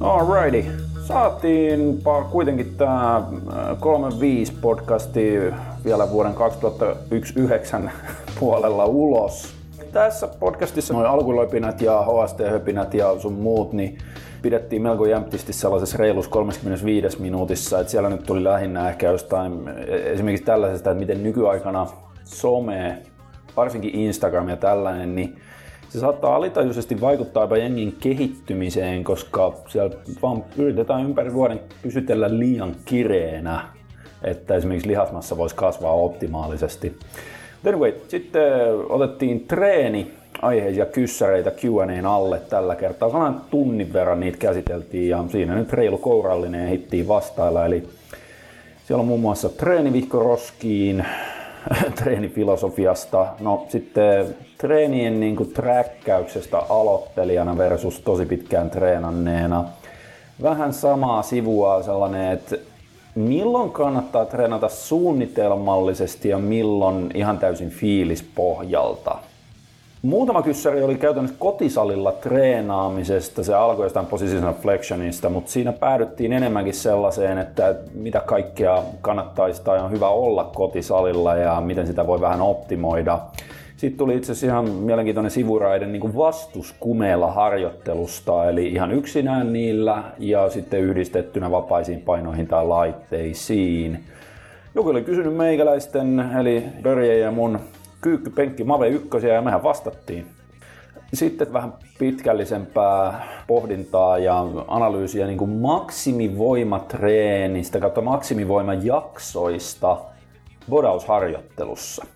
Alrighty. Saatiinpa kuitenkin tämä 35 podcasti vielä vuoden 2009 puolella ulos. Tässä podcastissa noin alkulöpinät ja HST-höpinät ja sun muut, niin pidettiin melko jämptisti sellaisessa reilus 35 minuutissa, että siellä nyt tuli lähinnä ehkä jostain esimerkiksi tällaisesta, että miten nykyaikana some, varsinkin Instagram ja tällainen, niin se saattaa alitajuisesti vaikuttaa jopa jengin kehittymiseen, koska siellä vaan yritetään ympäri vuoden pysytellä liian kireenä, että esimerkiksi lihasmassa voisi kasvaa optimaalisesti. Anyway, sitten otettiin treeni aiheisia kyssäreitä Q&A:n alle tällä kertaa. Sanan tunnin verran niitä käsiteltiin ja siinä nyt reilu kourallinen hittiin vastailla. Eli siellä on muun muassa treenivihko roskiin, treenifilosofiasta, no sitten treenien niin kuin träkkäyksestä aloittelijana versus tosi pitkään treenanneena. Vähän samaa sivua sellainen, että milloin kannattaa treenata suunnitelmallisesti ja milloin ihan täysin fiilispohjalta. Muutama kyssäri oli käytännössä kotisalilla treenaamisesta. Se alkoi jostain position flexionista, mutta siinä päädyttiin enemmänkin sellaiseen, että mitä kaikkea kannattaisi tai on hyvä olla kotisalilla ja miten sitä voi vähän optimoida. Sitten tuli itse asiassa ihan mielenkiintoinen sivuraiden niin vastuskumeella harjoittelusta, eli ihan yksinään niillä ja sitten yhdistettynä vapaisiin painoihin tai laitteisiin. Joku oli kysynyt meikäläisten, eli Börje ja mun kyykkypenkki Mave 1 ja mehän vastattiin. Sitten vähän pitkällisempää pohdintaa ja analyysiä niin kuin maksimivoimatreenistä kautta maksimivoimajaksoista bodausharjoittelussa.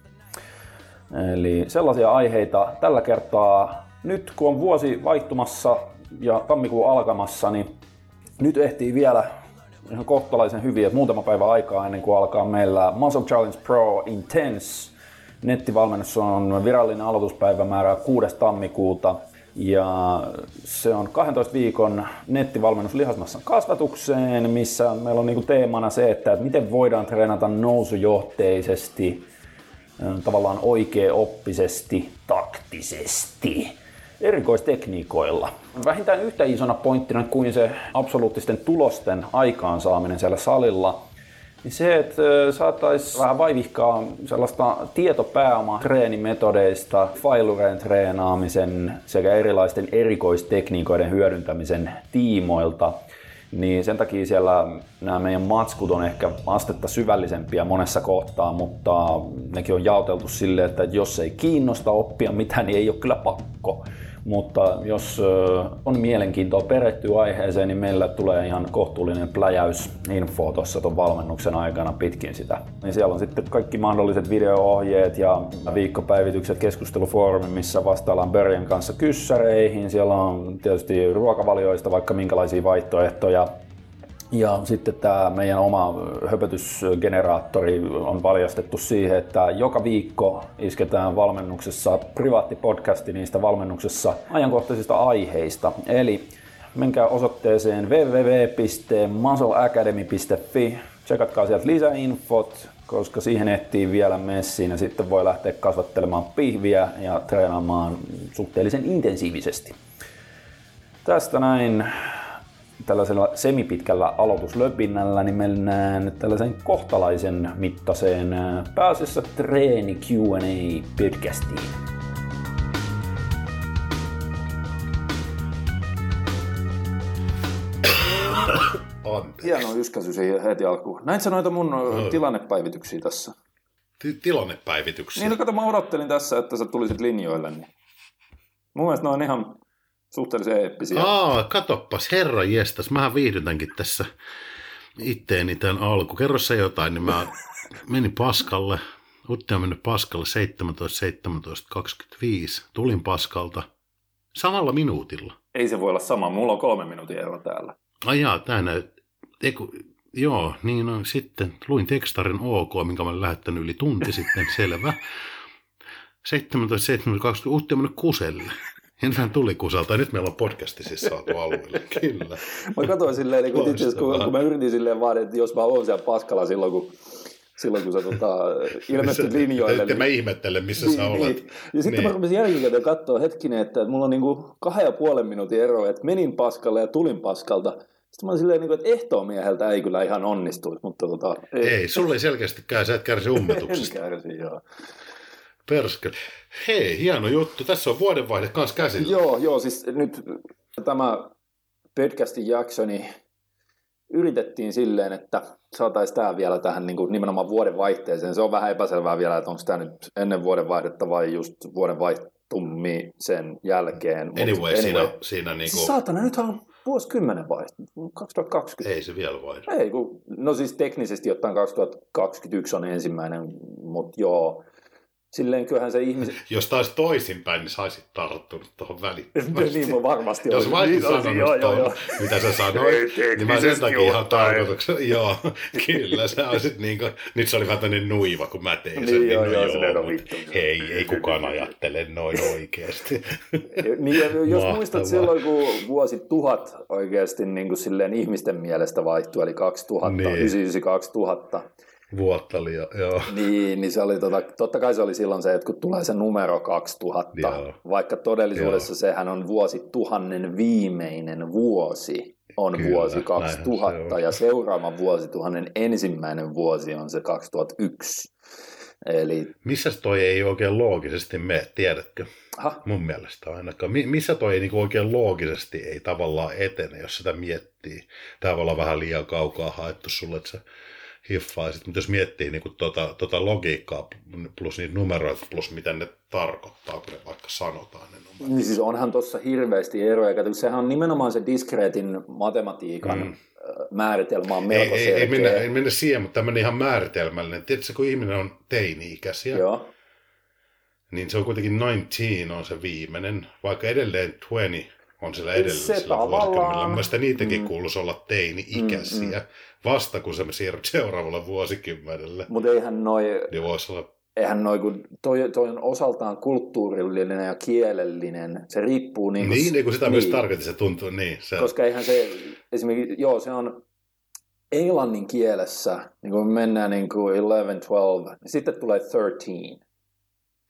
Eli sellaisia aiheita tällä kertaa nyt kun on vuosi vaihtumassa ja tammikuun alkamassa, niin nyt ehtii vielä ihan kohtalaisen hyvin, että muutama päivä aikaa ennen kuin alkaa meillä Muscle Challenge Pro Intense Nettivalmennus on virallinen aloituspäivämäärä 6. tammikuuta ja se on 12 viikon nettivalmennus lihasmassan kasvatukseen, missä meillä on niinku teemana se, että miten voidaan treenata nousujohteisesti, tavallaan oikeaoppisesti, taktisesti, erikoistekniikoilla. Vähintään yhtä isona pointtina kuin se absoluuttisten tulosten aikaansaaminen siellä salilla – niin se, että saattaisi vähän vaivihkaa sellaista tietopääomaa treenimetodeista, failureen treenaamisen sekä erilaisten erikoistekniikoiden hyödyntämisen tiimoilta, niin sen takia siellä nämä meidän matskut on ehkä astetta syvällisempiä monessa kohtaa, mutta nekin on jaoteltu silleen, että jos ei kiinnosta oppia mitään, niin ei ole kyllä pakko. Mutta jos on mielenkiintoa perehtyä aiheeseen, niin meillä tulee ihan kohtuullinen pläjäys info tuossa tuon valmennuksen aikana pitkin sitä. Niin siellä on sitten kaikki mahdolliset video-ohjeet ja viikkopäivitykset keskustelufoorumi, missä vastaillaan Börjen kanssa kyssäreihin. Siellä on tietysti ruokavalioista vaikka minkälaisia vaihtoehtoja ja sitten tämä meidän oma höpötysgeneraattori on valjastettu siihen, että joka viikko isketään valmennuksessa privaattipodcasti niistä valmennuksessa ajankohtaisista aiheista. Eli menkää osoitteeseen www.muscleacademy.fi, tsekatkaa sieltä lisäinfot, koska siihen ehtii vielä messiin ja sitten voi lähteä kasvattelemaan pihviä ja treenaamaan suhteellisen intensiivisesti. Tästä näin tällaisella semipitkällä aloituslöpinnällä, niin mennään nyt tällaisen kohtalaisen mittaiseen pääasiassa treeni Q&A podcastiin. Hieno yskäsy siihen heti alkuun. Näin sä noita mun no. tilannepäivityksiä tässä? T- tilannepäivityksiä? Niin, no kato, mä odottelin tässä, että sä tulisit linjoille. Niin. Mun mielestä ne on ihan suhteellisen eeppisiä. Aa, katoppas, herra jestas, mähän viihdytänkin tässä itteeni tämän alku. Kerro se jotain, niin mä menin paskalle. Utti on mennyt paskalle 17, 17, 25. Tulin paskalta samalla minuutilla. Ei se voi olla sama, mulla on kolme minuutin ero täällä. Ai jaa, tää näyt... Eiku... Joo, niin no, sitten luin tekstarin OK, minkä mä olen lähettänyt yli tunti sitten, selvä. 17, 17, 20, Utti on mennyt kuselle. Hän tuli kusalta. Nyt meillä on podcasti siis saatu alueelle. Kyllä. mä katsoin silleen, niin kun, itse kun, kun, mä yritin silleen vaan, että jos mä olen siellä paskalla silloin, kun silloin kun sä tota, ilmestyt linjoille. Niin, mä ihmettelen, missä niin, sä olet. Niin. Ja sitten niin. mä rupesin jälkikäteen katsoa hetkinen, että mulla on niinku kahden ja puolen minuutin ero, että menin paskalle ja tulin paskalta. Sitten mä olin silleen, niinku, että ehtoomieheltä ei kyllä ihan onnistuisi, mutta tota, ei. Ei, sulle ei selkeästikään, sä et kärsi ummetuksesta. en kärsi, joo. Perskele. Hei, hieno juttu. Tässä on vuodenvaihde kanssa käsillä. Joo, joo, siis nyt tämä podcastin jakso, niin yritettiin silleen, että saataisiin tämä vielä tähän niin kuin nimenomaan vuoden vaihteeseen. Se on vähän epäselvää vielä, että onko tämä nyt ennen vuoden vaihdetta vai just vuoden vaihtummi sen jälkeen. Anyway, anyway. siinä, siinä niin kuin... Saatana, nyt on vuosikymmenen vaihde, 2020. Ei se vielä vaihdu. Ei, kun, no siis teknisesti ottaen 2021 on ensimmäinen, mutta joo, Silleen kyllähän se ihmiset... Jos taisi toisinpäin, niin saisit tarttunut tuohon välittömästi. niin mä varmasti Jos mä olisin sanonut joo, tuon, joo, joo. mitä sä sanoit, niin mä sen takia ihan tarkoituksena. joo, kyllä, sä olisit niin kuin, nyt se oli vähän tämmöinen nuiva, kun mä tein sen. Niin, joo, niin, joo, joo, joo vittu. Hei, ei kukaan ajattele noin oikeasti. niin, jos Mahtavaa. muistat silloin, kun vuosi tuhat oikeasti niin kuin silleen ihmisten mielestä vaihtui, eli 2000, niin. 2000 vuotta jo, joo. Niin, niin se oli tota, totta kai se oli silloin se, että kun tulee se numero 2000, joo. vaikka todellisuudessa joo. sehän on vuosi tuhannen viimeinen vuosi, on Kyllä, vuosi 2000 se ja seuraava vuosituhannen ensimmäinen vuosi on se 2001. Eli... Missä toi ei oikein loogisesti mene, tiedätkö? Aha. Mun mielestä ainakaan. Missä toi ei niinku oikein loogisesti ei tavallaan etene, jos sitä miettii. Tämä voi olla vähän liian kaukaa haettu sulle, että se hiffaisit, mutta jos miettii niin kuin tuota, tuota logiikkaa plus niitä numeroita plus mitä ne tarkoittaa, kun ne vaikka sanotaan ne numerot. Niin siis onhan tuossa hirveästi eroja. Kato, sehän on nimenomaan se diskreetin matematiikan mm. määritelmä on melko ei, ei, ei, mennä, ei mennä siihen, mutta tämmöinen ihan määritelmällinen. Tiedätkö, kun ihminen on teini-ikäisiä, Joo. niin se on kuitenkin 19 on se viimeinen, vaikka edelleen 20 on sillä edellisellä se vuosikymmenellä. Mielestäni niitäkin mm. kuuluisi olla teini-ikäisiä, mm, mm. vasta kun se siirryt seuraavalle vuosikymmenelle. Mutta eihän noi... Niin voisi olla eihän noin, kun toi, toi on osaltaan kulttuurillinen ja kielellinen, se riippuu niin Niin, niin kuin sitä niin, myös tarkoitti, se tuntuu, niin. Se koska eihän se, esimerkiksi, joo, se on englannin kielessä, niin kun mennään niin kuin 11, 12, niin sitten tulee 13.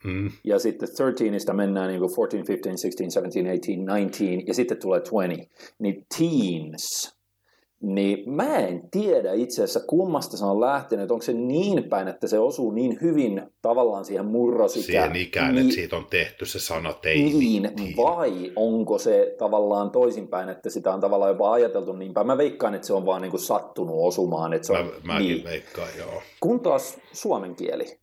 Mm. Ja sitten 13 mennään niin kuin 14, 15, 16, 17, 18, 19 ja sitten tulee 20. Niin teens, niin mä en tiedä itse asiassa kummasta se on lähtenyt. Onko se niin päin, että se osuu niin hyvin tavallaan siihen murrosikään. Siihen ikään, niin, että siitä on tehty se sana teini. Niin, vai onko se tavallaan toisinpäin, että sitä on tavallaan jopa ajateltu niin päin. Mä veikkaan, että se on vaan niin kuin sattunut osumaan. Että se on, mä, mäkin niin. veikkaan, joo. Kun taas suomen kieli,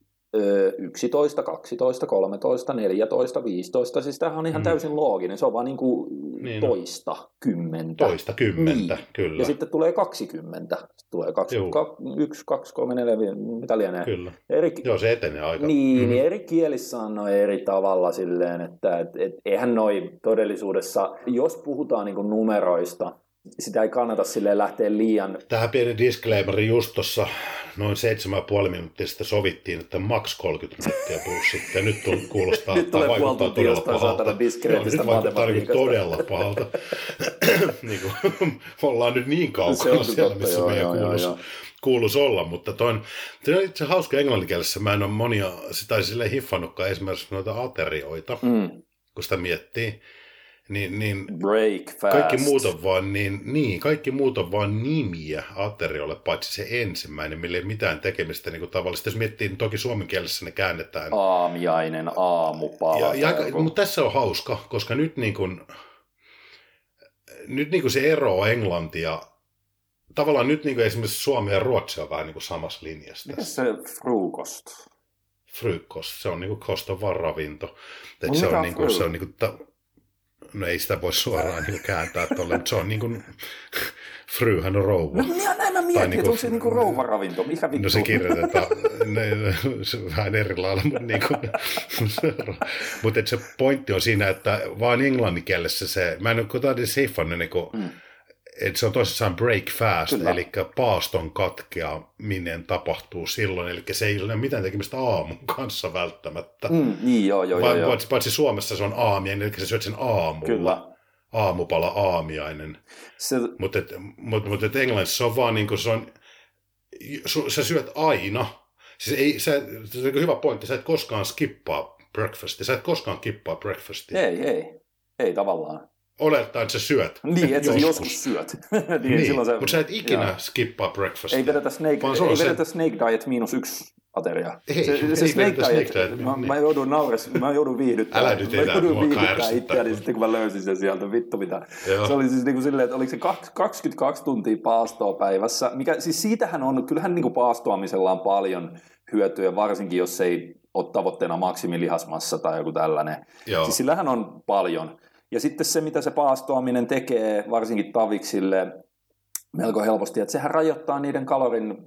11, 12, 13, 14, 15, siis tämähän on ihan mm. täysin looginen, se on vaan niin kuin niin toista kymmentä. Toista kymmentä, niin. kyllä. Ja sitten tulee 20, sitten tulee 2, 1, 2, 3, 4, mitä lienee. Kyllä. Eri, Joo, se etenee aika. Niin, mm. niin eri kielissä on noin eri tavalla silleen, että et, et, eihän noin todellisuudessa, jos puhutaan niin kuin numeroista, sitä ei kannata sille lähteä liian... Tähän pieni disclaimer just tuossa noin 7,5 minuuttia sitten sovittiin, että maks 30 minuuttia plus sitten. Nyt on, kuulostaa, nyt tulee vaikuttaa todella pahalta. Joo, nyt vaikuttaa niin todella pahalta. niin kuin, ollaan nyt niin kaukana siellä, totta, missä joo, meidän joo, kuuluisi, joo, kuuluisi olla, mutta toin, on itse hauska englanninkielessä. Mä en ole monia, sitä sille hiffannutkaan esimerkiksi noita aterioita, mm. kun sitä miettii niin, niin Break fast. kaikki muut on vaan niin, niin, kaikki muut on vaan nimiä ateriolle, paitsi se ensimmäinen, millä ei mitään tekemistä niin kuin tavallisesti. Jos miettii, niin toki suomen kielessä ne käännetään. Aamiainen, aamupala. Ja, ja, joku... mutta tässä on hauska, koska nyt niin kuin, nyt niin kuin se ero englantia tavallaan nyt niin kuin esimerkiksi Suomi ja Ruotsi on vähän niin kuin samassa linjassa. Mikä se frukost? Frukost, se on niin kuin kosta ravinto. se on, niin kuin, se on niin kuin, ta- no ei sitä voi suoraan niin kääntää tuolle, mutta se on niin kuin, Fryhän on rouva. No näin mä mietin, niinku, että onko se niinku rouvaravinto, mikä vittu? No se kirjoitetaan ne, se vähän eri lailla, mutta, niin kuin, mutta se pointti on siinä, että vaan englanninkielessä se, mä en ole kuitenkin siffannut niin kuin, mm että se on tosissaan break fast, Kyllä. eli paaston katkeaminen tapahtuu silloin, eli se ei ole mitään tekemistä aamun kanssa välttämättä. Mm, niin, joo, joo, Va- joo, Paitsi, paitsi Suomessa se on aamiainen, eli sä syöt sen aamulla. Kyllä. Aamupala aamiainen. Se... Mutta mut, mut, Englannissa se on vaan niin kuin se on, sä syöt aina, Siis ei, sä, se on hyvä pointti, sä et koskaan skippaa breakfastia, sä et koskaan kippaa breakfastia. Ei, ei. Ei tavallaan. Olettaen, että sä syöt. Niin, että sä joskus syöt. niin, Niin, se, mutta sä et ikinä joo. skippaa breakfastia. Ei vedetä snake, Vaan se ei vedetä snake diet miinus yksi ateria. Ei, se, ei se snake vedetä diet, snake diet, mä, niin. mä, joudun naures, mä joudun viihdyttämään. Älä nyt mä enää, joudun viihdyttää itseäni sitten, kun mä löysin sen sieltä, vittu mitä. Joo. Se oli siis niinku silleen, että oliko se kak- 22 tuntia paastoa päivässä, mikä siis siitähän on, kyllähän niinku paastoamisella on paljon hyötyä, varsinkin jos ei ole tavoitteena maksimilihasmassa tai joku tällainen. Joo. Siis sillähän on paljon. Ja sitten se, mitä se paastoaminen tekee, varsinkin taviksille, melko helposti, että sehän rajoittaa niiden kalorin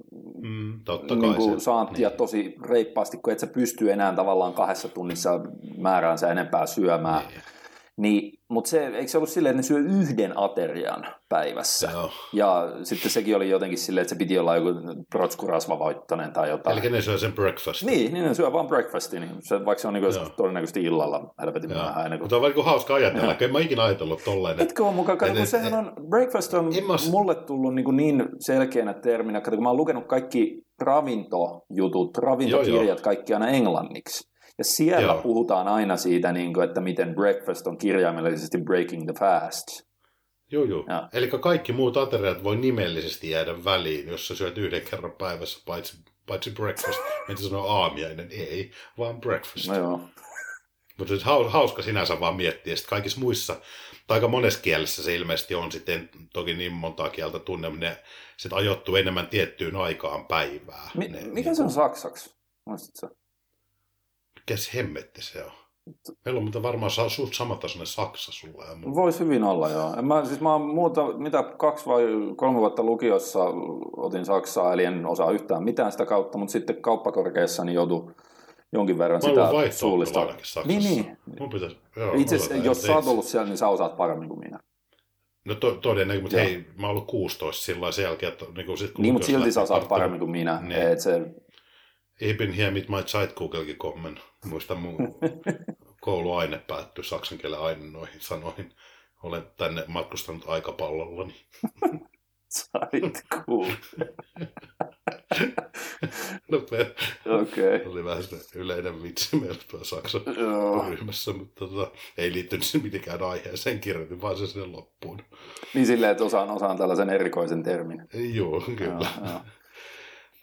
Mm, totta niin kuin se. saantia Niin. tosi reippaasti, kun et sä pysty enää tavallaan kahdessa tunnissa määräänsä enempää syömään. Niin. Niin, mutta se, eikö se ollut silleen, että ne syö yhden aterian päivässä? Joo. Ja sitten sekin oli jotenkin silleen, että se piti olla joku protskurasvavoittoinen tai jotain. Eli ne syö sen breakfast. Niin, niin ne syö vaan breakfastin, niin se, vaikka se on niin joskus todennäköisesti illalla helvetin myöhään. Ennen kuin... Mutta on vähän niin kuin hauska ajatella, en mä ikinä ajatellut tolleen. Että... Etkö ole mukaan? Kato, kun sehän on, breakfast on mä- mulle tullut niin, niin selkeänä terminä, kato, kun mä oon lukenut kaikki ravintojutut, ravintokirjat, Joo, joo. kaikki aina englanniksi. Ja siellä Joo. puhutaan aina siitä, niin kuin, että miten breakfast on kirjaimellisesti breaking the fast. Joo, joo. Joo. Eli kaikki muut ateriat voi nimellisesti jäädä väliin, jos sä syöt yhden kerran päivässä, paitsi, paitsi breakfast. Mitä sanoo aamiainen? Ei, vaan breakfast. No joo. Mutta se hau- hauska sinänsä vaan miettiä. Sitten kaikissa muissa, tai aika monessa kielessä se ilmeisesti on sitten, toki niin montaa kieltä tunne, ne sit ajoittuu enemmän tiettyyn aikaan päivää. Mi- ne, mikä se on saksaksi? Muistatko? Mikäs hemmetti se on? Meillä on mutta varmaan sa- suht samantasoinen Saksa sulla ja mulla. Voisi hyvin olla, joo. En Mä, siis mä muuta, mitä kaksi vai kolme vuotta lukiossa otin Saksaa, eli en osaa yhtään mitään sitä kautta, mutta sitten kauppakorkeassa niin joutui jonkin verran Mä sitä suullista. Niin, niin. Mun pitäisi, joo, Itse asiassa, jos sä oot ollut siellä, niin sä osaat paremmin kuin minä. No to, todennäköisesti, mutta Joo. hei, mä oon ollut 16 silloin sen jälkeen, että niin, sit, kun Niin, mutta silti sä osaat paremmin kuin minä. Niin. Et se, Ich bin hier mit mein Zeitkugeln gekommen. Muista mun kouluaine päättyi saksan kielen aine noihin sanoihin. Olen tänne matkustanut aikapallollani. cool. No, me- Okei. Okay. oli vähän se yleinen vitsi meillä tuolla Saksan Joo. ryhmässä, mutta tota, ei liittynyt se mitenkään aiheeseen, kirjoitin vaan se sinne loppuun. Niin silleen, että osaan, osaan tällaisen erikoisen termin. Joo, kyllä. Joo, joo.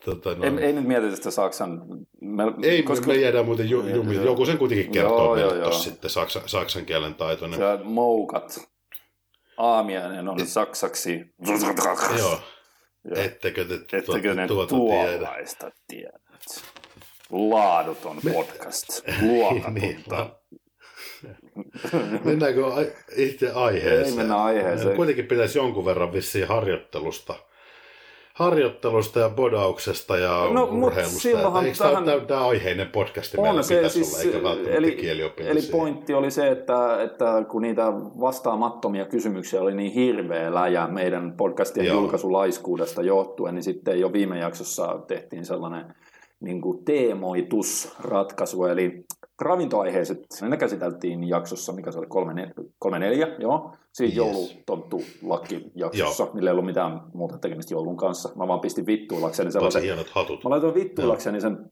Tota, no, Ei, ei nyt mietitä sitä Saksan... Me, ei koska... me jäädään muuten ju, jumi. joo. Joku sen kuitenkin kertoo Joo, meille joo, joo. sitten saksa, saksan kielen taitoinen. Sä moukat. Aamiainen on saksaksi. Joo. Ettekö te Ettekö ne tuota tiedä? tuollaista tiedät? Laaduton podcast. Luokatonta. Mennäänkö ai- itse aiheeseen? Ei mennä aiheeseen. Kuitenkin pitäisi jonkun verran vissiin harjoittelusta, harjoittelusta ja bodauksesta ja No, mut urheilusta. silloinhan Eikö tähän- tämä, tämä aiheinen podcasti meillä On se pitäisi siis, olla, eikä välttämättä eli, eli pointti oli se, että, että kun niitä vastaamattomia kysymyksiä oli niin hirveä läjä meidän podcastien Joo. julkaisulaiskuudesta johtuen, niin sitten jo viime jaksossa tehtiin sellainen niin kuin teemoitusratkaisu, eli ravintoaiheiset, ne käsiteltiin jaksossa, mikä se oli, kolme, ne, kolme neljä, joo, siinä Yes. yes. joulutonttu-lakki-jaksossa, millä ei ollut mitään muuta tekemistä joulun kanssa. Mä vaan pistin vittuillakseni Tosi sellaisen hienot hatut. Mä laitoin vittuillakseni sen,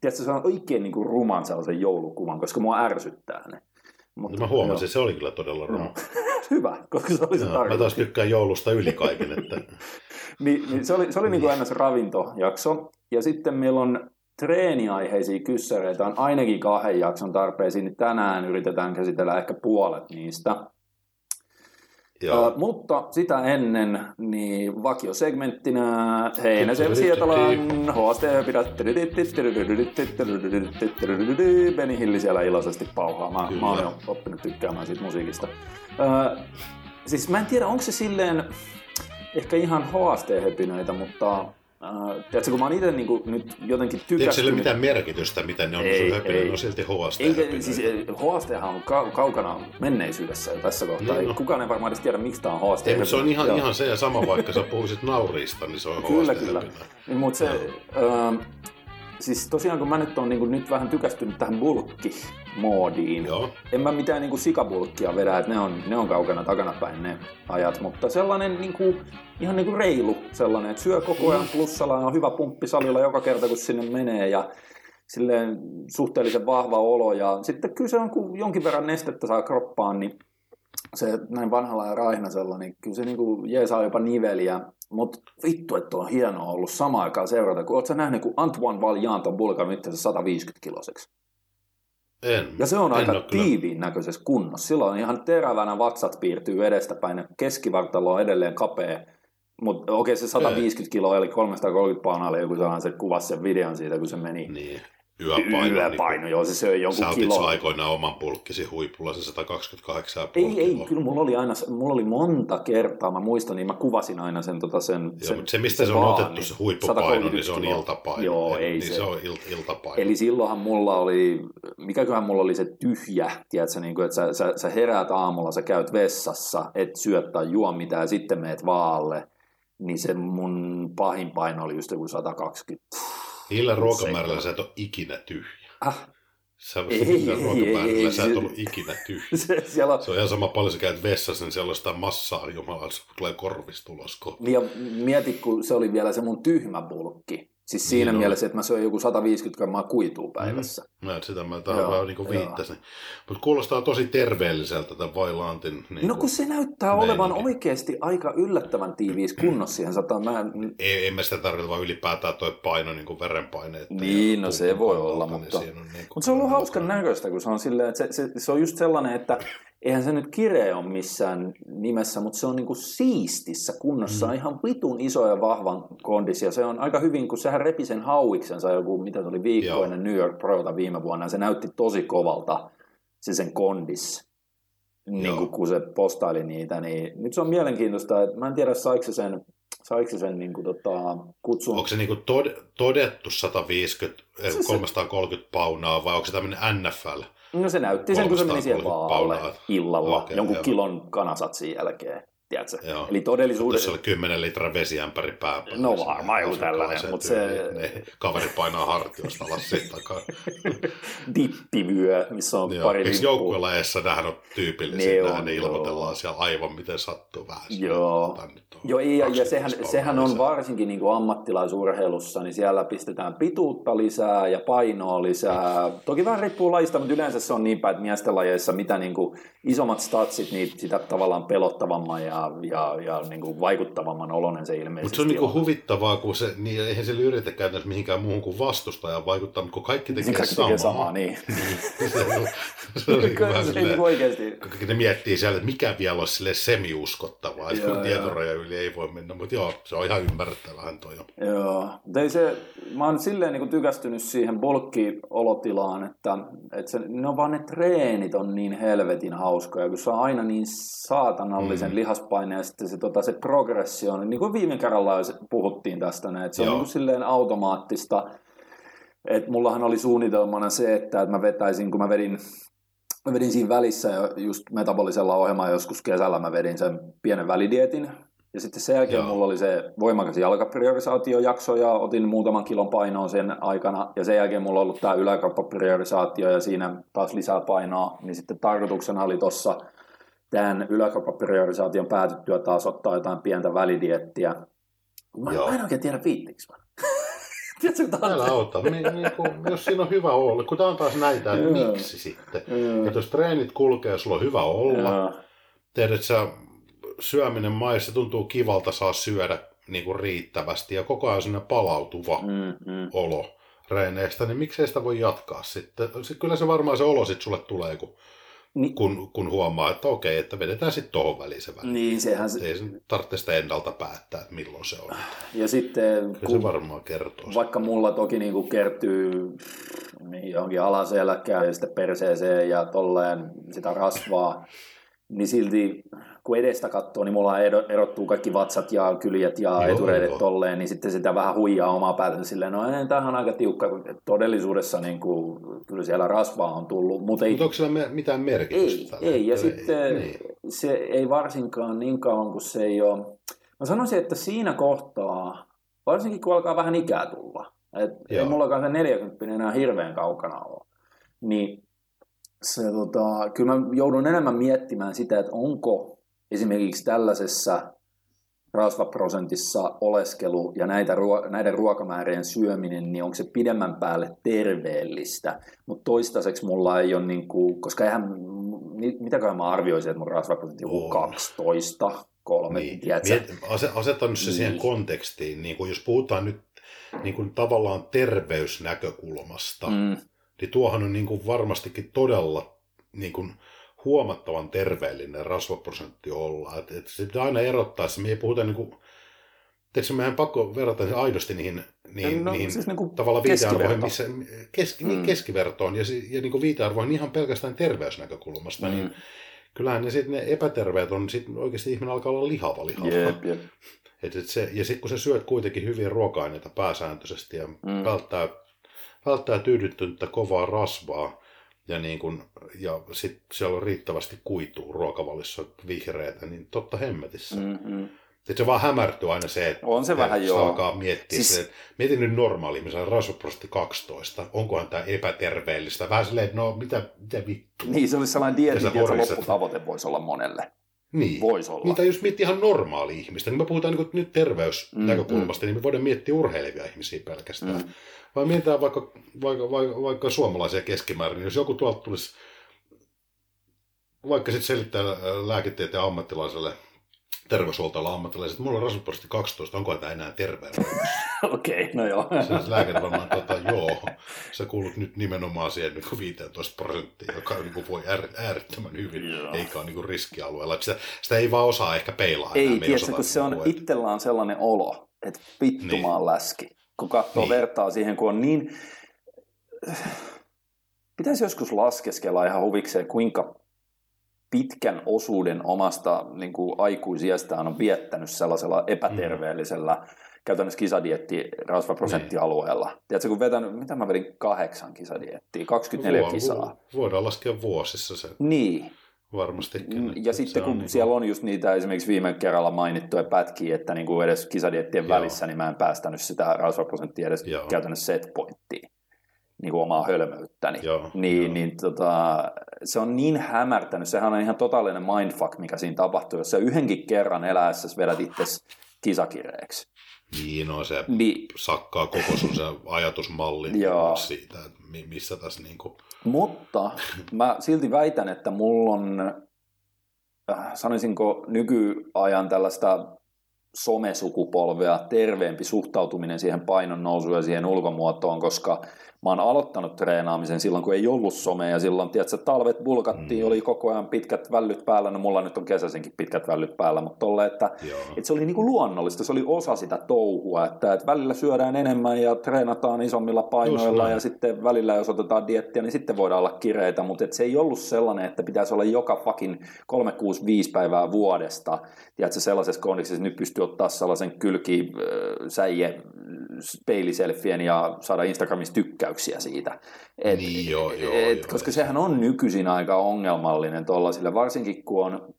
tiedätkö, se on oikein niin kuin ruman sellaisen joulukuvan, koska mua ärsyttää ne. Mutta, Mä huomasin, se oli kyllä todella joo. ruma. Hyvä, koska se oli se Joo, Mä taas tykkään joulusta yli kaiken. Että... Niin, niin se oli, se oli niin kuin ns. ravintojakso. Ja sitten meillä on treeniaiheisia kyssäreitä, on ainakin kahden jakson tarpeisiin, niin tänään yritetään käsitellä ehkä puolet niistä. Joo. Uh, mutta sitä ennen, niin vakiosegmenttinä Heinäsen Sietalan HST Beni Hilli siellä iloisesti pauhaa. Mä, mä oon oppinut tykkäämään siitä musiikista. Uh, siis mä en tiedä, onko se silleen ehkä ihan HST-höpinöitä, mutta Uh, tiedätkö, kun mä oon itse niin nyt jotenkin Eikö sille tykästynyt... mitään merkitystä, mitä ne on? Ei, Ei, höpinä, ei. ne on silti HST Eikä, siis HST on kau- kaukana menneisyydessä tässä kohtaa. No, Ei, no. kukaan ei varmaan edes tiedä, miksi tämä on HST. Ei, se on ihan, Joo. ihan se ja sama, vaikka sä puhuisit nauriista, niin se on Kyllä, kyllä. Niin, mutta se, öö, siis tosiaan kun mä nyt on niin nyt vähän tykästynyt tähän bulkki moodiin. Joo. En mä mitään niinku sikabulkkia vedä, että ne on, ne on kaukana takanapäin ne ajat, mutta sellainen niinku, ihan niinku reilu sellainen, että syö koko ajan plussalla ja on hyvä pumppi salilla joka kerta kun sinne menee ja silleen suhteellisen vahva olo ja sitten kyllä se on, kun jonkin verran nestettä saa kroppaan, niin se näin vanhalla ja raihnaisella, niin kyllä se niinku jeesaa jopa niveliä. Mutta vittu, että on hienoa ollut sama aikaan seurata, kun ootko nähnyt, kun Antoine Valjant on bulkannut itse 150 kiloseksi. En. Ja se on en aika tiiviin näköisessä kunnossa. Silloin ihan terävänä vatsat piirtyy edestäpäin, keskivartalo on edelleen kapea. Mutta okei, se 150 kiloa eli 330 paunaa oli joku sellainen, se kuvasi sen videon siitä, kun se meni. Niin. Yöpaino. Yöpaino, joo, se söi Sä jonkun otit kilon. aikoinaan oman pulkkisi huipulla, se 128,5 Ei, ei, kyllä mulla oli aina, mulla oli monta kertaa, mä muistan, niin mä kuvasin aina sen, tota, sen, Joo, sen mutta se, mistä se, on vaan, otettu niin se huippupaino, niin se on 131 kiloa. iltapaino. Joo, ei niin se. se on il, iltapaino. Eli silloinhan mulla oli, mikäköhän mulla oli se tyhjä, tiedätkö, niin kuin, että sä, sä, sä heräät aamulla, sä käyt vessassa, et syö tai juo mitään ja sitten meet vaalle, niin se mun pahin paino oli just joku 120. Niillä ruokamäärillä Seitsemän. sä et ole ikinä tyhjä. Ah, Sä, Ei, ei, sä et se- ollut ikinä tyhjä. se, siellä on, Se on ihan sama paljon, sä käyt vessassa, niin siellä on sitä massaa jumala, se tulee korvista ulos kohta. ja mieti, kun se oli vielä se mun tyhmä bulkki. Siis siinä Niin on. mielessä, että mä söin joku 150 grammaa kuitua päivässä. Mä et sitä mä tähän vähän niin viittasin. Mutta kuulostaa tosi terveelliseltä tämän Vailantin. Niin No kun se näyttää olevan meininki. oikeasti aika yllättävän tiiviissä kunnossa siihen sataan. Mä, ei, en mä sitä tarkoita, vaan ylipäätään toi paino, niin kuin verenpaineet. Niin, no se voi olla, mutta- Niin niin Mutta se on ollut hauskan näköistä, kun se on silleen, että se, se, se on just sellainen, että eihän se nyt kireä ole missään nimessä, mutta se on niinku siistissä kunnossa, mm. ihan vitun iso ja vahvan kondis, ja se on aika hyvin, kun sehän repi sen hauiksensa joku, mitä se oli viikkoinen New York Prota viime vuonna, ja se näytti tosi kovalta, se sen kondis, niin kuin, kun se postaili niitä, niin nyt se on mielenkiintoista, että mä en tiedä, saiko se sen, saiko se sen niin kuin, tota, kutsun. Onko se niinku tod, todettu 150, eh, Se- se- 330 paunaa vai onko se tämmöinen NFL? No se näytti sen, kun se meni siihen 330 vaalle illalla, Okei, jonkun joo. kilon kanasatsin jälkeen, tiedätkö? Joo. Eli Jos todellisuudessa... oli 10 litraa vesiämpäri pää. No varmaan joku tällainen, mut se- Ne, kaveri painaa hartiosta alas siitä takaa. dippivyö, missä on Joo. pari Eikö joukkuelajeissa nämähän on tyypillisiä, Ne on, ne ilmoitellaan siellä aivan miten sattuu vähän. Joo. Joo, ja, ja 25 sehän, sehän on varsinkin niin kuin ammattilaisurheilussa, niin siellä pistetään pituutta lisää ja painoa lisää. Toki vähän riippuu lajista, mutta yleensä se on niin päin, että miesten lajeissa mitä niin kuin isommat statsit, niin sitä tavallaan pelottavamman ja, ja, ja niin kuin vaikuttavamman oloinen se ilmeisesti Mutta se on niinku on. huvittavaa, kun se, niin eihän sillä yritä käytännössä mihinkään muuhun kuin vastustajaan vaikuttaa, mutta kun kaikki tekee Kaikki samaa. tekee samaa, niin. se on, se on niinku Kyllä vähän se silleen, niin oikeasti. kun ne miettii siellä, että mikä vielä olisi sille semi-uskottavaa, että kun tietoraja yli ei voi mennä, mutta joo, se on ihan ymmärrettävähän toi. jo. Joo, mutta ei se, mä oon silleen niin tykästynyt siihen bulkkiolotilaan, että, että se, ne on vaan ne treenit on niin helvetin hauskoja, kun se on aina niin saatanallisen mm. Lihaspaine ja sitten se, tota, se progressio, niin kuin viime kerralla puhuttiin tästä, näin, että se Joo. on niin kuin silleen automaattista, että mullahan oli suunnitelmana se, että, että mä vetäisin, kun mä vedin Mä vedin siinä välissä jo just metabolisella ohjelmalla joskus kesällä, mä vedin sen pienen välidietin. Ja sitten sen jälkeen Joo. mulla oli se voimakas jalkapriorisaatiojakso ja otin muutaman kilon painoa sen aikana. Ja sen jälkeen mulla on ollut tämä yläkroppapriorisaatio ja siinä taas lisää painoa. Niin sitten tarkoituksena oli tuossa tämän yläkroppapriorisaation päätyttyä taas ottaa jotain pientä välidiettiä. Mä, Joo. mä en oikein tiedä viittiinkö mä. Tiedätkö, Älä auta, niin, niin kuin, jos siinä on hyvä olla, kun tämä on taas näitä, että miksi sitten. Että jos treenit kulkee, sulla on hyvä olla, tiedät sä, syöminen maissa tuntuu kivalta saa syödä niin kuin riittävästi ja koko ajan sinne palautuva Mm, mm. olo reeneistä, niin miksei sitä voi jatkaa sitten. Se- Kyllä se varmaan se olo sitten sulle tulee, kun, Ni- kun, kun huomaa, että okei, että vedetään sitten tohon väliin se väli. Niin, sehän se, Ei sen tarvitse sitä ennalta päättää, että milloin se on. ja sitten Ja se kun, varmaan kertoo. vaikka mulla toki niin kuin kertyy niin johonkin alaselkään ja sitten perseeseen ja tolleen sitä rasvaa, niin silti kun edestä katsoo, niin mulla ero- erottuu kaikki vatsat ja kyljet ja Joo, etureidet joo. tolleen, niin sitten sitä vähän huijaa omaa päätään silleen, no ei, tämähän on aika tiukka, kun todellisuudessa niin kuin, kyllä siellä rasvaa on tullut, mutta ei, Mutta onko sillä me- mitään ei, merkitystä? tällä ei, ja hetkellä? sitten Niin. se ei varsinkaan niin kauan kuin se ei ole... Mä sanoisin, että siinä kohtaa, varsinkin kun alkaa vähän ikää tulla, et ei mullakaan se 40 enää hirveän kaukana ole, niin se, tota, kyllä mä joudun enemmän miettimään sitä, että onko esimerkiksi tällaisessa rasvaprosentissa oleskelu ja näitä, näiden ruokamäärien syöminen, niin onko se pidemmän päälle terveellistä. Mutta toistaiseksi mulla ei ole, niin kuin, koska eihän, mitäköhän mä arvioisin, että mun rasvaprosentti on 12, kolme, niin. Miet, asetan nyt se niin. siihen kontekstiin, niin kuin jos puhutaan nyt niin kuin tavallaan terveysnäkökulmasta, mm. niin tuohan on niin kuin varmastikin todella niin kuin huomattavan terveellinen rasvaprosentti olla. Et, et se pitää aina erottaa, se me ei puhuta niin kuin, Tiedätkö, meidän pakko verrata se aidosti niihin, niihin, no, niihin siis niin tavallaan viitearvoihin, missä, keski, niin, mm. keskivertoon ja, ja niin kuin viitearvoihin ihan pelkästään terveysnäkökulmasta, niin mm. niin kyllähän ne, sit, ne epäterveet on, sit oikeasti ihminen alkaa olla lihava lihava. Yep, yep. Et, et se, ja sitten kun sä syöt kuitenkin hyviä ruoka-aineita pääsääntöisesti ja mm. välttää, välttää tyydyttynyttä kovaa rasvaa, ja, niin kun, ja sitten siellä on riittävästi kuitua ruokavalissa vihreätä, niin totta hemmetissä. Mm-hmm. Sitten se vaan hämärtyy aina se, että on se vähän joo. alkaa miettiä siis... se, että mietin nyt normaali ihmisen rasvaprosentti 12, onkohan tämä epäterveellistä. Vähän silleen, että no mitä, mitä vittu. Niin, se olisi sellainen dieetin, että lopputavoite voisi olla monelle. Niin. Voisi olla. Niitä jos miettii ihan normaali ihmistä, niin me puhutaan niin nyt terveysnäkökulmasta, mm, mm. niin me voidaan miettiä urheilevia ihmisiä pelkästään. Mm. Vai mietitään vaikka, vaikka, vaikka, vaikka suomalaisia keskimäärin, niin jos joku tuolta tulisi vaikka sitten selittää lääketieteen ammattilaiselle, terveyshuoltoilla ammattilaiset, mulla on rasvaprosentti 12, onko tämä enää terveyden? Okei, okay, no joo. Se lääkäri varmaan, tota, joo, sä kuulut nyt nimenomaan siihen niin 15 prosenttiin, joka niin kuin voi äär, äärettömän hyvin, joo. eikä ole niin riskialueella. Sitä, sitä ei vaan osaa ehkä peilaa. Ei, tiedätkö, kun se on puhua. itsellään sellainen olo, että vittumaan niin. läski, kun katsoo niin. vertaa siihen, kun on niin... Pitäisi joskus laskeskella ihan huvikseen, kuinka pitkän osuuden omasta niin kuin aikuisiestään on viettänyt sellaisella epäterveellisellä mm. käytännössä kisadietti rasvaprosenttialueella. Niin. Tiedätkö, kun vetänyt, mitä mä vedin kahdeksan kisadiettiä, 24 Vuo, kisaa. Voidaan laskea vuosissa se. Niin. Varmastikin. Mm, ja sitten kun niin siellä on just niitä esimerkiksi viime kerralla mainittuja pätkiä, että niin kuin edes kisadiettien Joo. välissä, niin mä en päästänyt sitä rasvaprosenttia edes Joo. käytännössä setpointtiin niin kuin omaa hölmöyttäni, Joo, niin, jo. niin tota, se on niin hämärtänyt, sehän on ihan totaalinen mindfuck, mikä siinä tapahtuu, jos sä yhdenkin kerran eläessä vedät itse kisakireeksi. Niin, no se niin. sakkaa koko sun se ajatusmalli Joo. siitä, että missä tässä niin kuin... Mutta mä silti väitän, että mulla on, äh, sanoisinko nykyajan tällaista somesukupolvea terveempi suhtautuminen siihen painon nousuun ja siihen ulkomuotoon, koska mä oon aloittanut treenaamisen silloin, kun ei ollut somea ja silloin, tiedätkö, talvet bulkattiin, mm. oli koko ajan pitkät vällyt päällä, no mulla nyt on kesäisenkin pitkät vällyt päällä, mutta tolle, että, että se oli niin kuin luonnollista, se oli osa sitä touhua, että, että välillä syödään enemmän ja treenataan isommilla painoilla ja sitten välillä jos otetaan diettiä, niin sitten voidaan olla kireitä, mutta että se ei ollut sellainen, että pitäisi olla joka fucking 365 päivää vuodesta, tiedätkö, sellaisessa kondiksessa, nyt pystyy ottaa sellaisen kylki säie peiliselfien ja saada Instagramissa tykkäyksiä siitä. Et, niin, joo, joo, et, joo, koska sehän on nykyisin aika ongelmallinen tuollaisille, varsinkin kun on,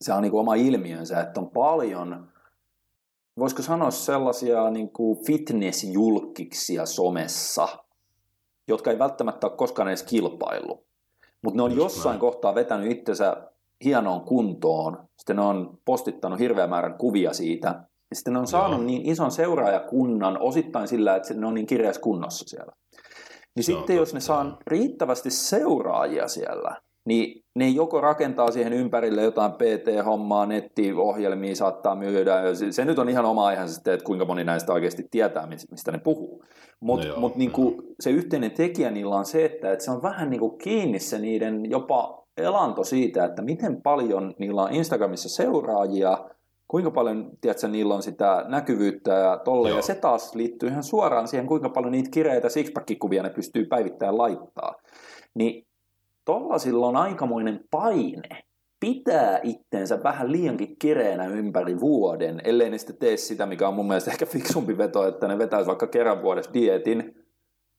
se on niin oma ilmiönsä, että on paljon, voisiko sanoa sellaisia niin kuin fitnessjulkkiksia somessa, jotka ei välttämättä ole koskaan edes kilpaillut. Mutta ne on Just jossain näin. kohtaa vetänyt itsensä hienoon kuntoon, sitten ne on postittanut hirveän määrän kuvia siitä, ja sitten ne on saanut Joo. niin ison seuraajakunnan osittain sillä, että ne on niin kirjas kunnossa siellä. Niin Joo, sitten jos ne saa riittävästi seuraajia siellä, niin ne joko rakentaa siihen ympärille jotain PT-hommaa, nettiohjelmia saattaa myydä. Se nyt on ihan oma aiheensä sitten, että kuinka moni näistä oikeasti tietää, mistä ne puhuu. Mutta no mut niinku, se yhteinen tekijä niillä on se, että, että se on vähän niinku kiinni se niiden jopa elanto siitä, että miten paljon niillä on Instagramissa seuraajia – kuinka paljon, tiedätkö, niillä on sitä näkyvyyttä ja tolle, Joo. ja se taas liittyy ihan suoraan siihen, kuinka paljon niitä kireitä sixpack-kuvia ne pystyy päivittäin laittaa. Niin tollasilla on aikamoinen paine pitää itteensä vähän liiankin kireänä ympäri vuoden, ellei ne sitten tee sitä, mikä on mun mielestä ehkä fiksumpi veto, että ne vetäisi vaikka kerran vuodessa dietin,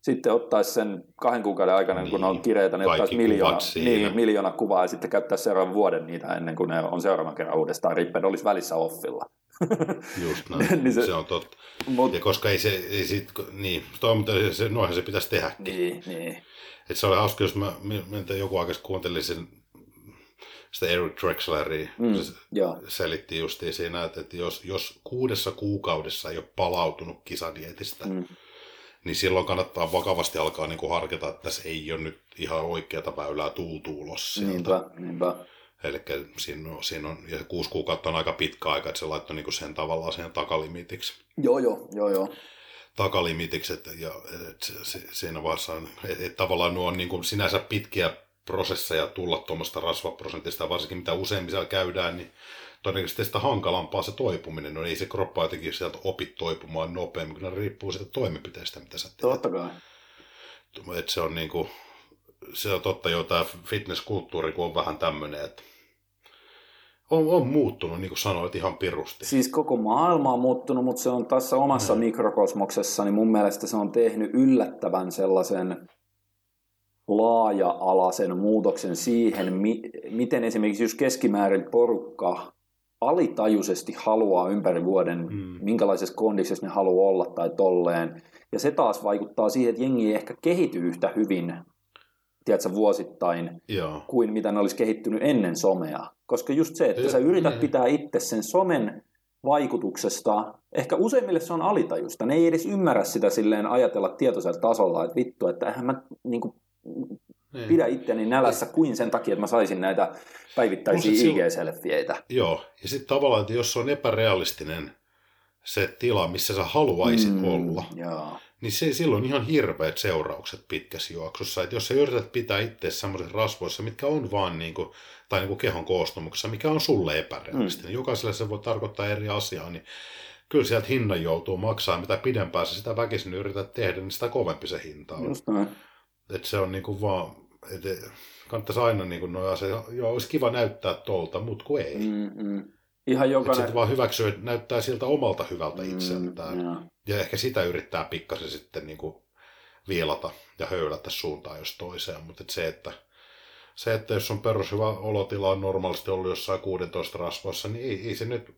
sitten ottaisi sen kahden kuukauden aikana, niin, kun ne on kireitä, niin ottaisi miljoona, niin, miljoona kuvaa ja sitten käyttää seuraavan vuoden niitä ennen kuin ne on seuraavan kerran uudestaan. Ripped olisi välissä offilla. Just näin, niin se, se, on totta. Mut, ja koska ei se, ei sit, niin, toiminta, se, noinhan se pitäisi tehdäkin. Niin, niin. Et se oli hauska, jos mä, mä joku aikaisesti kuuntelin sen sitä Eric Drexleria, mm, se joo. selitti justiin siinä, että jos, jos kuudessa kuukaudessa ei ole palautunut kisadietistä, mm. Niin silloin kannattaa vakavasti alkaa niin kuin harkita, että tässä ei ole nyt ihan oikeata väylää tultu ulos sieltä. Niinpä, niinpä. Eli siinä on, siinä on, ja kuusi kuukautta on aika pitkä aika, että se laittoi niin sen tavallaan siihen takalimitiksi. Joo, joo, joo, joo. Takalimitiksi, että, ja, että siinä vaiheessa on, että, että tavallaan nuo on niin kuin sinänsä pitkiä prosesseja tulla tuommoista rasvaprosentista, varsinkin mitä useimmin siellä käydään, niin todennäköisesti sitä hankalampaa se toipuminen. No ei se kroppa jotenkin sieltä opi toipumaan nopeammin, kun ne riippuu siitä toimenpiteestä, mitä sä teet. Totta kai. Et se on niinku, se on totta jo tämä fitnesskulttuuri, kun on vähän tämmöinen, että on, on muuttunut, niin kuin sanoit, ihan pirusti. Siis koko maailma on muuttunut, mutta se on tässä omassa hmm. mikrokosmoksessa, niin mun mielestä se on tehnyt yllättävän sellaisen laaja-alaisen muutoksen siihen, mi- miten esimerkiksi jos keskimäärin porukka alitajuisesti haluaa ympäri vuoden, mm. minkälaisessa kondiksessa ne haluaa olla tai tolleen. Ja se taas vaikuttaa siihen, että jengi ei ehkä kehity yhtä hyvin tiedätkö, vuosittain Joo. kuin mitä ne olisi kehittynyt ennen somea. Koska just se, että ja, sä yrität niin. pitää itse sen somen vaikutuksesta, ehkä useimmille se on alitajusta. Ne ei edes ymmärrä sitä silleen ajatella tietoisella tasolla, että vittu, että eihän mä niin kuin, niin. pidä itteni nälässä kuin sen takia, että mä saisin näitä päivittäisiä IG-selfieitä. Joo, ja sitten tavallaan, että jos se on epärealistinen se tila, missä sä haluaisit mm, olla, joo. niin se, silloin ihan hirveät seuraukset pitkässä juoksussa. Että jos sä yrität pitää itse semmoisissa rasvoissa, mitkä on vaan niin kuin, tai niin kuin kehon koostumuksessa, mikä on sulle epärealistinen, mm. jokaiselle se voi tarkoittaa eri asiaa, niin kyllä sieltä hinnan joutuu maksaa. Mitä pidempään sä sitä väkisin yrität tehdä, niin sitä kovempi se hinta on. Just näin. Että se on niin kuin vaan, että kannattaisi aina niin kuin noin asiat, joo, olisi kiva näyttää tuolta, mutta kun ei. Mm, mm. Ihan jokainen... Sitten vaan hyväksyä, että näyttää siltä omalta hyvältä mm, itseltään. Ja. ja ehkä sitä yrittää pikkasen sitten niin kuin viilata ja höylätä suuntaan jos toiseen. Mutta että se, että se, että jos on perushyvä olotila on normaalisti ollut jossain 16 rasvoissa, niin ei, ei se nyt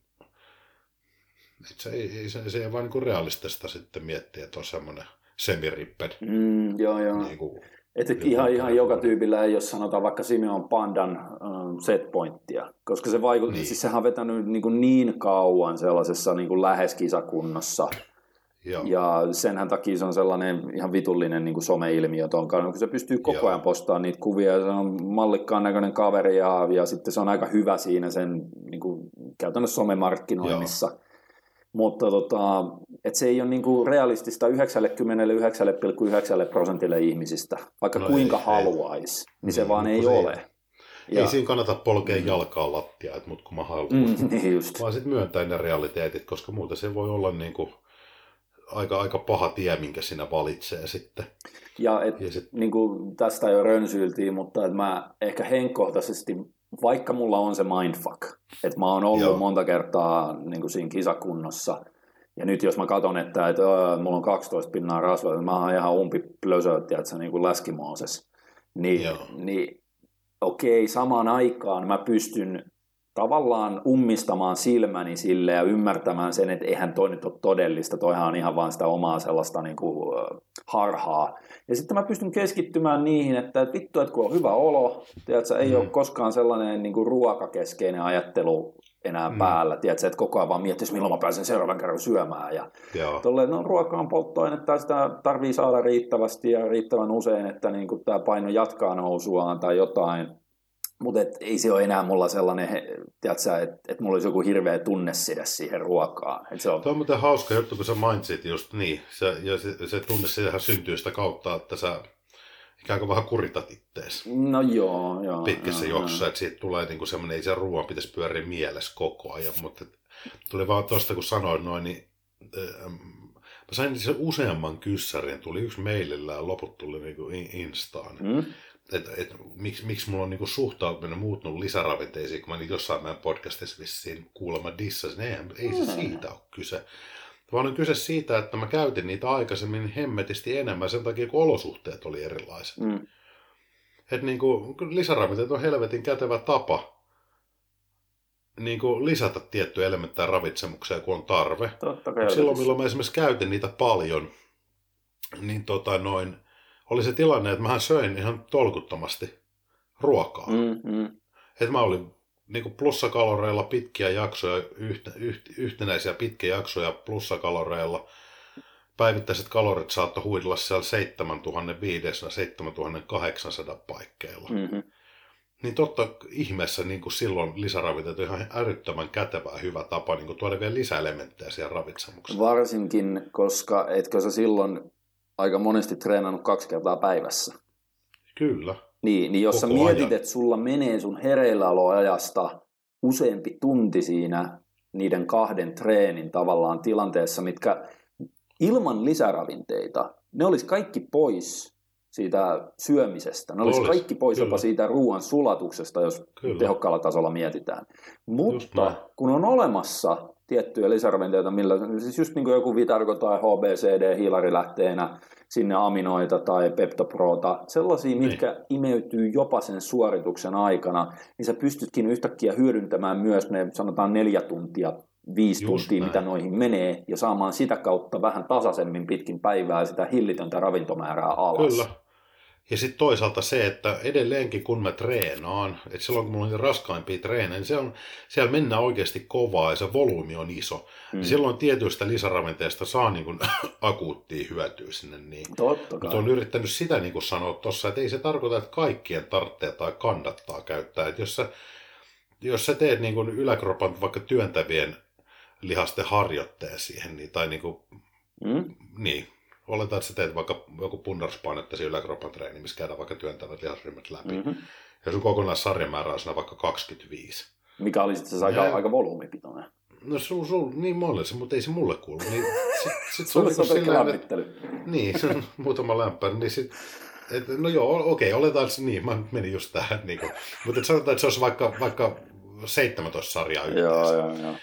se ei, ei, se, se ei vaan niin realistista sitten miettiä, että on semmoinen semiripped. Mm, joo, joo. Niin kuin, että ihan, ihan joka tyypillä ei, jos sanotaan vaikka Simeon Pandan setpointtia, koska se vaikuttaa, niin. siis sehän on vetänyt niin, kuin niin kauan sellaisessa niin kuin lähes kisakunnossa, Joo. Ja senhän takia se on sellainen ihan vitullinen niin kuin some-ilmiö tuon kun se pystyy koko Joo. ajan postaamaan niitä kuvia, ja se on mallikkaan näköinen kaveri, ja, ja sitten se on aika hyvä siinä sen niin kuin, käytännössä somemarkkinoinnissa. Joo. Mutta tota, et se ei ole niinku realistista 99,9 prosentille ihmisistä, vaikka no kuinka haluaisi, niin se mm, vaan ei ole. Ja... Ei siinä kannata polkea jalkaa lattia, että mut kun mä haluan. Mm, niin just. Vaan sitten myöntää ne realiteetit, koska muuten se voi olla niinku aika, aika paha tie, minkä sinä valitsee sitten. Ja, et, ja sit... niin kuin tästä jo rönsyiltiin, mutta et mä ehkä henkkohtaisesti vaikka mulla on se mindfuck, että mä oon ollut Joo. monta kertaa niin kuin siinä kisakunnossa, ja nyt jos mä katson, että, että öö, mulla on 12 pinnaa rasvaa, mä oon ihan umpi plösöt, että niin kuin läskimooses, niin, niin okei, samaan aikaan mä pystyn tavallaan ummistamaan silmäni sille ja ymmärtämään sen, että eihän toi nyt ole todellista, toihan on ihan vaan sitä omaa sellaista niin kuin, harhaa. Ja sitten mä pystyn keskittymään niihin, että vittu, että kun on hyvä olo, tiedätkö, ei mm. ole koskaan sellainen niin kuin ruokakeskeinen ajattelu enää mm. päällä, tiedätkö, että koko ajan vaan miettisi, milloin mä pääsen seuraavan kerran syömään. Ja tolleen, no, ruoka on polttoainetta, sitä tarvii saada riittävästi ja riittävän usein, että niin kuin tämä paino jatkaa nousuaan tai jotain. Mutta ei se ole enää mulla sellainen, että et mulla olisi joku hirveä tunne siihen ruokaan. Et se on... Tuo on muuten hauska juttu, kun sä mainitsit just niin. Se, ja se, se tunne syntyy sitä kautta, että sä ikään kuin vähän kuritat ittees. No joo, joo. Pitkässä juoksussa, että siitä tulee niinku semmoinen, ei se ruoan pitäisi pyöriä mielessä koko ajan, mutta tuli vaan tuosta, kun sanoin noin, niin äh, mä sain sen useamman kyssärin, tuli yksi mailillä ja loput tuli niinku Instaan. Mm että et, miksi, miksi mulla on niinku suhtautuminen muuttunut lisäravinteisiin, kun mä nyt jossain meidän podcastissa vissiin kuulemma dissasin. Ei, ei se siitä ole kyse. Vaan on kyse siitä, että mä käytin niitä aikaisemmin hemmetisti enemmän sen takia, kun olosuhteet oli erilaiset. Mm. Että niin kuin, lisäravinteet on helvetin kätevä tapa niin kuin lisätä tiettyjä elementtejä ravitsemukseen, kun on tarve. Totta kai. Silloin, milloin mä esimerkiksi käytin niitä paljon, niin tota noin, oli se tilanne, että mähän söin ihan tolkuttomasti ruokaa. Mm, mm. Että mä olin niin kuin plussakaloreilla pitkiä jaksoja, yhte, yhte, yhtenäisiä pitkiä jaksoja plussakaloreilla. Päivittäiset kalorit saattoi huidella siellä 7500-7800 paikkeilla. Mm-hmm. Niin totta ihmeessä niin kuin silloin lisäravinteet on ihan älyttömän kätevä ja hyvä tapa niin kuin tuoda vielä lisäelementtejä siihen ravitsemukseen. Varsinkin, koska etkö sä silloin aika monesti treenannut kaksi kertaa päivässä. Kyllä. Niin, niin jos sä mietit, ajan. että sulla menee sun hereilläoloajasta useampi tunti siinä niiden kahden treenin tavallaan tilanteessa, mitkä ilman lisäravinteita, ne olisi kaikki pois siitä syömisestä. Ne olisi Olis, kaikki pois kyllä. jopa siitä ruoan sulatuksesta, jos Kyllä. tehokkaalla tasolla mietitään. Mutta kun on olemassa tiettyjä lisäravinteita, millä, siis just niin kuin joku Vitargo tai HBCD hiilarilähteenä, sinne aminoita tai peptoproota, sellaisia, Niin. mitkä imeytyy jopa sen suorituksen aikana, niin sä pystytkin yhtäkkiä hyödyntämään myös ne sanotaan neljä tuntia, viisi Just tuntia, näin. mitä noihin menee, ja saamaan sitä kautta vähän tasaisemmin pitkin päivää sitä hillitöntä ravintomäärää alas. Kyllä. Ja sitten toisaalta se, että edelleenkin kun mä treenaan, että silloin kun mulla on niitä raskaimpia treenejä, niin se on, siellä mennään oikeasti kovaa ja se volyymi on iso. Mm. Silloin tietyistä lisäravinteista saa niin kuin akuuttia hyötyä sinne. Niin. Totta kai. Mutta on yrittänyt sitä niin kuin sanoa tuossa, että ei se tarkoita, että kaikkien tarvitsee tai kannattaa käyttää. Että jos sä, jos sä teet niin kuin yläkropan vaikka työntävien lihasten harjoitteen siihen, niin, tai niin kuin, Mm? niin, oletaan, että sä teet vaikka joku pundarspainettaisiin yläkropan treeni, missä käydään vaikka työntävät lihasryhmät läpi. Mm. Mm-hmm. Ja sun kokonaissarjamäärä on siinä vaikka 25. Mikä oli sitten se aika, Ja- aika volyymipitoinen. No sul, sul, niin monelle se, mutta ei se mulle kuulu. Niin, sit, sit Sulle se on niinku pelkkä lämmittely. Niin, se on muutama lämpäri. Niin sit, et, no joo, okei, oletaan että se niin, mä menin just tähän. Niin kuin, mutta et sanotaan, että se olisi vaikka, vaikka 17 sarjaa yhteensä. Joo, joo, joo.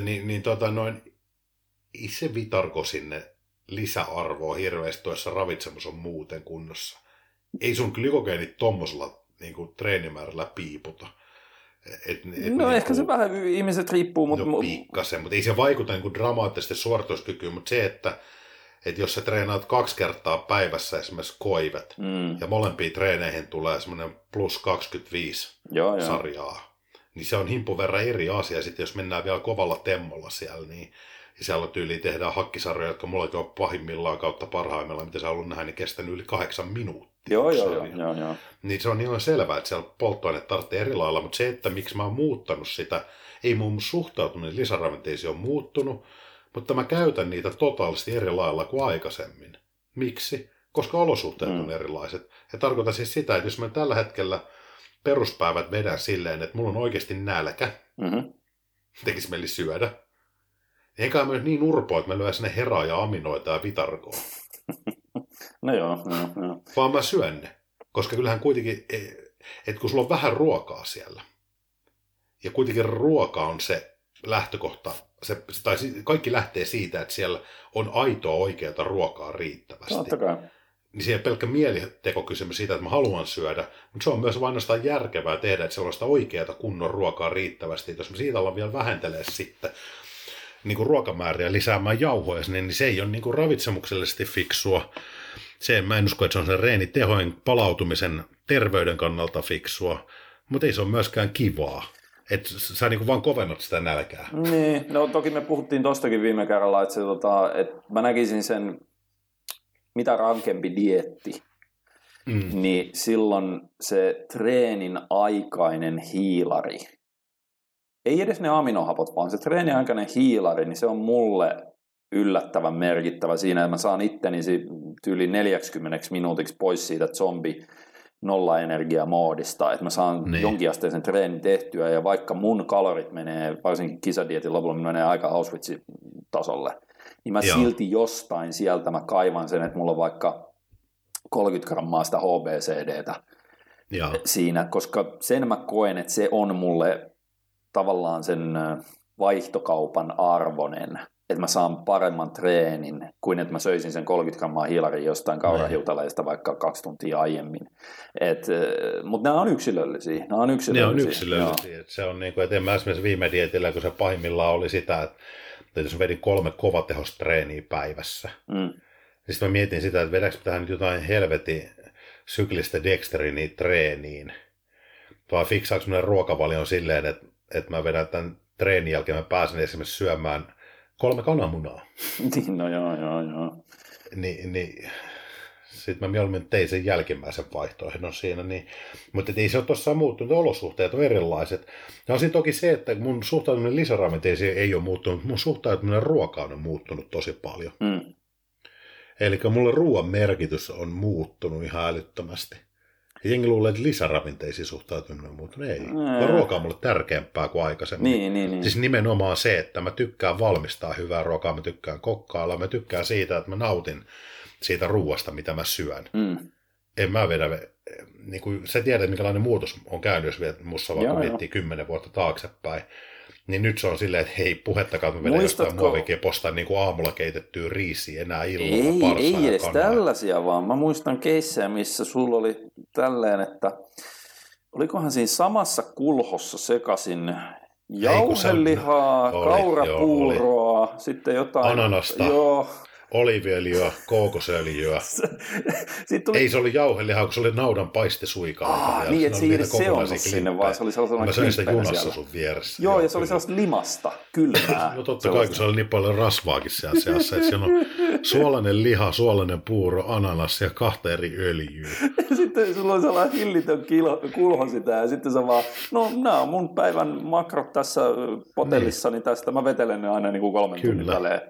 Niin, niin tota noin, ei se vitarko sinne lisäarvoa hirveästi, tuossa ravitsemus on muuten kunnossa. Ei sun glykogeenit tommosella niin kuin treenimäärällä piiputa. Et, et No niinku- ehkä se vähän ihmiset riippuu, mutta... No pikkasen, mutta ei se vaikuta niin kuin dramaattisesti suorituskykyyn, mutta se, että, että jos sä treenaat kaksi kertaa päivässä esimerkiksi koivet, Mm, ja molempiin treeneihin tulee semmoinen plus 25 joo, joo. sarjaa, niin se on himpun verran eri asia. Sitten jos mennään vielä kovalla temmolla siellä, niin ja siellä tyyliin tehdään hakkisarjoja, jotka mullakin on pahimmillaan kautta parhaimmillaan, mitä sä ollut nähdä, niin kestänyt yli kahdeksan minuuttia. Joo, joo, joo, joo, joo. Niin se on ihan selvää, että siellä polttoaine tarvitsee eri lailla, mutta se, että miksi mä oon muuttanut sitä, ei mun suhtautuminen lisäravinteisiin on muuttunut, mutta mä käytän niitä totaalisesti eri lailla kuin aikaisemmin. Miksi? Koska olosuhteet Mm. on erilaiset. Ja tarkoitan siis sitä, että jos mä tällä hetkellä peruspäivät vedän silleen, että mulla on oikeasti nälkä, Mm-hmm. tekisi mieli syödä, eikä nyt niin urpoa, että mä lyön sinne heraa ja aminoita ja vitargoa, No joo, joo, joo. vaan mä syön ne. Koska kyllähän kuitenkin, että kun sulla on vähän ruokaa siellä, ja kuitenkin ruoka on se lähtökohta, se, tai kaikki lähtee siitä, että siellä on aitoa oikeata ruokaa riittävästi. Totta kai. Niin siihen pelkkä mielitekokysymys siitä, että mä haluan syödä, mutta se on myös vain ainoastaan järkevää tehdä, että siellä on sitä oikeata kunnon ruokaa riittävästi. Et jos me siitä ollaan vielä vähentelee sitten niin kuin ruokamääriä lisäämään jauhoja sinne, niin se ei ole niin kuin ravitsemuksellisesti fiksua. Se, mä en usko, että se on sen reenitehojen palautumisen terveyden kannalta fiksua, mutta ei se ole myöskään kivaa. Että sä niin kuin vaan kovennat sitä nälkää. Niin, no toki me puhuttiin tostakin viime kerralla, että, se, tota, että mä näkisin sen, mitä rankempi dietti, Mm. niin silloin se treenin aikainen hiilari, ei edes ne aminohapot, vaan se treenin aikainen hiilari, niin se on mulle yllättävän merkittävä siinä, että mä saan itteni tyyli 40 minuutiksi pois siitä zombi nolla moodista, että mä saan Niin. jonkinasteisen treenin tehtyä ja vaikka mun kalorit menee, varsinkin kisadietin lopulla, menee aika Auschwitzin tasolle, niin mä Joo. Joo. silti jostain sieltä mä kaivan sen, että mulla on vaikka 30 grammaa sitä HBCDtä Ja, siinä, koska sen mä koen, että se on mulle tavallaan sen vaihtokaupan arvonen, että mä saan paremman treenin kuin että mä söisin sen 30 grammaa hiilaria jostain kaurahiutaleista vaikka kaksi tuntia aiemmin. Mutta nämä on yksilöllisiä. Nämä on yksilöllisiä. Ne on yksilöllisiä. Se on niin kuin, että en mä esimerkiksi viime dietillä, kun se pahimmillaan oli sitä, että jos vedin kolme kovatehostreeniä päivässä, mm. Niin sitten mä mietin sitä, että vedäkö tähän nyt jotain helvetin syklistä dexterinia treeniin. Vai fiksaako ruokavalion silleen, että, että mä vedän tämän treenin jälkeen, mä pääsen esimerkiksi syömään kolme kananmunaa. Niin, no joo, joo, joo. Niin, niin sitten mä mieluummin tein sen jälkimmäisen vaihtoehdon siinä, niin, mutta ei se ole tuossa muuttunut, olosuhteet on erilaiset. Ja on siinä toki se, että mun suhtautuminen lisäravinteisiin ei ole muuttunut, mun suhtautuminen ruokaan on muuttunut tosi paljon. Mm. Eli mulle ruoan merkitys on muuttunut ihan älyttömästi. Jengi luulee, että lisäravinteisiin suhtautuminen on muuttunut. Ei. Mm. Ruoka on mulle tärkeämpää kuin aikaisemmin. Niin, niin, niin. Siis nimenomaan se, että mä tykkään valmistaa hyvää ruokaa, mä tykkään kokkailla, mä tykkään siitä, että mä nautin siitä ruoasta, mitä mä syön. Mm. En mä vedä, niin kuin sä tiedät, minkälainen muutos on käynyt, jos vielä mussa vaikka miettii kymmenen vuotta taaksepäin. Niin nyt se on silleen, että hei, puhettakaa, että mä vedän jostain muovikin postaan niin kuin aamulla keitettyä riisiä enää illalla Ei, ei edes kanaa. tällaisia, vaan mä muistan keissejä, missä sulla oli tälleen, että olikohan siinä samassa kulhossa sekasin jauhelihaa, kaurapuuroa, sitten jotain... Ananasta. Joo, oliviöljyä, kookosöljyä. tuli... Ei se oli jauhelihaa, kun se oli naudan paistesuika. Ah, niin, että se ei edes seonnut sinne, vaan se oli sellainen Mä söin sitä junassa siellä. sun vieressä. Joo, ja se oli sellaista limasta, kylmää. no totta kai, kun se oli niin paljon rasvaakin siellä seassa. Että siellä on suolainen liha, suolainen puuro, ananas ja kahta eri öljyä. sitten sulla on sellainen hillitön kilo, kulho sitä, ja sitten sä vaan, no nämä on mun päivän makrot tässä potellissa, niin tästä mä vetelen ne aina niin kuin kolmen Kyllä. tunnin välein.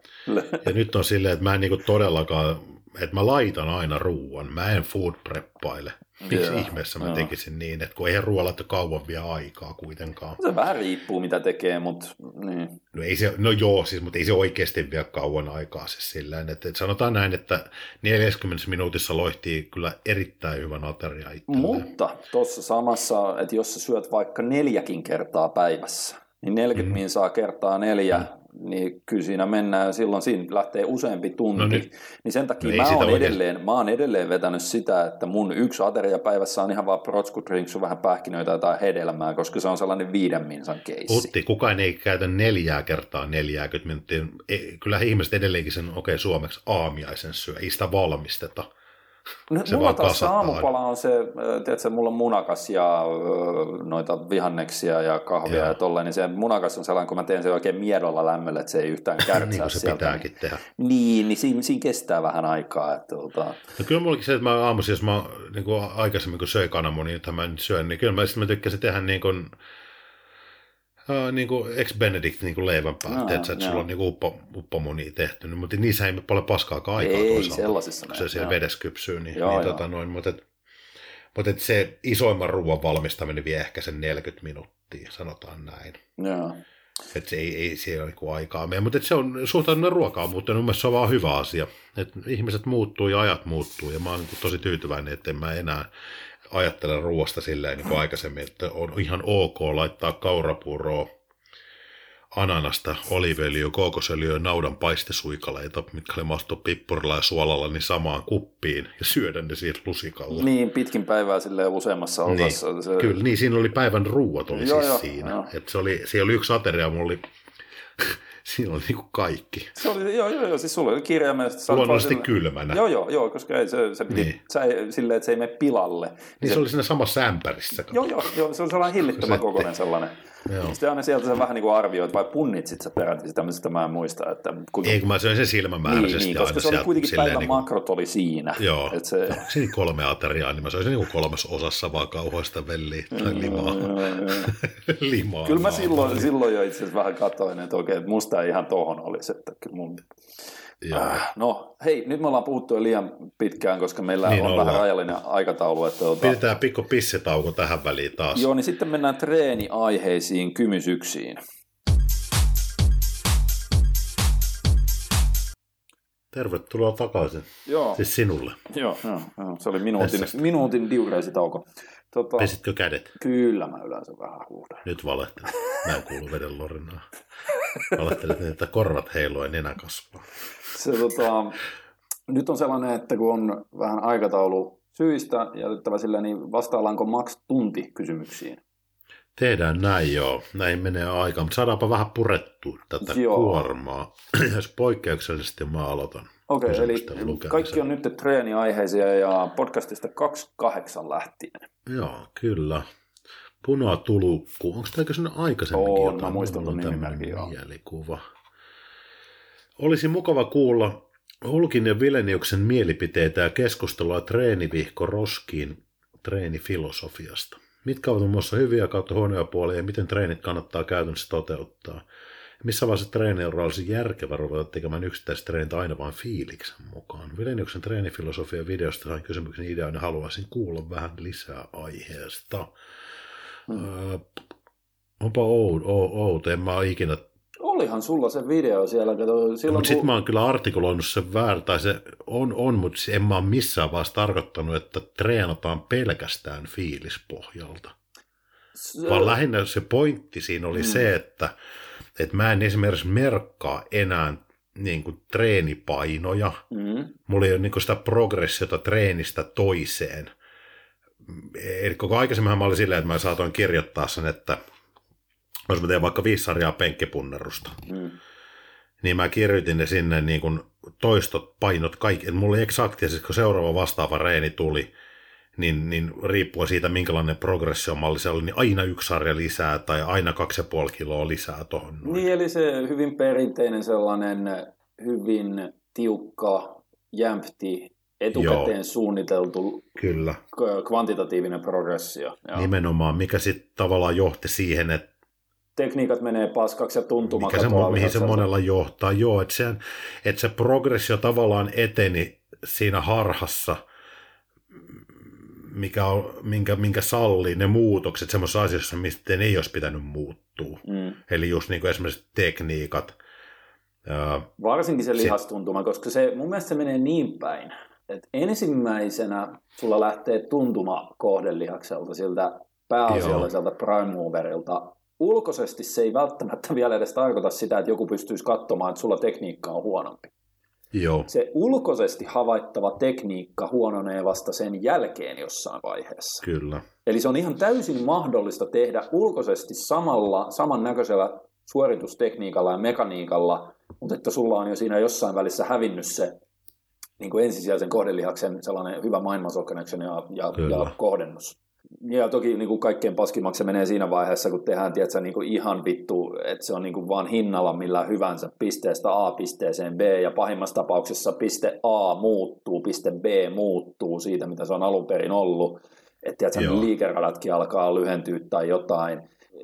ja nyt on silleen, että mä en niinku todellakaan, että mä laitan aina ruuan, mä en food preppaile. Miksi yeah, ihmeessä mä yeah. tekisin niin, että kun eihän ruoalla kauan vie aikaa kuitenkaan. Se vähän riippuu mitä tekee, mutta niin. No, ei se, no joo, siis, mutta ei se oikeasti vie kauan aikaa siis sillä että, että sanotaan näin, että 40 minuutissa loihtii kyllä erittäin hyvän ateria itselleen. Mutta tuossa samassa, että jos sä syöt vaikka neljäkin kertaa päivässä, niin 40 mm. minsaa kertaa neljä, mm niin kyllä siinä mennään, silloin siinä lähtee useampi tunti. No niin. niin sen takia no mä, oon edelleen, mä oon edelleen vetänyt sitä, että mun yksi ateria päivässä on ihan vaan protskudrinksu, vähän pähkinöitä tai hedelmää, koska se on sellainen viiden minsan keissi. Utti, kukaan ei käytä neljää kertaa 40 minuuttia. E, kyllä ihmiset edelleenkin sen, okei okay, suomeksi aamiaisen syö, ei sitä valmisteta. No, se mulla taas aamupala on se, tiedätkö, mulla on munakas ja noita vihanneksia ja kahvia Joo. ja tolleen, niin se munakas on sellainen, kun mä teen se oikein miedolla lämmöllä, että se ei yhtään kärtsää niin kuin se sieltä. pitääkin tehdä. Niin, niin siinä, siinä kestää vähän aikaa. Että, tuota... no, kyllä mullakin se, että mä aamuisin, jos mä niin kuin aikaisemmin kun söin kananmunia, jota mä nyt syön, niin kyllä mä, mä tykkäsin tehdä niin kuin, Uh, niin kuin ex-Benedict niin kuin leivän päältä, no, että sulla on niin kuin uppo, uppomuni tehty, niin, mutta niissä ei paljon paskaakaan aikaa ei, toisaalta, sellaisissa kun se siellä vedessä kypsyy. Niin, joo, niin, tota, noin, mutta, et, mutta et se isoimman ruoan valmistaminen vie ehkä sen 40 minuuttia, sanotaan näin. Joo. Että se ei, ei siellä niin aikaa mene, mutta se on suhtautuminen ruokaa muuttunut, mun se on vaan hyvä asia. Että ihmiset muuttuu ja ajat muuttuu ja mä oon niin tosi tyytyväinen, että en mä enää ajattelen ruoasta silleen niin kuin aikaisemmin, että on ihan ok laittaa kaurapuuroa, ananasta, olivöljyä, kookosöljyä, naudan paistesuikaleita, mitkä oli mahtu pippurilla ja suolalla, niin samaan kuppiin ja syödä ne siitä lusikalla. Niin, pitkin päivää sille useammassa niin, osassa. Se... Kyllä, niin siinä oli päivän ruuat oli joo, siis joo, siinä. Joo. Et se, oli, se oli yksi ateria, mulla oli Siinä oli niinku kaikki. Se oli, joo, joo, joo, siis sulla oli kirjaimellisesti. Luonnollisesti sille... kylmänä. Joo, joo, joo, koska ei, se, se piti niin. sä, silleen, että se ei mene pilalle. Niin, niin se, se, oli siinä samassa ämpärissä. Joo, joo, joo, se oli sellainen hillittömän kokoinen sellainen. Joo. Sitten aina sieltä sä vähän niin kuin arvioit, vai punnitsit sä peräti sitä, mistä mä en muista. Että kuinka... Ei, kun mä söin sen silmämääräisesti niin, niin, koska se oli kuitenkin päivän niin kuin... makrot oli siinä. Joo, että se... Siinä kolme ateriaa, niin mä söin sen niin kolmas osassa vaan kauhoista velliä tai limaa. limaa kyllä mä silloin, silloin jo itse asiassa vähän katsoin, että okei, musta ei ihan tohon olisi, että kyllä mun Äh, no hei, nyt me ollaan puhuttu jo liian pitkään, koska meillä niin on ollaan. vähän rajallinen aikataulu. Että, tuota... Pidetään pikku pissitauko tähän väliin taas. Joo, niin sitten mennään treeniaiheisiin kymysyksiin. Tervetuloa takaisin. Joo. Siis sinulle. Joo, joo, joo. se oli minuutin, minuutin diureisitauko. Tota, Pesitkö kädet? Kyllä, mä yleensä vähän huudan. Nyt valehtelen. Mä en kuulu veden lorinaa. Alettelet että korvat heilua ja nenä kasvaa. Se, tota, nyt on sellainen, että kun on vähän aikataulu syistä jätettävä sillä, niin vastaillaanko maks tunti kysymyksiin? Tehdään näin joo, näin menee aika, mutta saadaanpa vähän purettua tätä joo. kuormaa, jos poikkeuksellisesti mä aloitan. Okei, okay, eli kaikki on nyt treeniaiheisia ja podcastista 28 lähtien. Joo, kyllä. Punatulukku, onko tämä kysynyt aikaisemminkin on, jotain? mä muistan tuon nimimerkin, joo. Mielikuva. Olisi mukava kuulla Hulkin ja Vileniuksen mielipiteitä ja keskustelua treenivihko Roskiin treenifilosofiasta. Mitkä ovat muun muassa hyviä kautta huonoja puolia ja miten treenit kannattaa käytännössä toteuttaa? Missä vaiheessa treeniura olisi järkevä ruveta tekemään yksittäiset treenit aina vain fiiliksen mukaan? Vileniuksen treenifilosofia videosta sain kysymyksen idean ja haluaisin kuulla vähän lisää aiheesta. Öö, onpa outo, outo, en mä ole ikinä Olihan sulla se video siellä. Kato, silloin, mutta kun... sitten mä oon kyllä artikuloinut sen väärin, tai se on, on mutta en mä ole missään vaiheessa tarkoittanut, että treenataan pelkästään fiilispohjalta. Se... Vaan lähinnä se pointti siinä oli mm. se, että, että mä en esimerkiksi merkkaa enää niin kuin treenipainoja. Mm. Mulla ei ole niin kuin sitä progressiota treenistä toiseen. Eli koko aikaisemmin mä olin silleen, että mä saatoin kirjoittaa sen, että – jos mä teen vaikka viisi sarjaa penkkipunnerusta, mm. niin mä kirjoitin ne sinne niin kuin toistot, painot, kaikki. Et mulla eksaktisesti, kun seuraava vastaava reeni tuli, niin, niin riippuen siitä, minkälainen progressiomalli se oli, niin aina yksi sarja lisää tai aina kaksi ja puoli kiloa lisää tuohon. Niin, eli se hyvin perinteinen sellainen hyvin tiukka, jämpti, etukäteen Joo. suunniteltu Kyllä. kvantitatiivinen progressio. Joo. Nimenomaan, mikä sitten tavallaan johti siihen, että tekniikat menee paskaksi ja tuntuma Mikä se, mihin se monella johtaa. Joo, että se, että se progressio tavallaan eteni siinä harhassa, mikä, on, minkä, minkä sallii ne muutokset semmoisessa asiassa, mistä ei olisi pitänyt muuttua. Mm. Eli just niin kuin esimerkiksi tekniikat. Varsinkin se lihastuntuma, koska se, mun mielestä se menee niin päin, että ensimmäisenä sulla lähtee tuntuma kohdelihakselta, siltä pääasialliselta prime moverilta ulkoisesti se ei välttämättä vielä edes tarkoita sitä, että joku pystyisi katsomaan, että sulla tekniikka on huonompi. Joo. Se ulkoisesti havaittava tekniikka huononee vasta sen jälkeen jossain vaiheessa. Kyllä. Eli se on ihan täysin mahdollista tehdä ulkoisesti samalla, samannäköisellä suoritustekniikalla ja mekaniikalla, mutta että sulla on jo siinä jossain välissä hävinnyt se niin kuin ensisijaisen kohdelihaksen sellainen hyvä mind muscle connection ja, ja, ja kohdennus. Ja toki niin kuin kaikkein paskimmaksi se menee siinä vaiheessa, kun tehdään tiedätkö, niin kuin ihan vittu, että se on niin kuin vaan hinnalla millä hyvänsä pisteestä A pisteeseen B, ja pahimmassa tapauksessa piste A muuttuu, piste B muuttuu siitä, mitä se on alun perin ollut. Että tiedätkö, liikeradatkin alkaa lyhentyä tai jotain.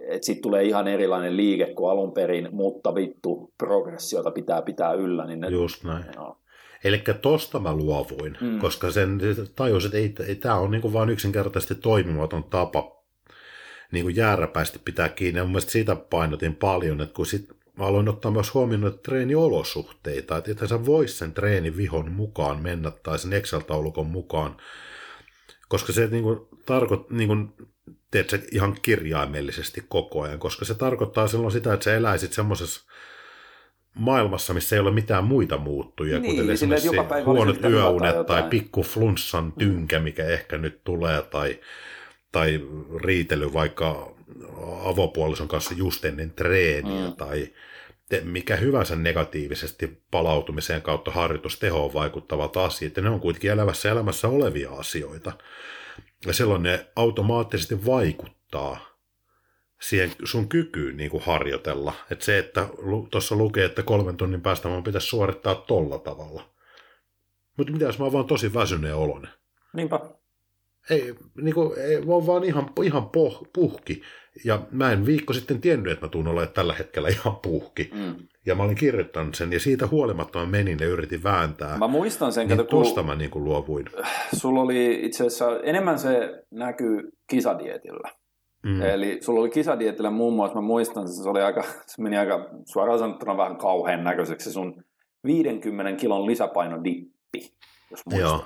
Että sitten tulee ihan erilainen liike kuin alun perin, mutta vittu, progressiota pitää pitää yllä. Niin ne, Just näin. Joo. Eli tosta mä luovuin, mm. koska sen tajus, että ei, ei tämä on niin vain yksinkertaisesti toimimaton tapa niin kuin jääräpäisesti pitää kiinni. Ja mun mielestä siitä painotin paljon, että kun sit mä aloin ottaa myös huomioon että treeniolosuhteita, että että sä vois sen treenivihon mukaan mennä tai sen Excel-taulukon mukaan, koska se niin kuin, tarkoit, niin kuin, teet se ihan kirjaimellisesti koko ajan, koska se tarkoittaa silloin sitä, että sä eläisit semmoisessa maailmassa, missä ei ole mitään muita muuttuja, niin, kuten esimerkiksi huonot yöunet tai pikku flunssan tynkä, mikä ehkä nyt tulee, tai, tai riitely vaikka avopuolison kanssa just ennen treeniä, mm. tai mikä hyvänsä negatiivisesti palautumiseen kautta harjoitustehoon vaikuttavat asiat, ja ne on kuitenkin elävässä elämässä olevia asioita. Ja silloin ne automaattisesti vaikuttaa siihen sun kykyyn niin kuin harjoitella. Että se, että tuossa lukee, että kolmen tunnin päästä mun pitäisi suorittaa tolla tavalla. Mutta mitä jos mä oon vaan tosi väsyneen olonen? Niinpä. Ei, niin kuin, ei, mä oon vaan ihan, ihan poh, puhki. Ja mä en viikko sitten tiennyt, että mä tuun olemaan tällä hetkellä ihan puhki. Mm. Ja mä olin kirjoittanut sen, ja siitä huolimatta mä menin ja yritin vääntää. Mä muistan sen, niin kun... mä niin kuin luovuin. Sulla oli itse asiassa, enemmän se näkyy kisadietillä. Mm. Eli sulla oli kisadietillä muun muassa, mä muistan, se, oli aika, se meni aika suoraan sanottuna vähän kauhean näköiseksi se sun 50 kilon lisäpainodippi, jos muistat. Joo.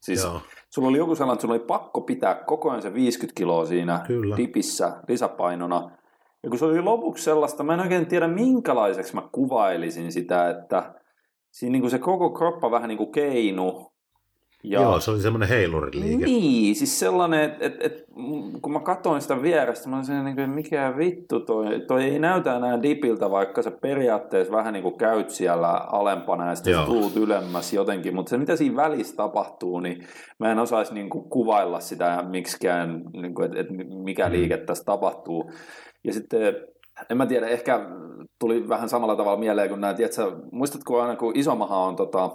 Siis Joo. sulla oli joku sellainen, että sulla oli pakko pitää koko ajan se 50 kiloa siinä Kyllä. dipissä lisäpainona, Ja kun se oli lopuksi sellaista, mä en oikein tiedä minkälaiseksi mä kuvailisin sitä, että siinä niin kuin se koko kroppa vähän niin kuin keinu. Ja, Joo, se oli semmoinen heiluriliike. Niin, siis sellainen, että et, et, kun mä katsoin sitä vierestä, mä olin niin kuin, mikä vittu toi, toi ei näytä enää dipiltä, vaikka sä periaatteessa vähän niin kuin käyt siellä alempana ja sitten tuut ylemmäs jotenkin, mutta se mitä siinä välissä tapahtuu, niin mä en osaisi niin kuin kuvailla sitä miksikään, niin kuin, että et mikä mm. liike tässä tapahtuu. Ja sitten en mä tiedä, ehkä tuli vähän samalla tavalla mieleen kuin näet, että muistatko aina kun Isomaha on tota,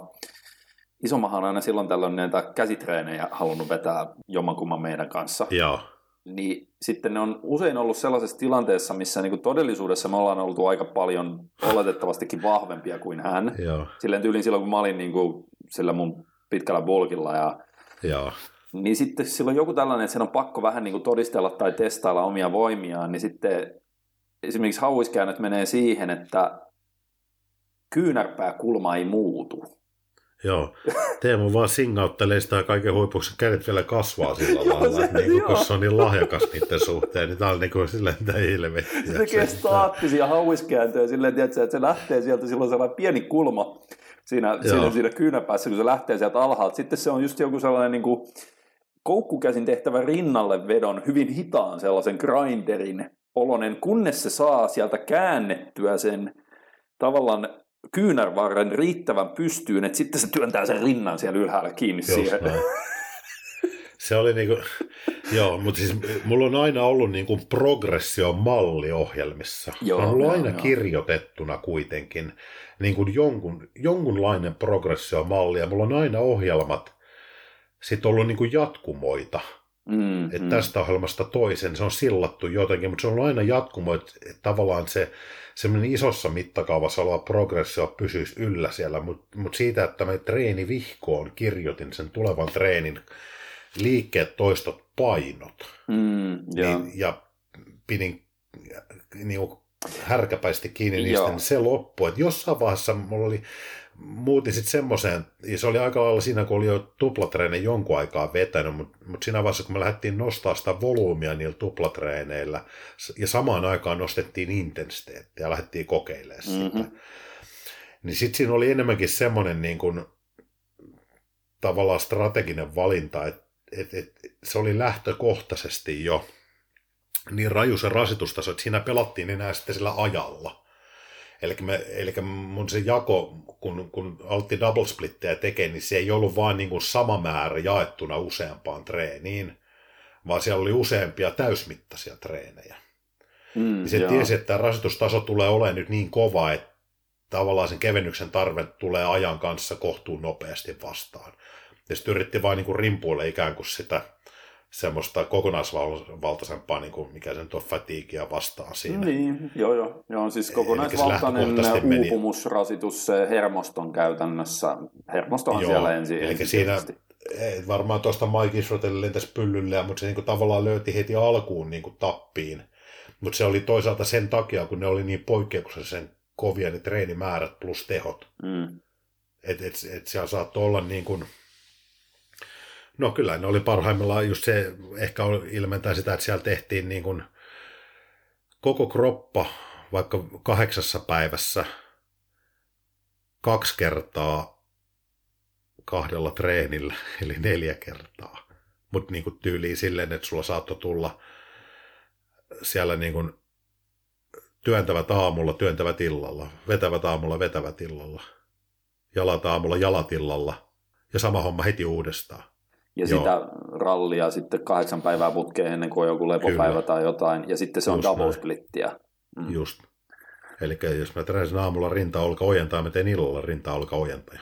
Isomaha on aina silloin tällöin näitä käsitreenejä halunnut vetää jommankumman meidän kanssa. Joo. Niin sitten ne on usein ollut sellaisessa tilanteessa, missä niin kuin todellisuudessa me ollaan oltu aika paljon oletettavastikin vahvempia kuin hän. Joo. Silleen tyylin silloin, kun mä olin niin kuin sillä mun pitkällä bulkilla ja Joo. Niin sitten silloin joku tällainen, että sen on pakko vähän niin kuin todistella tai testailla omia voimiaan, niin sitten esimerkiksi hauiskäännöt menee siihen, että kyynärpääkulma ei muutu. Joo, Teemu vaan singauttelee sitä kaiken huipuksi, kädet vielä kasvaa sillä lailla, että niin kun se on niin lahjakas niiden suhteen, niin tämä on niin kuin silleen, että helvettiä. Se tekee staattisia hauiskääntöjä silleen, että se lähtee sieltä, silloin sellainen pieni kulma siinä, siinä, siinä kyynäpäässä, kun se lähtee sieltä alhaalta. Sitten se on just joku sellainen niin kuin koukkukäsin tehtävä rinnalle vedon, hyvin hitaan sellaisen grinderin olonen, kunnes se saa sieltä käännettyä sen tavallaan kyynärvarren riittävän pystyyn, että sitten se työntää sen rinnan siellä ylhäällä kiinni Just siihen. Näin. Se oli niinku, joo, mutta siis mulla on aina ollut niinku progression malli ohjelmissa. Joo, on ollut joo, aina joo. kirjoitettuna kuitenkin niin kuin jonkun, jonkunlainen progressio malli ja mulla on aina ohjelmat sitten ollut niin kuin jatkumoita. Mm, että mm. tästä ohjelmasta toisen, se on sillattu jotenkin, mutta se on ollut aina jatkumo, että, että tavallaan se semmoinen isossa mittakaavassa oleva progressio pysyisi yllä siellä, mutta mut siitä, että mä treeni vihkoon kirjoitin sen tulevan treenin liikkeet, toistot, painot. Mm, ja. Niin, ja pidin niin härkäpäisesti kiinni niistä, Joo. niin se loppui. Että jossain vaiheessa mulla oli, muutin sitten semmoiseen, ja se oli aika lailla siinä, kun oli jo tuplatreinen jonkun aikaa vetänyt, mutta mut siinä vaiheessa, kun me lähdettiin nostaa sitä volyymia niillä tuplatreeneillä, ja samaan aikaan nostettiin intensiteettiä ja lähdettiin kokeilemaan mm-hmm. sitä, niin sitten siinä oli enemmänkin semmoinen niin kuin, tavallaan strateginen valinta, että et, et, se oli lähtökohtaisesti jo niin raju se rasitustaso, että siinä pelattiin enää sitten sillä ajalla. Eli, me, eli mun se jako, kun, kun aloitti double splittiä tekee, niin se ei ollut vain niin kuin sama määrä jaettuna useampaan treeniin, vaan siellä oli useampia täysmittaisia treenejä. Mm, niin se joo. tiesi, että rasitustaso tulee olemaan nyt niin kova, että tavallaan sen kevennyksen tarve tulee ajan kanssa kohtuun nopeasti vastaan. Ja sitten yritti vain niin rimpuille ikään kuin sitä semmoista kokonaisvaltaisempaa, niin kuin mikä sen tuo fatiikia vastaan siinä. Niin, joo joo. joo siis kokonaisvaltainen uupumusrasitus se hermoston käytännössä. Hermostohan joo, siellä ensin. Eli siinä varmaan tuosta Mike Israelille lentäisi pyllylle, mutta se niin kuin tavallaan löyti heti alkuun niin kuin tappiin. Mutta se oli toisaalta sen takia, kun ne oli niin poikkeuksellisen kovia ne treenimäärät plus tehot. Mm. Että et, et siellä saattoi olla niin kuin, No kyllä ne oli parhaimmillaan just se, ehkä ilmentää sitä, että siellä tehtiin niin kuin koko kroppa vaikka kahdeksassa päivässä kaksi kertaa kahdella treenillä, eli neljä kertaa. Mutta niin tyyliin silleen, että sulla saattoi tulla siellä niin kuin työntävät aamulla, työntävät illalla, vetävät aamulla, vetävät illalla, jalat aamulla, jalat illalla ja sama homma heti uudestaan ja Joo. sitä rallia sitten kahdeksan päivää putkeen ennen kuin on joku lepopäivä Kyllä. tai jotain, ja sitten se on double splittiä. Mm. Just. Eli jos mä treenasin aamulla rinta-olka ojentaa, mä teen illalla rinta-olka ojentaja.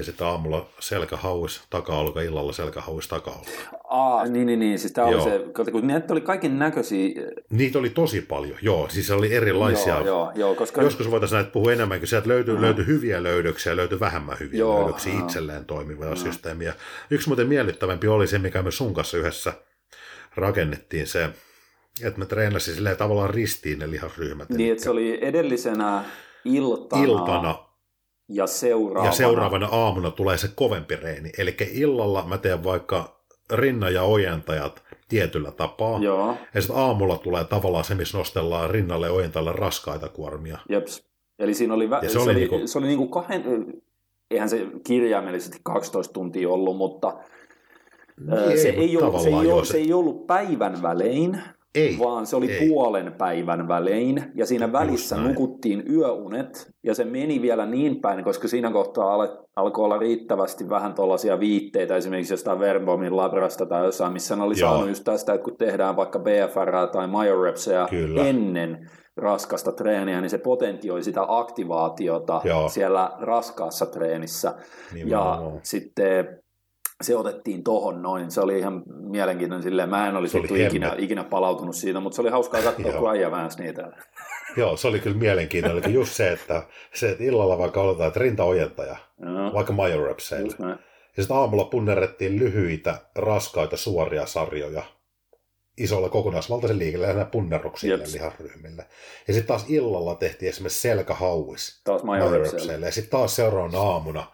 Ja sitten aamulla selkähauis, taka-olka, illalla selkähauis, taka-olka. Aa, niin, niin, niin. Siis tämä oli se, kun näitä oli kaiken näköisiä. Niitä oli tosi paljon, joo. Siis oli erilaisia. Joo, joo, joo koska... Joskus voitaisiin näitä puhua enemmänkin. Sieltä löytyy, uh-huh. löytyy hyviä löydöksiä, löytyy vähemmän hyviä joo, löydöksiä, uh-huh. itselleen toimivia uh-huh. systeemiä. Yksi muuten miellyttävämpi oli se, mikä me sun kanssa yhdessä rakennettiin se, että me treenasin silleen tavallaan ristiin ne lihasryhmät. Niin, että se oli edellisenä iltana, iltana ja seuraavana. Ja seuraavana aamuna tulee se kovempi reeni. Eli illalla mä teen vaikka rinna- ja ojentajat tietyllä tapaa. Joo. Ja sitten aamulla tulee tavallaan se, missä nostellaan rinnalle ja ojentalle raskaita kuormia. Jeps. Eli siinä oli, vä- Ja se, se oli, niinku... se oli niinku kahden, eihän se kirjaimellisesti 12 tuntia ollut, mutta Öö, se, ei mutta ollut, se, ei se ei ollut päivän välein, ei, vaan se oli ei. puolen päivän välein, ja siinä välissä näin. nukuttiin yöunet, ja se meni vielä niin päin, koska siinä kohtaa ale, alkoi olla riittävästi vähän tuollaisia viitteitä, esimerkiksi jostain Verbomin labrasta tai jossain, missä ne oli Joo. saanut just tästä, että kun tehdään vaikka BFR tai Majorepsia Kyllä. ennen raskasta treeniä, niin se potentioi sitä aktivaatiota Joo. siellä raskaassa treenissä, ja Nimenomaan. sitten se otettiin tohon noin, se oli ihan mielenkiintoinen silleen, mä en olisi oli ikinä, ikinä palautunut siitä, mutta se oli hauskaa katsoa, kun äijä väänsi niitä. Joo, se oli kyllä mielenkiintoinen. Eli just se, että, se, että illalla vaikka oletaan, että rintaojentaja, Joo, vaikka näin. Ja sitten aamulla punnerrettiin lyhyitä, raskaita, suoria sarjoja isolla kokonaisvaltaisen liikellä ja punnerruksille Jeps. liharyhmille. Ja sitten taas illalla tehtiin esimerkiksi selkähauis Taas majorepseille. Ja sitten taas seuraavana aamuna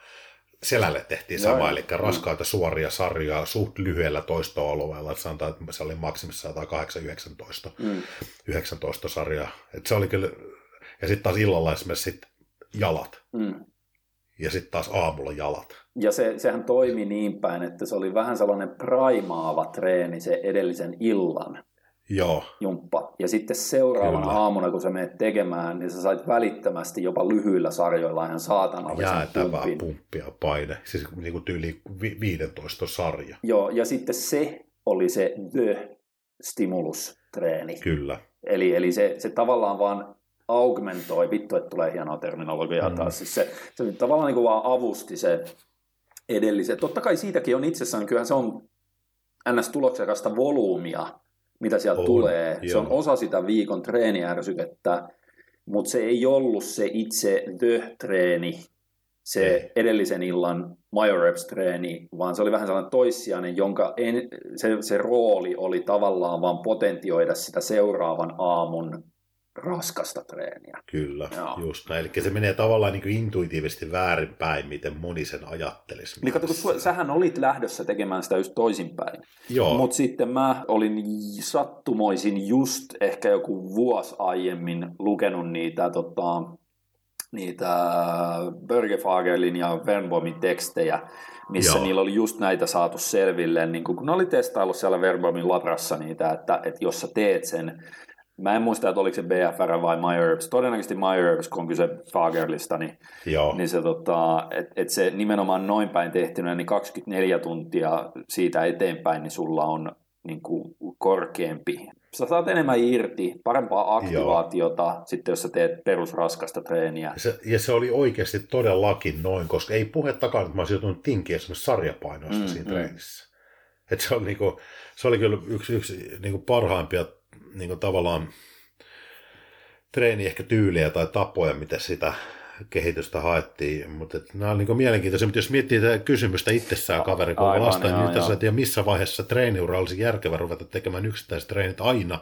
selälle tehtiin sama, joo. eli raskaita suoria sarjoja suht lyhyellä toistoalueella. että Sanotaan, että se oli maksimissaan 8-19 Mm. 19 sarjaa. Et se oli kyllä, ja sitten taas illalla esimerkiksi sit jalat, Mm. ja sitten taas aamulla jalat. Ja se, sehän toimi niin päin, että se oli vähän sellainen primaava treeni se edellisen illan Joo, jumppa. Ja sitten seuraavana Kyllä. aamuna, kun sä menet tekemään, niin sä sait välittömästi jopa lyhyillä sarjoilla ihan saatanallisen jäätävää pumpin. pumppia paine, siis niin kuin tyyli vi- 15 sarja. Joo, ja sitten se oli se the stimulus-treeni. Kyllä, Eli, eli se, se tavallaan vaan augmentoi, vittu, että tulee hienoa terminologiaa Mm. taas. Siis se, se tavallaan niin kuin vaan avusti se edellisen. Totta kai siitäkin on itsessään, kyllähän se on ns-tuloksekasta volyymia, mitä sieltä On, tulee. Se joo. on osa sitä viikon treeniärsykettä, mutta se ei ollut se itse the-treeni, se Ei. edellisen illan Majoreps-treeni, vaan se oli vähän sellainen toissijainen, jonka en, se, se rooli oli tavallaan vaan potentioida sitä seuraavan aamun raskasta treeniä. kyllä, Joo. just näin. Eli se menee tavallaan niin kuin intuitiivisesti väärinpäin, miten moni sen ajattelisi. Niin kato, kun sähän olit lähdössä tekemään sitä just toisinpäin. Joo, Mutta sitten mä olin sattumoisin just ehkä joku vuosi aiemmin lukenut niitä, tota, niitä Börgefagelin ja Wernbomin tekstejä, missä Joo. niillä oli just näitä saatu selville, niin kun ne oli testaillut siellä Wernbomin labrassa niitä, että, että jos sä teet sen, mä en muista, että oliko se BFR vai MyHerbs, todennäköisesti MyHerbs, kun on kyse Fagerlista, niin joo, niin se, tota, et, et se nimenomaan noin päin tehtynä, niin 24 tuntia siitä eteenpäin, niin sulla on niin kuin korkeampi. Sä saat enemmän irti, parempaa aktivaatiota, sitten jos sä teet perusraskasta treeniä. Ja se, ja se oli oikeasti todellakin noin, koska ei puhettakaan, että mä olisin joutunut tinkiä esimerkiksi sarjapainoista Mm, mm, siinä mm. treenissä. Et se, on niinku, se oli kyllä yksi, yksi niinku parhaimpia niinku tavallaan treeni ehkä tyylejä tai tapoja, mitä sitä kehitystä haettiin. Mutta nämä on niinku mielenkiintoisia, mutta jos miettii tätä kysymystä itsessään kaveri, kun Aivan, vastaan, niin joo. sä tiedä missä vaiheessa treeniura olisi järkevä ruveta tekemään yksittäiset treenit aina,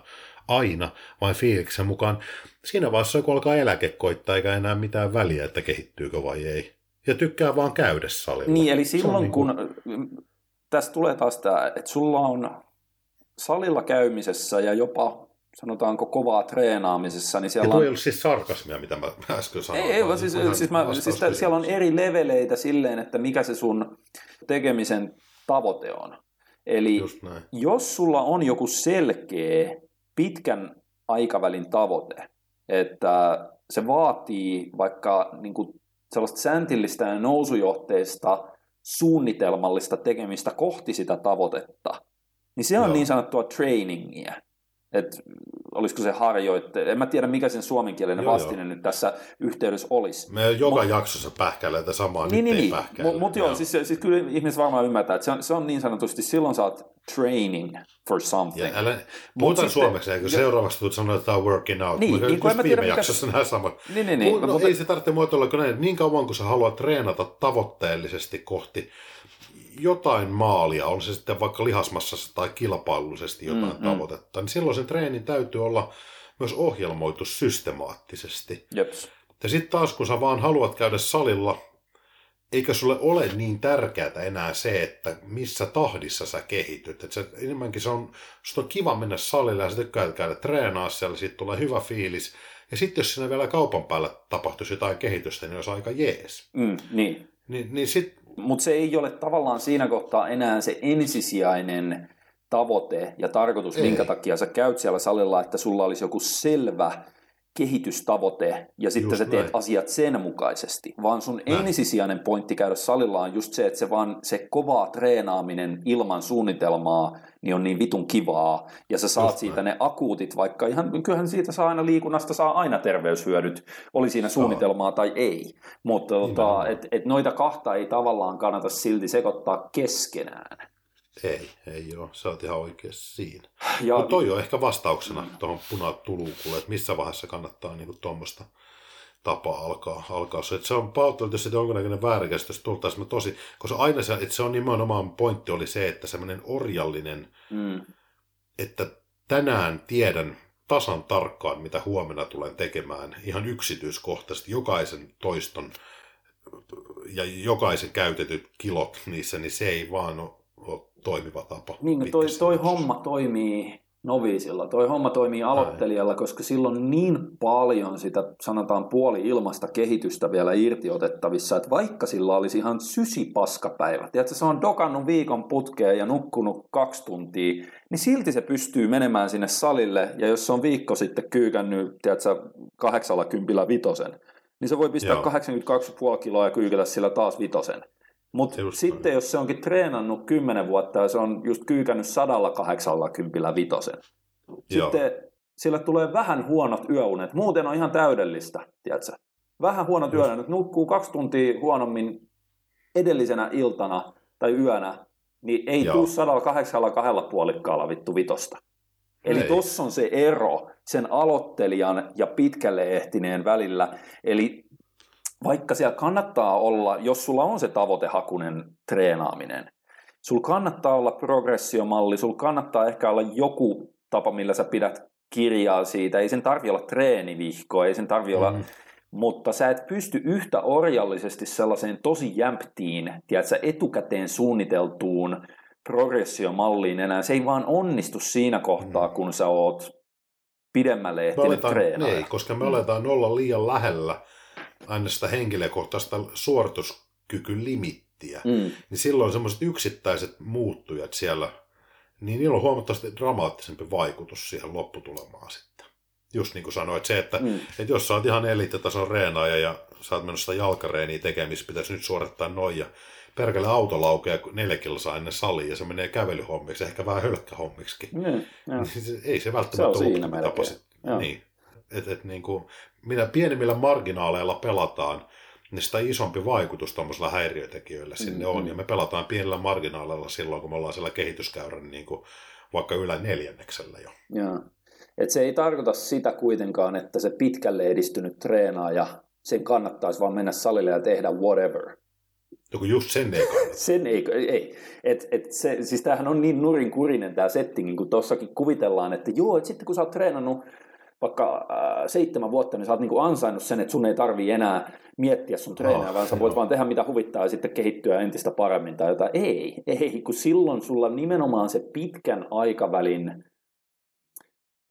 aina, vai fiiliksen mukaan. Siinä vaiheessa, kun alkaa eläke koittaa, eikä enää mitään väliä, että kehittyykö vai ei. Ja tykkää vaan käydä salilla. Niin, eli silloin niinku- kun, tässä tulee taas tämä, että sulla on salilla käymisessä ja jopa sanotaanko kovaa treenaamisessa, niin Ja siellä tuo on ei ollut siis sarkasmia, mitä mä äsken sanoin. Ei, ei vaan siis, siis, mä, siis tä- siellä on eri leveleitä silleen, että mikä se sun tekemisen tavoite on. Eli jos sulla on joku selkeä pitkän aikavälin tavoite, että se vaatii vaikka niin kuin sellaista säntillistä ja nousujohteista suunnitelmallista tekemistä kohti sitä tavoitetta, niin se on Joo. niin sanottua trainingia. Et olisiko se harjoitte, en mä tiedä mikä sen suomenkielinen Joo, vastine nyt tässä yhteydessä olisi. Me joka jaksossa pähkäilee tätä samaa, Niin, nyt niin, ei niin. Mutta mut joo, siis, siis kyllä ihmiset varmaan ymmärtää, että se on, se on niin sanotusti, silloin oot training for something. Ja älä, puhutaan sitten- suomeksi, eikö jo- seuraavaksi tulet sanoa, että tämä on working out. Niin, Mutta niin kun en mä tiedä, viime mikä- jaksossa nämä samat. Niin, niin, niin. No, mutta- ei se tarvitse muotoilla kuin näin. Niin kauan kuin sä haluat treenata tavoitteellisesti kohti jotain maalia, on se sitten vaikka lihasmassassa tai kilpailullisesti jotain Mm, mm, tavoitetta, niin silloin sen treenin täytyy olla myös ohjelmoitu systemaattisesti. Jeps. Ja sitten taas, kun sä vaan haluat käydä salilla, eikä sulle ole niin tärkeää enää se, että missä tahdissa sä kehityt. Että se, enemmänkin se on, on kiva mennä salille ja sä tykkää käydä treenaa siellä, siitä tulee hyvä fiilis. Ja sitten jos siinä vielä kaupan päällä tapahtuisi jotain kehitystä, niin olisi aika jees. Mm, niin. Niin, niin sit... Mutta se ei ole tavallaan siinä kohtaa enää se ensisijainen tavoite ja tarkoitus, ei. minkä takia sä käyt siellä salilla, että sulla olisi joku selvä kehitystavoite ja sitten just sä teet näin. asiat sen mukaisesti, vaan sun näin. ensisijainen pointti käydä salilla on just se, että se vaan se kovaa treenaaminen ilman suunnitelmaa niin on niin vitun kivaa ja sä saat just siitä näin. ne akuutit, vaikka ihan, kyllähän siitä saa aina liikunnasta saa aina terveyshyödyt, oli siinä suunnitelmaa tai ei, mutta tota, et, et noita kahta ei tavallaan kannata silti sekoittaa keskenään. Ei, ei ole. Sä oot ihan oikeassa siinä. Ja... Mutta toi on ehkä vastauksena tuohon punatulukulle, että missä vaiheessa kannattaa niin tuommoista tapaa alkaa, alkaa se. Että se on pahoittelut, jos sitten jonkinnäköinen väärinkäsitys tultaisiin tosi, koska aina se, että se on nimenomaan pointti oli se, että semmoinen orjallinen, mm. että tänään tiedän tasan tarkkaan, mitä huomenna tulen tekemään ihan yksityiskohtaisesti jokaisen toiston ja jokaisen käytetyt kilot niissä, niin se ei vaan ole toimiva tapa. Niin, toi, toi homma toimii noviisilla, toi homma toimii aloittelijalla, Näin. koska silloin on niin paljon sitä, sanotaan puoli-ilmasta kehitystä vielä irtiotettavissa, että vaikka sillä olisi ihan sysipaskapäivä, tiedätkö, se on dokannut viikon putkeen ja nukkunut kaksi tuntia, niin silti se pystyy menemään sinne salille, ja jos se on viikko sitten kyykännyt, tiedätkö, kahdeksalla kympillä vitosen, niin se voi pistää Joo. 82,5 kiloa ja kyykellä sillä taas vitosen. Mutta sitten jos se onkin treenannut 10 vuotta ja se on just kyykännyt 180 vitosen, sitten Joo. sillä tulee vähän huonot yöunet. Muuten on ihan täydellistä, tiedätkö? Vähän huonot Just. yöunet. Nukkuu kaksi tuntia huonommin edellisenä iltana tai yönä, niin ei tule 182 puolikkaalla vittu vitosta. Eli tuossa on se ero sen aloittelijan ja pitkälle ehtineen välillä. Eli vaikka siellä kannattaa olla, jos sulla on se tavoitehakunen treenaaminen, sulla kannattaa olla progressiomalli, sulla kannattaa ehkä olla joku tapa, millä sä pidät kirjaa siitä, ei sen tarvi olla treenivihko, ei sen tarvi mm. olla, mutta sä et pysty yhtä orjallisesti sellaiseen tosi jämptiin, tiedätkö, etukäteen suunniteltuun progressiomalliin enää, se ei vaan onnistu siinä kohtaa, mm. kun sä oot pidemmälle ehtinyt treenata. Ei, koska me aletaan olla liian lähellä aina sitä henkilökohtaista suorituskykylimittiä, mm. niin silloin semmoiset yksittäiset muuttujat siellä, niin niillä on huomattavasti dramaattisempi vaikutus siihen lopputulemaan sitten. Just niin kuin sanoit, se, että, mm. että jos sä oot ihan eliittitason reenaaja ja sä oot menossa jalkareeniä tekemistä, pitäisi nyt suorittaa noin ja perkele auto laukeaa neljä kilsaa ennen saliin ja se menee kävelyhommiksi, ehkä vähän hölkkähommiksi. Mm, ei se välttämättä se on siinä tapa Niin. Et, et niin kuin, mitä pienemmillä marginaaleilla pelataan, niin sitä isompi vaikutus tuommoisilla häiriötekijöillä sinne mm-hmm. on. Ja me pelataan pienillä marginaaleilla silloin, kun me ollaan siellä kehityskäyrän niin kuin vaikka ylä neljänneksellä jo. Joo. Et se ei tarkoita sitä kuitenkaan, että se pitkälle edistynyt treenaaja, sen kannattaisi vaan mennä salille ja tehdä whatever. Joku just sen ei kannata. sen ei, ei. Et, et se, siis tämähän on niin nurinkurinen tämä settingi, kun tuossakin kuvitellaan, että joo, että sitten kun sä oot treenannut vaikka äh, seitsemän vuotta, niin sä oot niin kuin ansainnut sen, että sun ei tarvii enää miettiä sun treeniä, oh, vaan sä voit joo. vaan tehdä mitä huvittaa ja sitten kehittyä entistä paremmin tai jotain. Ei, ei, kun silloin sulla nimenomaan se pitkän aikavälin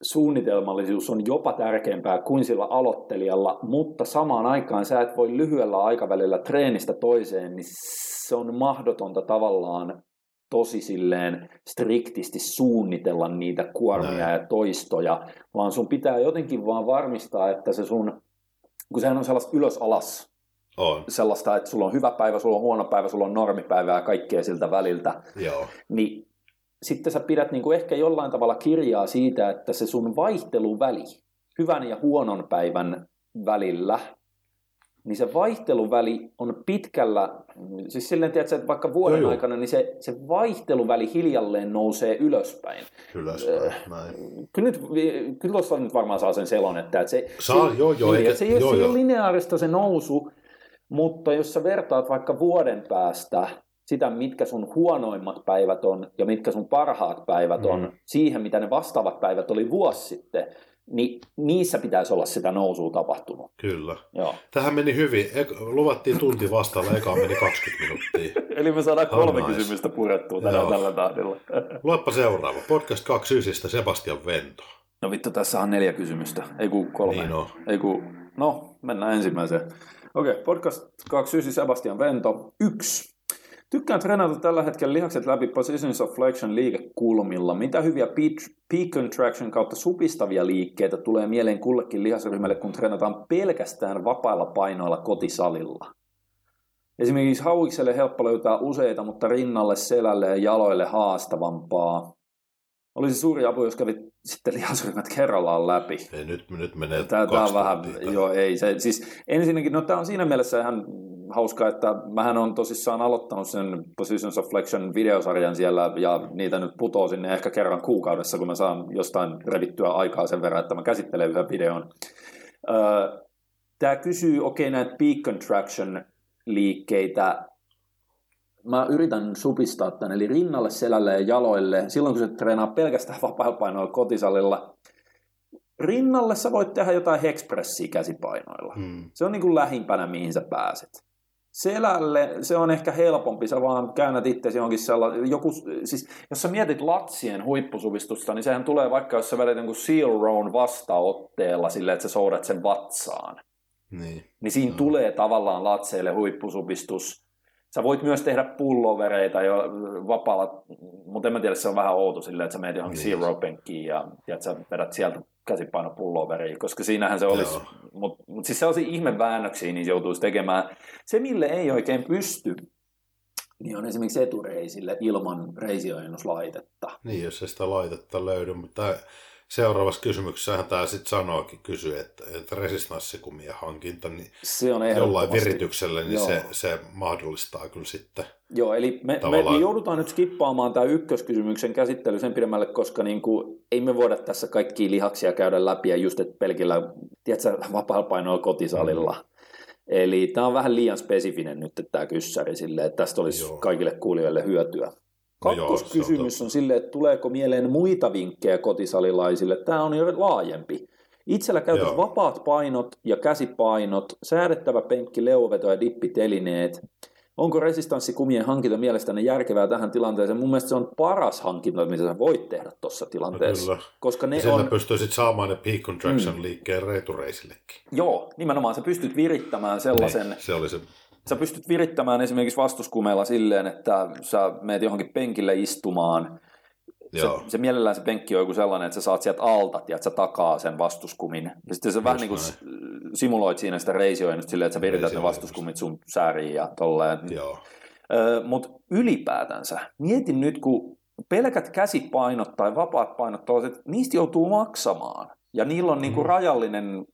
suunnitelmallisuus on jopa tärkeämpää kuin sillä aloittelijalla, mutta samaan aikaan sä et voi lyhyellä aikavälillä treenistä toiseen, niin se on mahdotonta tavallaan tosi silleen striktisti suunnitella niitä kuormia Näin. ja toistoja, vaan sun pitää jotenkin vaan varmistaa, että se sun, kun sehän on sellaista ylös-alas, on. sellaista, että sulla on hyvä päivä, sulla on huono päivä, sulla on normipäivä ja kaikkea siltä väliltä, Joo. niin sitten sä pidät niin kuin ehkä jollain tavalla kirjaa siitä, että se sun vaihteluväli hyvän ja huonon päivän välillä niin se vaihteluväli on pitkällä, siis silleen tiedätkö, että vaikka vuoden joo, aikana, niin se, se vaihteluväli hiljalleen nousee ylöspäin. Ylöspäin, äh, näin. Kyllä, nyt, kyllä tuossa nyt varmaan saa sen selon, että, se, saa, se, joo, joo, eikä, se, joo, se ole lineaarista se nousu, mutta jos sä vertaat vaikka vuoden päästä sitä, mitkä sun huonoimmat päivät on ja mitkä sun parhaat päivät on, Mm. siihen, mitä ne vastaavat päivät oli vuosi sitten, niin niissä pitäisi olla sitä nousua tapahtunut. Kyllä. Joo. Tähän meni hyvin. Ek- luvattiin tunti vastaalla, eka meni 20 minuuttia. Eli me saadaan Oh, kolme nice. kysymystä purettua tällä, Joo. tällä tahdilla. Luepa seuraava. Podcast 29 Sebastian Vento. No vittu, tässä on neljä kysymystä. Ei kun kolme. Niin on. Ei kun, no, mennään ensimmäiseen. Okei, okay, podcast 29 Sebastian Vento. Yksi. Tykkään treenata tällä hetkellä lihakset läpi Positions of Flexion liikekulmilla. Mitä hyviä peak- contraction kautta supistavia liikkeitä tulee mieleen kullekin lihasryhmälle, kun treenataan pelkästään vapailla painoilla kotisalilla? Esimerkiksi hauikselle helppo löytää useita, mutta rinnalle, selälle ja jaloille haastavampaa. Olisi suuri apu, jos kävit sitten lihasryhmät kerrallaan läpi. Ei, nyt, nyt menee Tämä, tämä on vähän, joo ei, se, siis ensinnäkin, no tämä on siinä mielessä ihan hauskaa, että mähän on tosissaan aloittanut sen Positions of Flexion videosarjan siellä, ja niitä nyt putoo sinne ehkä kerran kuukaudessa, kun mä saan jostain revittyä aikaa sen verran, että mä käsittelen yhden videon. Öö, tämä kysyy, okei, okay, näitä peak contraction liikkeitä, mä yritän supistaa tämän, eli rinnalle, selälle ja jaloille, silloin kun se treenaa pelkästään vapailla painoilla kotisalilla, rinnalle sä voit tehdä jotain hexpressiä käsipainoilla. Mm. Se on niin kuin lähimpänä, mihin sä pääset. Selälle se on ehkä helpompi, sä vaan käännät itse johonkin sellainen, joku, siis jos sä mietit latsien huippusuvistusta, niin sehän tulee vaikka, jos sä vedät jonkun seal rown vastaotteella silleen, että sä soudat sen vatsaan. Niin. Niin siinä Mm. tulee tavallaan latseille huippusupistus. Sä voit myös tehdä pullovereita jo vapaalla, mutta en mä tiedä, se on vähän outo silleen, että sä menet johonkin Niin. zero penkkiin ja tiedät, sä vedät sieltä käsipainopulloveriin, koska siinähän se olisi, mutta mut siis sellaisia ihmeväännöksiä niin joutuisi tekemään. Se, mille ei oikein pysty, niin on esimerkiksi etureisille ilman reisiojennuslaitetta. Niin, jos ei sitä laitetta löydy, mutta seuraavassa kysymyksessähän tämä sitten sanoikin, kysyy, että, että resistanssikumien hankinta niin Se on jollain virityksellä, niin Joo. se, se mahdollistaa kyllä sitten. Joo, eli me, me, Tavallaan- me joudutaan nyt skippaamaan tämä ykköskysymyksen käsittely sen pidemmälle, koska niin kuin, ei me voida tässä kaikkia lihaksia käydä läpi ja just että pelkillä, tiedätkö, vapaalla painoilla kotisalilla. Mm. Eli tämä on vähän liian spesifinen nyt tämä kyssäri silleen, että tästä olisi Joo. kaikille kuulijoille hyötyä. No Kakkoskysymys on on silleen, että tuleeko mieleen muita vinkkejä kotisalilaisille. Tämä on jo laajempi. Itsellä käytössä Joo. vapaat painot ja käsipainot, säädettävä penkki, leuveto ja dippitelineet. Onko resistanssikumien hankinta mielestäni järkevää tähän tilanteeseen? Mun mielestä se on paras hankinta, mitä sä voit tehdä tuossa No tilanteessa. kyllä. Koska ne Ja sillä on, pystyisit saamaan ne peak contraction liikkeen reitureisillekin. joo, nimenomaan sä pystyt virittämään sellaisen, Niin, se oli se. Sä pystyt virittämään esimerkiksi vastuskumeella silleen, että sä meet johonkin penkille istumaan, se, Joo. se mielellään se penkki on joku sellainen, että sä saat sieltä alta, ja että sä takaa sen vastuskumin. Ja sitten sä vähän niin kuin simuloit siinä sitä reisioinnusta silleen, että sä virität ne vastuskumit sun sääriin ja tolleen. Joo. Mutta ylipäätänsä, mietin nyt, kun pelkät käsipainot tai vapaat painot, toiset, niistä joutuu maksamaan. Ja niillä on niinku Mm. rajallinen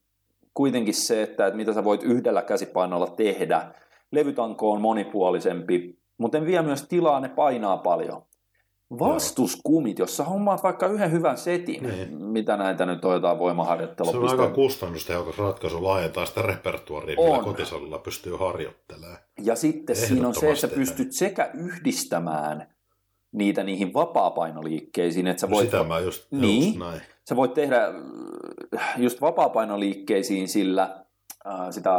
kuitenkin se, että, että mitä sä voit yhdellä käsipainolla tehdä. Levytanko on monipuolisempi, mutta en vie myös tilaa, ne painaa paljon. Vastuskumit, jos sä hommaat vaikka yhden hyvän setin, Niin. mitä näitä nyt on jotain Se voimaharjoittelua. on aika kustannustehokas ratkaisu laajentaa sitä repertuaria, millä On. kotisalilla pystyy harjoittelemaan. Ja sitten siinä on se, että sä pystyt sekä yhdistämään niitä niihin vapaapainoliikkeisiin, että sä No voit, sitä mä just, Niin. just näin. sä voit tehdä äh, just vapaapainoliikkeisiin sillä äh, sitä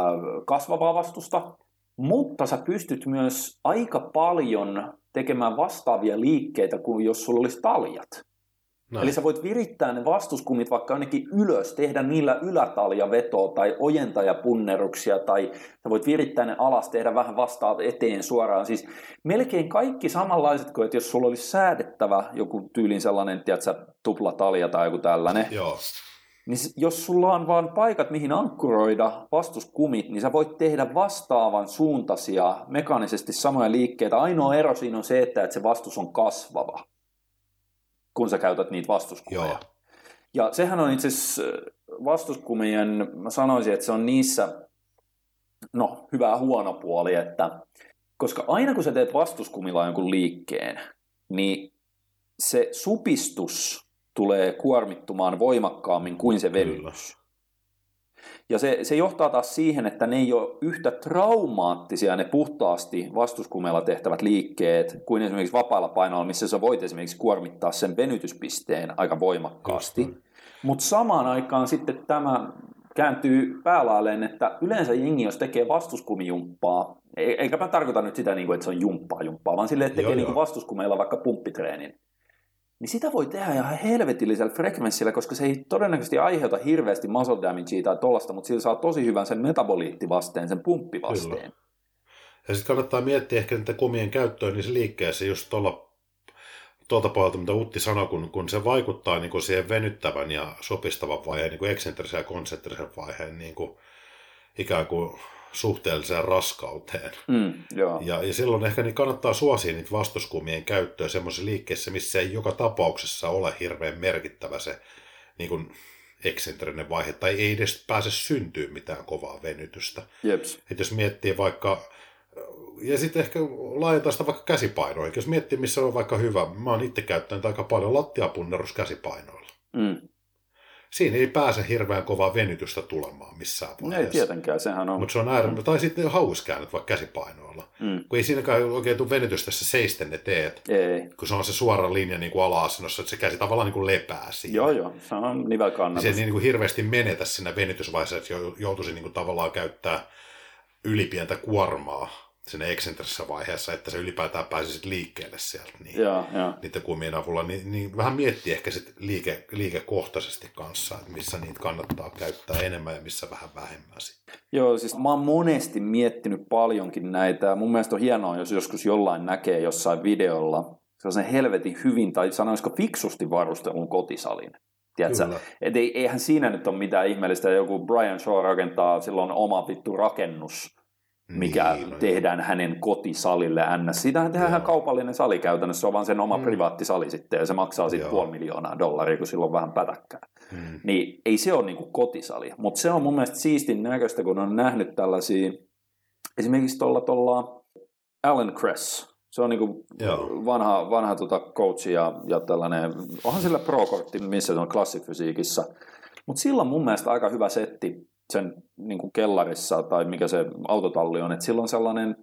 kasvavaa vastusta, mutta sä pystyt myös aika paljon tekemään vastaavia liikkeitä kuin jos sulla olisi taljat. näin. Eli sä voit virittää ne vastuskumit vaikka ainakin ylös, tehdä niillä ylätaljavetoa tai ojentajapunneruksia, tai sä voit virittää ne alas, tehdä vähän vastaan eteen suoraan. Siis melkein kaikki samanlaiset kuin, että jos sulla olisi säädettävä joku tyylin sellainen, tiedätkö, tuplatalja tai joku tällainen, Joo. Niin jos sulla on vaan paikat, mihin ankkuroida vastuskumit, niin sä voit tehdä vastaavan suuntaisia, mekaanisesti samoja liikkeitä. Ainoa ero siinä on se, että, että se vastus on kasvava, kun sä käytät niitä vastuskumeja. Joo. Ja sehän on itse asiassa äh, vastuskumien, mä sanoisin, että se on niissä, no, hyvä huono puoli, että koska aina kun sä teet vastuskumilla jonkun liikkeen, niin se supistus tulee kuormittumaan voimakkaammin kuin se venytys. Ja se, se johtaa taas siihen, että ne ei ole yhtä traumaattisia ne puhtaasti vastuskumeella tehtävät liikkeet kuin esimerkiksi vapailla painoilla, missä sä voit esimerkiksi kuormittaa sen venytyspisteen aika voimakkaasti. Mutta samaan aikaan sitten tämä kääntyy päälailleen, että yleensä jengi, jos tekee vastuskumijumppaa, e- eikä mä tarkoita nyt sitä, niin että se on jumppaa jumppaa, vaan silleen, että tekee joo, niin vastuskumeilla vaikka pumppitreenin, niin sitä voi tehdä ihan helvetillisellä frekvenssillä, koska se ei todennäköisesti aiheuta hirveästi muscle damagea tai tollasta, mutta sillä saa tosi hyvän sen metaboliittivasteen, sen pumppivasteen. Kyllä. Ja sitten kannattaa miettiä ehkä niitä kumien käyttöä niissä liikkeissä just tuolla tuolta puolelta, mitä Utti sanoi, kun, kun se vaikuttaa niin kuin siihen venyttävän ja sopistavan vaiheen, niin kuin eksentrisen ja konsentrisen vaiheen niin kuin, ikään kuin suhteelliseen raskauteen. Mm, joo. Ja, ja silloin ehkä niin kannattaa suosia niitä vastuskumien käyttöä semmoisessa liikkeessä, missä ei joka tapauksessa ole hirveän merkittävä se niin kuin eksentrinen vaihe, tai ei edes pääse syntyä mitään kovaa venytystä. Jeps. Et jos miettii vaikka, ja sitten ehkä laajentaa sitä vaikka käsipainoihin. Jos miettii, missä on vaikka hyvä, mä oon itse käyttänyt aika paljon lattiapunnerus käsipainoilla. Mm siinä ei pääse hirveän kovaa venytystä tulemaan missään vaiheessa. Ei tietenkään, sehän on. Mutta se on äärimmäisen, tai sitten hauiskäännöt vaikka käsipainoilla. Mm. Kun ei siinäkään oikein tule venytystä, se seisten ne teet. Ei. Kun se on se suora linja niin kuin ala-asennossa, että se käsi tavallaan niin kuin lepää siinä. Joo, joo, se on nivelkannatus. Se ei niin kuin hirveästi menetä siinä venytysvaiheessa, että joutuisi niin kuin tavallaan käyttää ylipientä kuormaa sinne eksentrisessä vaiheessa, että se ylipäätään pääsisi liikkeelle sieltä niin, ja, ja. niiden kumien avulla, niin, niin vähän miettiä ehkä sit liike, liikekohtaisesti kanssa, että missä niitä kannattaa käyttää enemmän ja missä vähän vähemmän. Sitten. Joo, siis mä oon monesti miettinyt paljonkin näitä. Mun mielestä on hienoa, jos joskus jollain näkee jossain videolla sellaisen helvetin hyvin tai sanoisiko fiksusti varustelun kotisalin. Tiedätkö? Et ei, eihän siinä nyt ole mitään ihmeellistä. Joku Brian Shaw rakentaa silloin oma vittu rakennus mikä niin, no tehdään hänen kotisalille NS. Siitähän tehdään ihan kaupallinen sali käytännössä, se on vaan sen oma mm. privaattisali sitten, ja se maksaa sitten puoli miljoonaa dollaria, kun silloin on vähän pätäkkää. Mm. Niin ei se ole niinku kotisali, mutta se on mun mielestä siistin näköistä, kun on nähnyt tällaisia, esimerkiksi tuolla tuolla Alan Kress, se on niinku vanha, vanha tota coach ja, ja tällainen, onhan sillä pro-kortti, missä se on klassifysiikissa, mutta sillä on mun mielestä aika hyvä setti sen niin kuin kellarissa tai mikä se autotalli on, että silloin sellainen,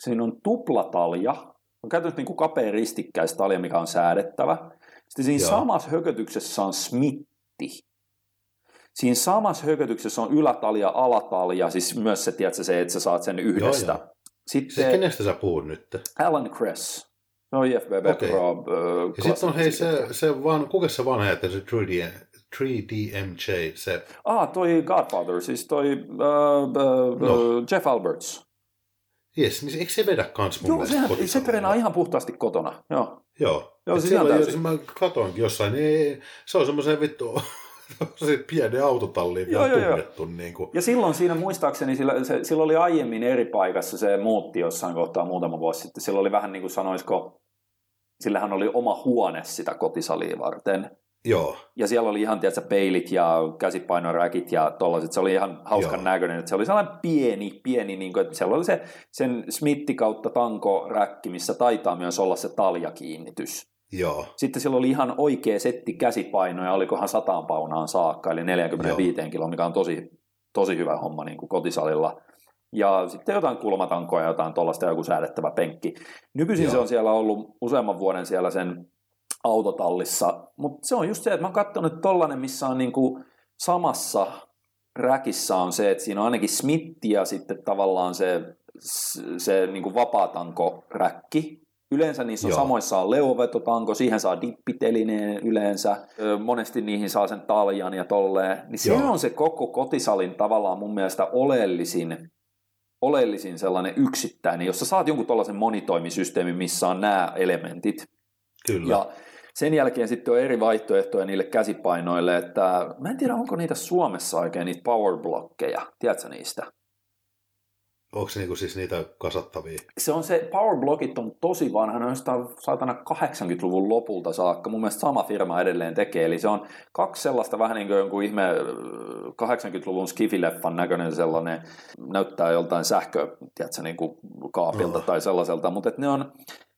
siinä on tuplatalja, on käytännössä niin kuin kapea ristikkäistalja, mikä on säädettävä. Sitten siinä Joo. samassa hökötyksessä on smitti. Siinä samassa hökötyksessä on ylätalja, alatalja, siis myös se, tiedätkö, se, että sä saat sen yhdestä. Joo, joo. Sitten, siis kenestä sä puhut nyt? Alan Kress. No IFBB okay. Pro. Uh, ja sitten on hei se, se van, kuka se vanha, että se 3D, 3DMJ, se... Ah, toi Godfather, siis toi uh, uh, no. Jeff Alberts. Jes, niin eikö se vedä kans mun Joo, sehän, se treenaa ihan puhtaasti kotona, joo. Joo, joo siis ihan jos mä katoinkin jossain, niin se on semmoisen vittu se pieni autotalli joo, joo, tunnettu. Niin kuin. Ja silloin siinä muistaakseni, sillä, se, silloin oli aiemmin eri paikassa, se muutti jossain kohtaa muutama vuosi sitten. Silloin oli vähän niin kuin sanoisiko, sillähän oli oma huone sitä kotisalia varten. Joo. Ja siellä oli ihan, tiedätkö, peilit ja käsipainoräkit ja tollaiset. Se oli ihan hauskan Joo. näköinen. Että se oli sellainen pieni, pieni, niin kuin, että siellä oli se sen Smitti kautta tanko räkki, missä taitaa myös olla se taljakiinnitys. Joo. Sitten siellä oli ihan oikea setti käsipainoja, olikohan sataan paunaan saakka, eli 45 Joo. kiloa, mikä on tosi, tosi hyvä homma niin kuin kotisalilla. Ja sitten jotain kulmatankoja, jotain tuollaista, joku säädettävä penkki. Nykyisin Joo. se on siellä ollut useamman vuoden siellä sen autotallissa. Mutta se on just se, että mä oon katsonut, että tollanen, missä on niinku samassa räkissä on se, että siinä on ainakin smitti ja sitten tavallaan se, se niinku vapaatanko-räkki. Yleensä niissä on Joo. samoissa on leuvetotanko, siihen saa dippitelineen yleensä. Monesti niihin saa sen taljan ja tolleen. Niin se on se koko kotisalin tavallaan mun mielestä oleellisin oleellisin sellainen yksittäinen, jossa saat jonkun tuollaisen monitoimisysteemin, missä on nämä elementit. Kyllä. Ja sen jälkeen sitten on eri vaihtoehtoja niille käsipainoille, että mä en tiedä, onko niitä Suomessa oikein niitä powerblockeja, tiedätkö niistä? Onko se niinku siis niitä kasattavia? Se on se, powerblockit on tosi vanha, ne on saatana 80-luvun lopulta saakka. Mun mielestä sama firma edelleen tekee, eli se on kaksi sellaista vähän niin kuin jonkun ihme 80-luvun skifileffan näköinen sellainen, näyttää joltain sähkö, tiedätkö, niin kuin kaapilta oh. tai sellaiselta, mutta ne on,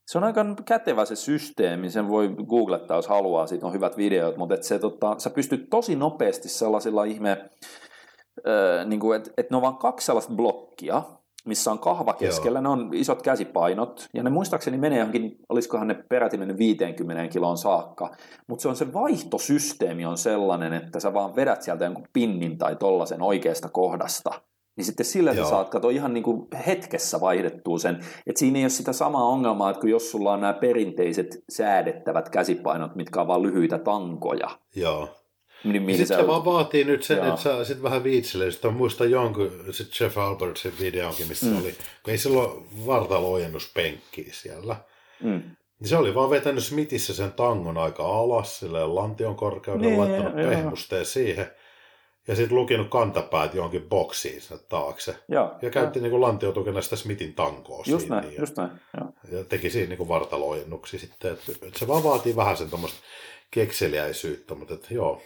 se on aika kätevä se systeemi, sen voi googlettaa, jos haluaa, siitä on hyvät videot, mutta et se, tota, sä pystyt tosi nopeasti sellaisilla ihme öö, niin että, että ne on vain kaksi sellaista blokkia, missä on kahva keskellä, Joo. ne on isot käsipainot, ja ne muistaakseni menee johonkin, olisikohan ne peräti mennyt 50 kiloon saakka, mutta se on se vaihtosysteemi on sellainen, että sä vaan vedät sieltä jonkun pinnin tai tollasen oikeasta kohdasta, niin sitten sillä sä saat kato ihan niin kuin hetkessä vaihdettua sen, että siinä ei ole sitä samaa ongelmaa, että kun jos sulla on nämä perinteiset säädettävät käsipainot, mitkä on vaan lyhyitä tankoja, Joo niin, sitten se vaan vaatii nyt sen, Joo. että sä sit vähän viitselee. Sitten muistan jonkun, sit Jeff Albertsin videonkin, missä mm. oli, kun ei silloin vartalo-ojennuspenkkiä siellä. Mm. Niin se oli vaan vetänyt Smithissä sen tangon aika alas, silleen lantion korkeudella, niin, laittanut pehmusteen siihen. Ja sitten lukinut kantapäät johonkin boksiin taakse. Joo, ja käytti niin lantiotukena sitä Smithin tankoa just siinä. Näin, ja, just näin, ja teki siinä niin vartalo-ojennuksia sitten. Et, et se vaan vaatii vähän sen tuommoista kekseliäisyyttä, mutta et, joo,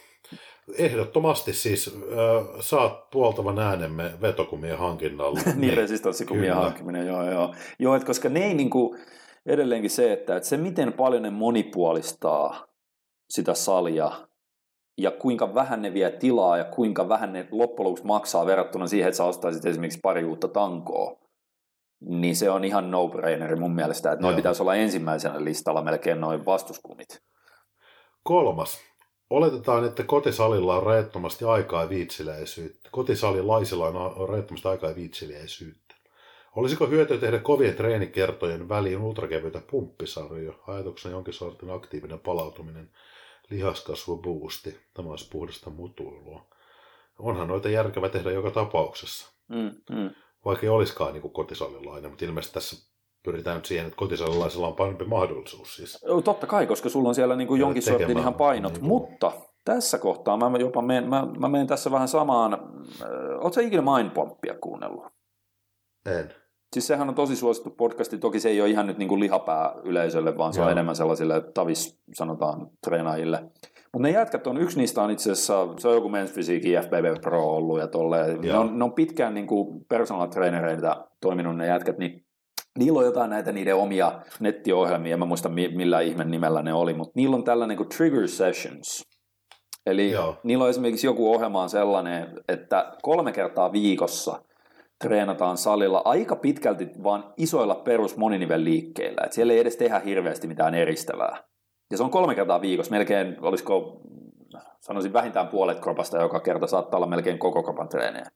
Ehdottomasti siis äh, saat puoltavan äänemme vetokumien hankinnalla. niin, resistanssikumien hankkiminen, joo, joo. Joo, että koska ne ei niin kuin, edelleenkin se, että, että se miten paljon ne monipuolistaa sitä salia ja kuinka vähän ne vie tilaa ja kuinka vähän ne loppujen lopuksi maksaa verrattuna siihen, että sä ostaisit esimerkiksi pari uutta tankoa, niin se on ihan no-braineri mun mielestä, että noin pitäisi olla ensimmäisenä listalla melkein noin vastuskumit. Kolmas Oletetaan, että kotisalilla on rajattomasti aikaa ja viitsiläisyyttä. Kotisalilaisilla on rajattomasti aikaa ja viitsiläisyyttä. Olisiko hyötyä tehdä kovien treenikertojen väliin ultrakevyitä pumppisarjoja? Ajatuksena jonkin sortin aktiivinen palautuminen, lihaskasvuboosti. Tämä olisi puhdasta mutuilua. Onhan noita järkevä tehdä joka tapauksessa. Mm, mm. Vaikka ei olisikaan niin kotisalilainen, mutta ilmeisesti tässä pyritään nyt siihen, että kotisalilaisella on parempi mahdollisuus. Siis. Totta kai, koska sulla on siellä niin kuin jonkin sortin ihan painot, niin kuin... mutta tässä kohtaa mä jopa menen, mä, mä menen tässä vähän samaan, äh, ootko ikinä Mindpumppia kuunnellut? En. Siis sehän on tosi suosittu podcasti, toki se ei ole ihan nyt niin kuin lihapää yleisölle, vaan se Joo. on enemmän sellaisille tavis, sanotaan, treenaajille. Mutta ne jätkät on, yksi niistä on itse asiassa, se on joku Men's Physique FBB Pro ollut ja tolleen. Ne on, ne on pitkään niin kuin personal trainereita toiminut ne jätkät, niin Niillä on jotain näitä niiden omia nettiohjelmia, en mä muista millä ihmen nimellä ne oli, mutta niillä on tällainen kuin Trigger Sessions. Eli Joo. niillä on esimerkiksi joku ohjelma on sellainen, että kolme kertaa viikossa treenataan salilla aika pitkälti vaan isoilla perus moninivelliikkeillä. Et siellä ei edes tehdä hirveästi mitään eristävää. Ja se on kolme kertaa viikossa, melkein, olisiko, sanoisin vähintään puolet kropasta joka kerta, saattaa olla melkein koko kropan treenejä.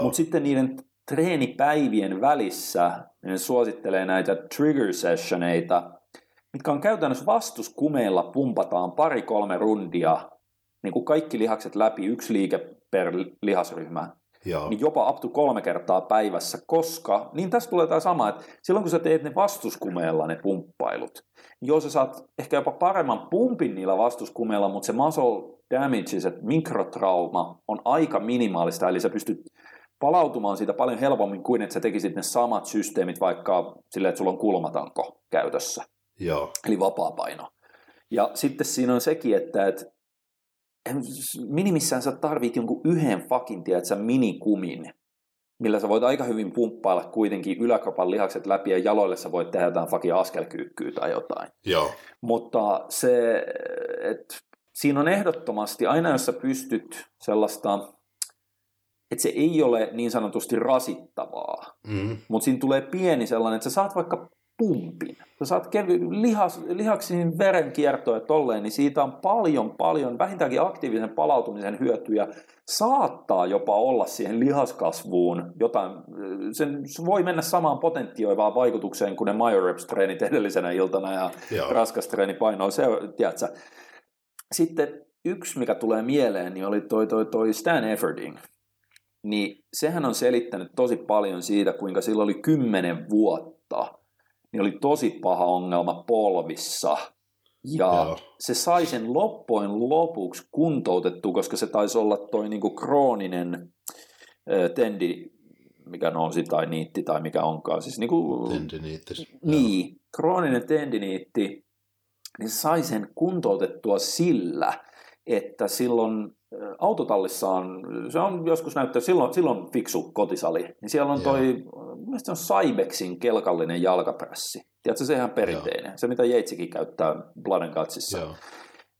Mutta sitten niiden treenipäivien välissä niin ne suosittelee näitä trigger sessioneita, mitkä on käytännössä vastuskumeilla pumpataan pari-kolme rundia, niin kuin kaikki lihakset läpi, yksi liike per lihasryhmä, Joo. niin jopa up to kolme kertaa päivässä, koska, niin tässä tulee tämä sama, että silloin kun sä teet ne vastuskumeilla ne pumppailut, niin joo sä saat ehkä jopa paremman pumpin niillä vastuskumeilla, mutta se muscle damage, se mikrotrauma on aika minimaalista, eli sä pystyt palautumaan siitä paljon helpommin kuin että sä tekisit ne samat systeemit vaikka silleen, että sulla on kulmatanko käytössä. Joo. Eli vapaa-paino. Ja sitten siinä on sekin, että et, minimissään sä tarvit jonkun yhden fakin, tiedätkö, minikumin, millä sä voit aika hyvin pumppailla kuitenkin yläkropan lihakset läpi ja jaloille sä voit tehdä jotain fakin askelkyykkyä tai jotain. Joo. Mutta se, että siinä on ehdottomasti, aina jos sä pystyt sellaista että se ei ole niin sanotusti rasittavaa, mm. mutta siinä tulee pieni sellainen, että sä saat vaikka pumpin, sä saat kevy, lihas, lihaksiin verenkiertoa ja tolleen, niin siitä on paljon, paljon, vähintäänkin aktiivisen palautumisen hyötyjä, saattaa jopa olla siihen lihaskasvuun jotain, sen voi mennä samaan potentioivaan vaikutukseen kuin ne Myoreps-treenit edellisenä iltana ja Joo. raskas treeni painoa, se, tiedätkö. Sitten yksi, mikä tulee mieleen, niin oli toi, toi, toi Stan Effording, niin sehän on selittänyt tosi paljon siitä, kuinka sillä oli kymmenen vuotta, niin oli tosi paha ongelma polvissa. Ja Joo. se sai sen loppujen lopuksi kuntoutettu, koska se taisi olla toi niinku krooninen tendi, mikä nousi tai niitti tai mikä onkaan. Siis niinku, Niin, krooninen tendiniitti, niin se sai sen kuntoutettua sillä, että silloin autotallissa on, se on joskus näyttää, silloin, silloin fiksu kotisali, niin siellä on toi, mielestäni on Cybexin kelkallinen jalkaprässi. Tiedätkö, se ihan perinteinen, Joo. se mitä Jeitsikin käyttää Blood Gutsissa. Joo.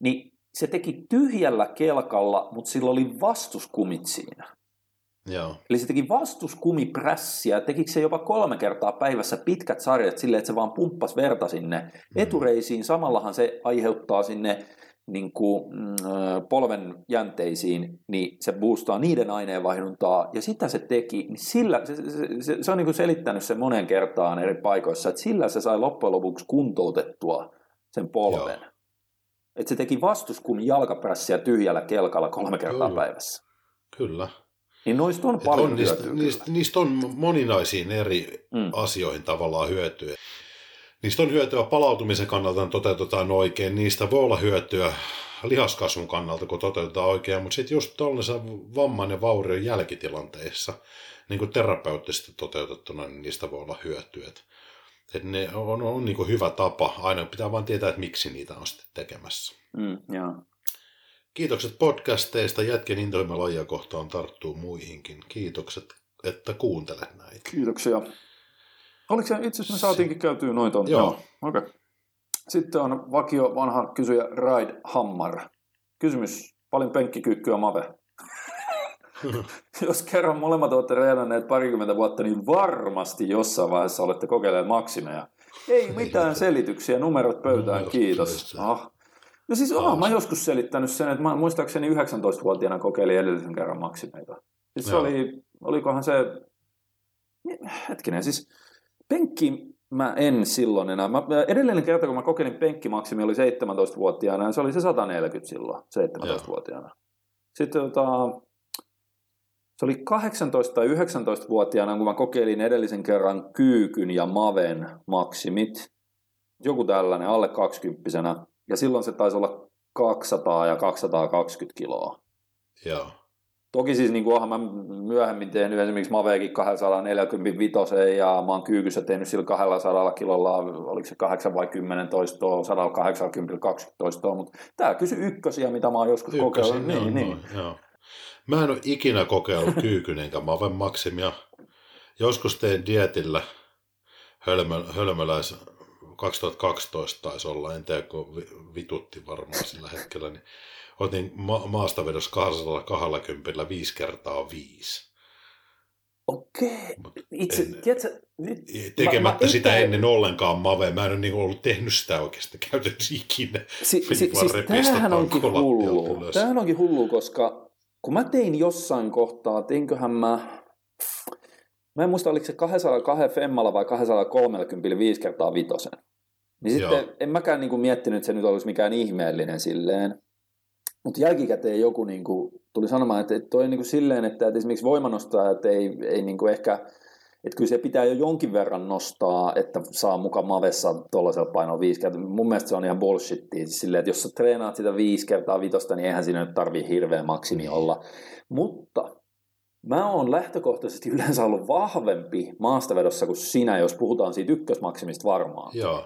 Niin se teki tyhjällä kelkalla, mutta sillä oli vastuskumit siinä. Joo. Eli se teki vastuskumiprässiä, tekikö se jopa kolme kertaa päivässä pitkät sarjat silleen, että se vaan pumppasi verta sinne Mm. etureisiin. Samallahan se aiheuttaa sinne niin kuin, mm, polven jänteisiin, niin se boostaa niiden aineenvaihduntaa. Ja sitä se teki, niin sillä, se, se, se, se on niin kuin selittänyt sen monen kertaan eri paikoissa, että sillä se sai loppujen lopuksi kuntoutettua sen polven. Joo. Että se teki vastuskumin jalkaprässiä tyhjällä kelkalla kolme kertaa Kyllä. päivässä. Kyllä. Niin noista on Et paljon on, niistä, niistä, niistä on moninaisiin eri Mm. asioihin tavallaan hyötyä. Niistä on hyötyä palautumisen kannalta, ne toteutetaan oikein. Niistä voi olla hyötyä lihaskasvun kannalta, kun toteutetaan oikein. Mutta sitten just tuollaisen vamman ja vaurion jälkitilanteissa, niin kuin terapeuttisesti toteutettuna, niin niistä voi olla hyötyä. Et, et ne on, on niin kuin hyvä tapa. Aina pitää vain tietää, että miksi niitä on sitten tekemässä. Mm, joo. Kiitokset podcasteista. Jätken intohimo lajia kohtaan tarttuu muihinkin. Kiitokset, että kuuntelet näitä. Kiitoksia. Oliko se itse asiassa me saatiinkin käytyä noin tuon? Joo. Okei. Okay. Sitten on vakio vanha kysyjä Ride Hammar. Kysymys, paljon penkkikyykkyä Mave? Jos kerran molemmat olette reenanneet parikymmentä vuotta, niin varmasti jossain vaiheessa olette kokeilleet maksimeja. Ei mitään selityksiä, numerot pöytään, kiitos. Ah. No siis oon mä joskus selittänyt sen, että mä muistaakseni 19-vuotiaana kokeilin edellisen kerran maksimeita. Siis se oli, olikohan se, hetkinen, siis penkki mä en silloin enää. Mä, edellinen kerta, kun mä kokeilin penkkimaksimi, oli 17-vuotiaana ja se oli se 140 silloin, 17-vuotiaana. Sitten tota, se oli 18 tai 19-vuotiaana, kun mä kokeilin edellisen kerran kyykyn ja maven maksimit. Joku tällainen, alle 20 Ja silloin se taisi olla 200 ja 220 kiloa. Joo. Toki siis niin kuin mä myöhemmin tehnyt esimerkiksi Maveekin 245 ja mä oon kyykyssä tehnyt sillä 200 kilolla, oliko se 8 vai 10 toistoa, 180 20 toistoa, mutta tää kysy ykkösiä, mitä mä oon joskus kokeillut. Ykkösen, Niin, joo, niin. joo, joo. Mä en ole ikinä kokeillut kyykyn enkä maven maksimia. Joskus tein dietillä hölmö, hölmöläis 2012 taisi olla, en tiedä kun vi- vitutti varmaan sillä hetkellä, niin otin ma- maastavedossa 220 viisi kertaa viisi. Okei. Itse, en- tiedätkö, nyt, Tekemättä mä sitä itse- ennen ollenkaan mavea. Mä en ole niin ollut tehnyt sitä oikeasti käytännössä ikinä. Si, si, siis tämähän onkin hullu. Tämähän onkin hullu, koska kun mä tein jossain kohtaa, teinköhän mä, mä en muista oliko se 202 femmalla vai 230 viisi kertaa vitosen. Niin sitten Joo. en mäkään niinku miettinyt, että se nyt olisi mikään ihmeellinen silleen. Mutta jälkikäteen joku niinku tuli sanomaan, että, että toi on niinku silleen, että, että esimerkiksi voimanostajat ei, ei niinku ehkä, että kyllä se pitää jo jonkin verran nostaa, että saa mukaan mavessa tuollaisella painoa viisi kertaa. Mun mielestä se on ihan bullshittia. Siis silleen, että jos sä treenaat sitä viisi kertaa vitosta, niin eihän siinä nyt tarvii hirveä maksimi olla. Mutta mä oon lähtökohtaisesti yleensä ollut vahvempi maastavedossa kuin sinä, jos puhutaan siitä ykkösmaksimista varmaan. Joo.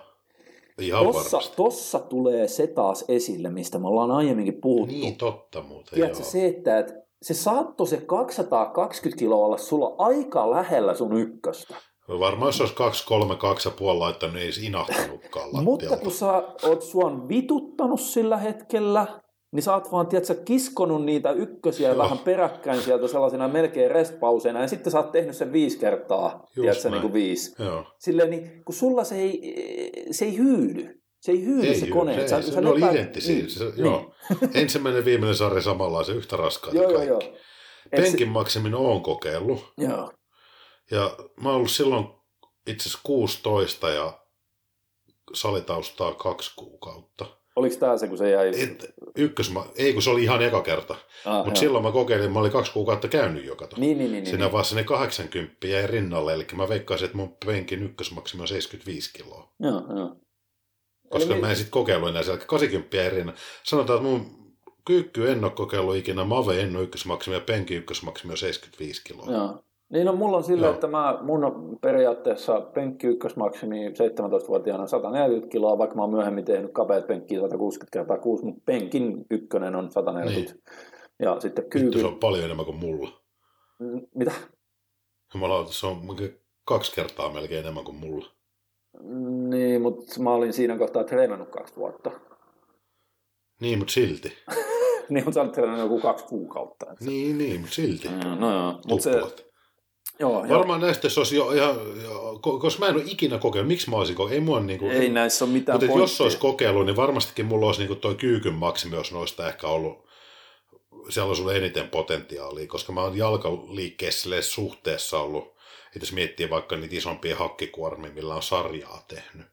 Ihan Tossa, varmasti. tossa tulee se taas esille, mistä me ollaan aiemminkin puhuttu. Niin totta muuten, Tiedätkö, joo. se, että et, se saattoi se 220 kiloa olla sulla aika lähellä sun ykköstä. Varmaan jos olisi 2, 3, 2 ja puoli laittanut, niin ei inahtanutkaan Mutta kun sä oot suon vituttanut sillä hetkellä, niin sä oot vaan, tiedätkö, kiskonut niitä ykkösiä Joo. vähän peräkkäin sieltä sellaisina melkein restpauseina, ja sitten sä oot tehnyt sen viisi kertaa, tiedätkö, näin. niin kuin viisi. Joo. Silleen, niin, kun sulla se ei, se ei hyydy. Se ei hyydy Ei, se kone. se, Sä- se, sä ne oli identtisiä. Niin, Se, niin. joo. Ensimmäinen ja viimeinen sarja samanlaisia, yhtä raskaita Joo, joo, kaikki. joo. Et Penkin maksimin oon kokeillut. Se, joo. Ja mä oon ollut silloin itse asiassa 16 ja salitaustaa kaksi kuukautta. Oliko tämä se, kun se jäi? Et, ykkösma, ei kun se oli ihan eka kerta. Ah, Mutta silloin mä kokeilin, mä olin kaksi kuukautta käynyt jo kato. Niin, niin, niin. Siinä niin. vaiheessa ne 80 jäi rinnalle, eli mä veikkaisin, että mun penkin ykkösmaksimi on 75 kiloa. Joo, joo. Koska Eli mä en sitten kokeillut enää siellä, 80 jäi rinnalle. Sanotaan, että mun kyykky en ole kokeillut ikinä, Mave en ole ykkösmaksimi ja penkin ykkösmaksimi on 75 kiloa. Joo. Niin no mulla on sillä, Joo. että mä, mun on periaatteessa penkki ykkösmaksimi 17-vuotiaana 140 kiloa, vaikka mä oon myöhemmin tehnyt kapeat penkkiä 160 kertaa 6, mutta penkin ykkönen on 140. Niin. Ja sitten Vittu, kyykyn... se on paljon enemmän kuin mulla. Mm, Mitä? Jumalauta, se on kaksi kertaa melkein enemmän kuin mulla. Niin, mutta mä olin siinä kohtaa treenannut kaksi vuotta. Niin, mutta silti. niin on sä olet treenannut joku kaksi kuukautta. Niin, niin, mutta silti. Mm, No joo, mutta se. Joo, joo, Varmaan näistä se olisi jo ihan, koska mä en ole ikinä kokeillut. Miksi mä olisin kokeillut? Ei mua niinku... ei näissä ole mitään Mutta jos olisi kokeillut, niin varmastikin mulla olisi niinku toi kyykyn maksimi, jos noista ehkä ollut, siellä on sulle eniten potentiaalia, koska mä oon jalkaliikkeessä suhteessa ollut, että jos miettii vaikka niitä isompia hakkikuormia, millä on sarjaa tehnyt,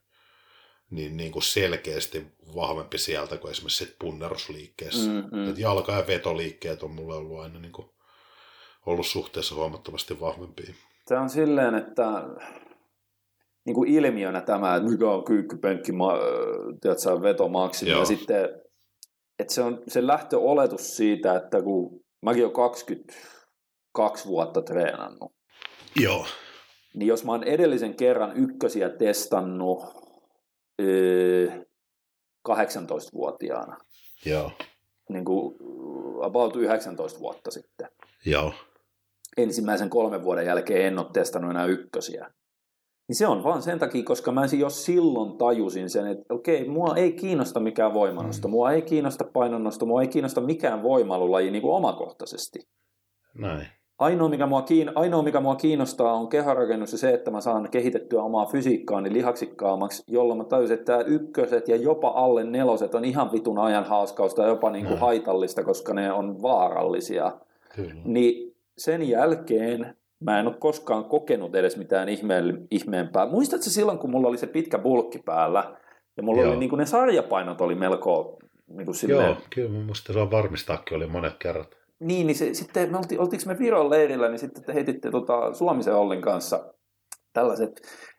niin, niin kuin selkeästi vahvempi sieltä kuin esimerkiksi sit punnerusliikkeessä. Mm, mm. Et jalka- ja vetoliikkeet on mulle ollut aina niin kuin, ollut suhteessa huomattavasti vahvempia. Se on silleen, että niin kuin ilmiönä tämä, että mikä on kyykkypenkki, tiedätkö, veto maksimi, Joo. ja sitten, että se on se lähtöoletus siitä, että kun mäkin olen 22 vuotta treenannut, Joo. niin jos mä oon edellisen kerran ykkösiä testannut öö, 18-vuotiaana, Joo. niin kuin about 19 vuotta sitten, Joo. Ensimmäisen kolmen vuoden jälkeen en ole testannut enää ykkösiä. Niin se on vaan sen takia, koska mä jo silloin tajusin sen, että okei, mua ei kiinnosta mikään voimanosto, Mm. mua ei kiinnosta painonnosto, mua ei kiinnosta mikään voimalulaji niin kuin omakohtaisesti. Näin. Ainoa mikä, mua kiin, ainoa, mikä mua kiinnostaa, on kehorakennus ja se, että mä saan kehitettyä omaa fysiikkaani lihaksikkaammaksi, jolloin mä tajusin, että tämä ykköset ja jopa alle neloset on ihan vitun ajan haaskausta ja jopa niin kuin haitallista, koska ne on vaarallisia. Kyllä. Niin sen jälkeen mä en ole koskaan kokenut edes mitään ihmeen, ihmeempää. Muistatko silloin, kun mulla oli se pitkä bulkki päällä, ja mulla Joo. oli niin kuin ne sarjapainot oli melko niin kuin silleen, Joo, kyllä mun mielestä se on varmistaakin oli monet kerrat. niin, niin se, sitten me oltiin, oltiinko me Viron leirillä, niin sitten te heititte tota Suomisen Ollin kanssa tällaiset,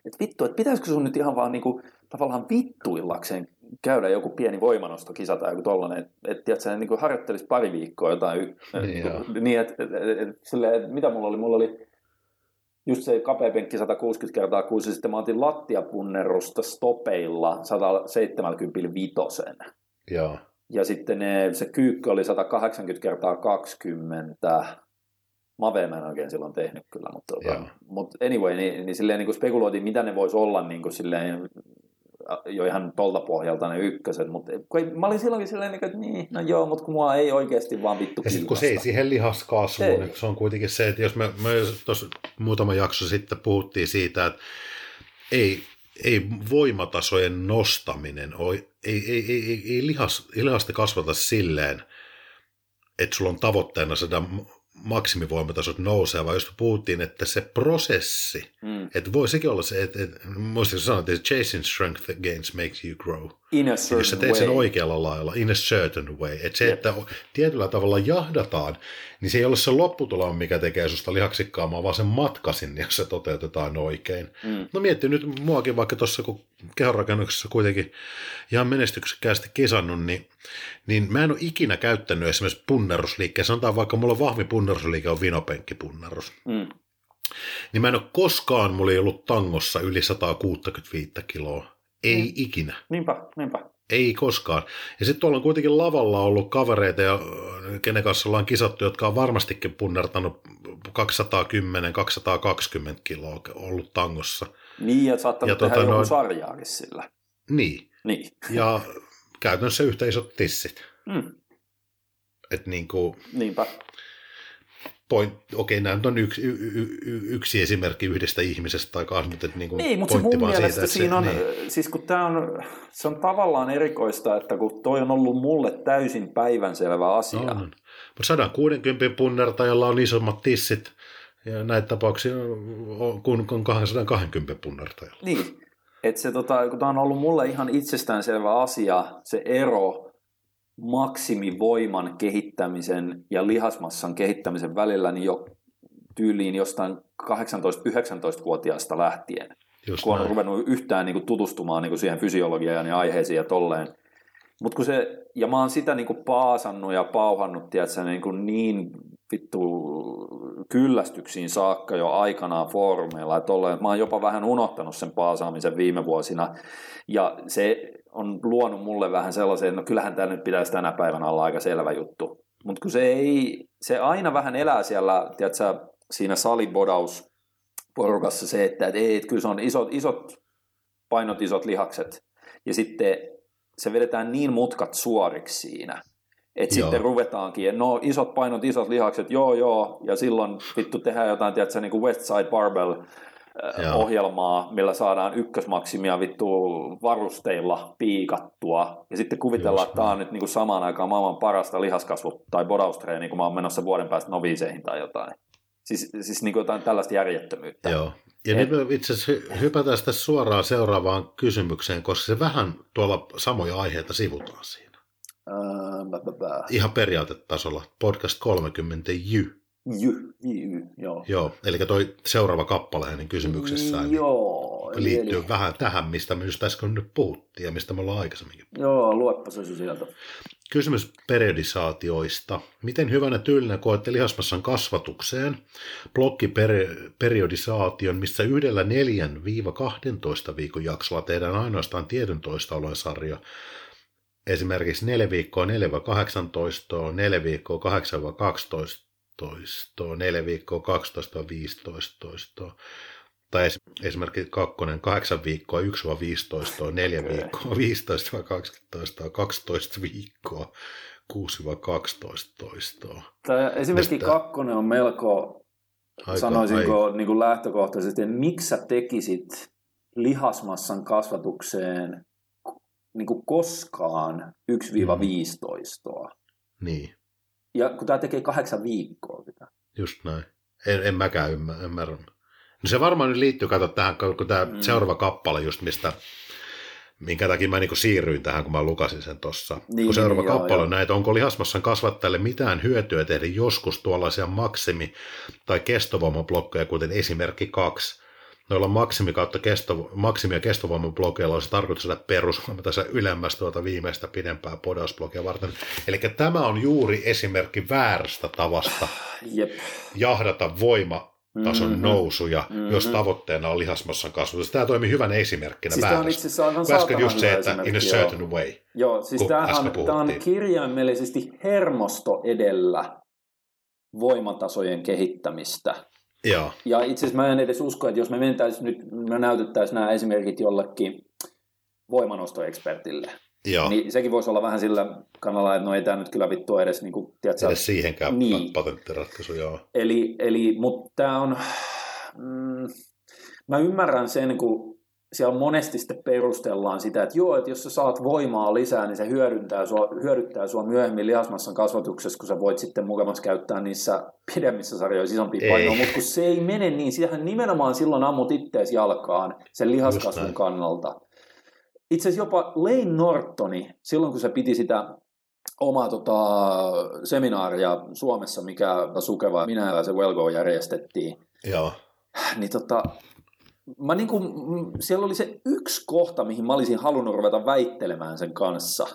että vittu, että pitäisikö sun nyt ihan vaan niinku, tavallaan vittuillakseen käydä joku pieni voimanostokisa tai joku tollainen, että et, tiedätkö, niin harjoittelisi pari viikkoa jotain, Niin, niin että et, et, et, silleen, et, mitä mulla oli, mulla oli just se kapea penkki 160 kertaa 6, ja sitten mä otin lattiapunnerusta stopeilla 175. Joo. Ja sitten ne, se kyykky oli 180 kertaa 20. Mave mä en oikein silloin tehnyt kyllä, mutta, tota, mutta anyway, niin, niin silleen niin kuin spekuloitiin, mitä ne voisi olla niin kuin silleen, jo ihan tolta pohjalta ne ykköset, mutta kun ei, mä olin silloinkin silleen, niin kuin, että niin, no joo, mutta kun mua ei oikeasti vaan vittu Ja sitten kun se ei siihen lihaskasvuun, Ei. niin se on kuitenkin se, että jos me, me tuossa muutama jakso sitten puhuttiin siitä, että ei, ei voimatasojen nostaminen, ole, ei, ei, ei, ei, ei lihas, lihasta kasvata silleen, että sulla on tavoitteena saada maksimivoimatasot nousee, vaan jos puhuttiin, että se prosessi, Mm. että voi sekin olla se, että, että muistatko sanoa, että chasing strength gains makes you grow. In a Jos sä certain teet sen way. oikealla lailla, in a certain way, että se, Jep. että tietyllä tavalla jahdataan, niin se ei ole se lopputulema, mikä tekee susta lihaksikkaamaan, vaan sen matka sinne, jos se toteutetaan oikein. Mm. No mietti nyt muakin vaikka tuossa, kun kehonrakennuksessa kuitenkin ihan menestyksekkäästi kisannut, niin, niin mä en ole ikinä käyttänyt esimerkiksi punnerusliikkeen. Sanotaan vaikka mulla vahvin punnerusliike on vinopenkkipunnerus. Mm. Niin mä en ole koskaan, mulla ei ollut tangossa yli 165 kiloa. Ei Mm. ikinä. Niinpä, niinpä. Ei koskaan. Ja sitten tuolla on kuitenkin lavalla ollut kavereita, ja, kenen kanssa ollaan kisattu, jotka on varmastikin punnertanut 210-220 kiloa ollut tangossa. Niin, ja saattanut Ja tehdä tota noin- sarjaakin sillä. Niin. Niin. Ja käytännössä yhtä isot tissit. Mm. Että niin kuin, Niinpä. Point, okei, nämä on yksi, y, y, y, yksi esimerkki yhdestä ihmisestä tai kahdesta, mutta että niin kuin Ei, mutta se pointti mun vaan mielestä että siinä on, niin. siis kun tää on, se on tavallaan erikoista, että kun toi on ollut mulle täysin päivänselvä asia. On, on. Mutta 160 punnertajalla on isommat tissit, ja näitä tapauksia on kuin kuin 220 punnertajalla. Niin, että se tota, kun tää on ollut mulle ihan itsestäänselvä asia, se ero maksimivoiman kehittämisen ja lihasmassan kehittämisen välillä, niin jo tyyliin jostain 18-19-vuotiaasta lähtien. Just kun on näin. ruvennut yhtään niin kuin, tutustumaan niin kuin siihen fysiologiaan ja aiheisiin ja tolleen. Mut kun se, ja mä oon sitä niin kuin, paasannut ja pauhannut tiedätkö, niin, kuin niin vittu kyllästyksiin saakka jo aikanaan foorumeilla ja tolleen, mä oon jopa vähän unohtanut sen paasaamisen viime vuosina. Ja se on luonut mulle vähän sellaisen, että no kyllähän tämä nyt pitäisi tänä päivänä olla aika selvä juttu. Mutta kun se ei, se aina vähän elää siellä, tiedätkö, siinä salibodaus porukassa se, että et, ei, et kyllä se on isot, isot painot, isot lihakset. Ja sitten se vedetään niin mutkat suoriksi siinä, Että sitten ruvetaankin, että no isot painot, isot lihakset, joo joo, ja silloin vittu tehdään jotain, tiedätkö, niin kuin West Side Barbell Joo. ohjelmaa, millä saadaan ykkösmaksimia vittu varusteilla piikattua, ja sitten kuvitellaan, Just että tämä on nyt niin kuin samaan aikaan maailman parasta lihaskasvu- tai bodaustreeni, kun mä oon menossa vuoden päästä noviiseihin tai jotain. Siis, siis niin kuin jotain tällaista järjettömyyttä. Joo. Ja Et- nyt me itse asiassa hy- hypätään sitten suoraan seuraavaan kysymykseen, koska se vähän tuolla samoja aiheita sivutaan siinä. Ää. Ihan periaatetasolla. Podcast 30 Jy. Jy, jy, joo. Joo, eli toi seuraava kappale hänen kysymyksessään niin Joo, liittyy eli, vähän tähän, mistä me just äsken nyt puhuttiin ja mistä me ollaan aikaisemminkin. joo, luepa se sieltä. Kysymys periodisaatioista. Miten hyvänä tyylinen koette lihasmassan kasvatukseen blokkiperiodisaation, missä yhdellä 4-12 viikon jaksolla tehdään ainoastaan tietyn toistaolojen sarja, esimerkiksi 4 viikkoa 4-18, 4 viikkoa 8-12, 4 viikkoa 12-15, tai es- esimerkiksi kakkonen 8 viikkoa 1-15, 4 Okei. viikkoa 15-12, 12 viikkoa 6-12. Tämä esimerkki Mistä- kakkonen on melko, Aika- sanoisinko niin kuin lähtökohtaisesti, että miksi sä tekisit lihasmassan kasvatukseen niin kuin koskaan 1-15. Niin, Ja kun tämä tekee kahdeksan viikkoa sitä. just näin. En, en mäkään ymmärrä. ymmärrä. No se varmaan nyt liittyy, kato tähän, kun tämä Mm. seuraava kappale just mistä, minkä takia mä niin siirryin tähän, kun mä lukasin sen tuossa. Niin, Niin, kun seuraava niin, niin, joo, kappale joo. on näitä, onko lihasmassan kasvattajalle mitään hyötyä tehdä joskus tuollaisia maksimi- tai kestovoimablokkeja, kuten esimerkki kaksi. Noilla maksimi kautta kesto, maksimi- ja kestovoimablokeilla olisi tarkoitus saada perusvoima tässä ylemmästä tuota viimeistä pidempää podausblokia varten. Eli tämä on juuri esimerkki väärästä tavasta Jep. jahdata voimatason Mhm. mm-hmm. nousuja, Mhm. mm-hmm. jos tavoitteena on lihasmassan kasvatus. Tämä toimii hyvänä esimerkkinä Siis tämä on itse väärästä. asiassa aivan äsken just se, että in a esimerkki, joo. certain way. Joo, siis tämähän on, tämä on kirjaimellisesti hermosto edellä voimatasojen kehittämistä. Joo, Ja itse asiassa mä en edes usko, että jos me mentäisiin nyt, me näytettäisiin nämä esimerkit jollekin voimanostoekspertille, joo. niin sekin voisi olla vähän sillä kannalla, että no ei tämä nyt kyllä vittu edes, niin kuin, tiedätkö, Edes siihenkään Niin. patenttiratkaisu, joo. Eli, eli mutta tämä on, mm, mä ymmärrän sen, kun siellä monesti sitten perustellaan sitä, että joo, että jos sä saat voimaa lisää, niin se hyödyntää sua, hyödyttää sua myöhemmin lihasmassan kasvatuksessa, kun sä voit sitten mukavasti käyttää niissä pidemmissä sarjoissa isompia painoja, mutta kun se ei mene niin, sitähän nimenomaan silloin ammut ittees jalkaan sen lihaskasvun kannalta. Itse asiassa jopa Lane Nortoni, silloin kun se piti sitä omaa tota, seminaaria Suomessa, mikä Sukeva, minä ja se Welgo järjestettiin, Joo, niin tota, mä niinku, mm, siellä oli se yksi kohta, mihin mä olisin halunnut ruveta väittelemään sen kanssa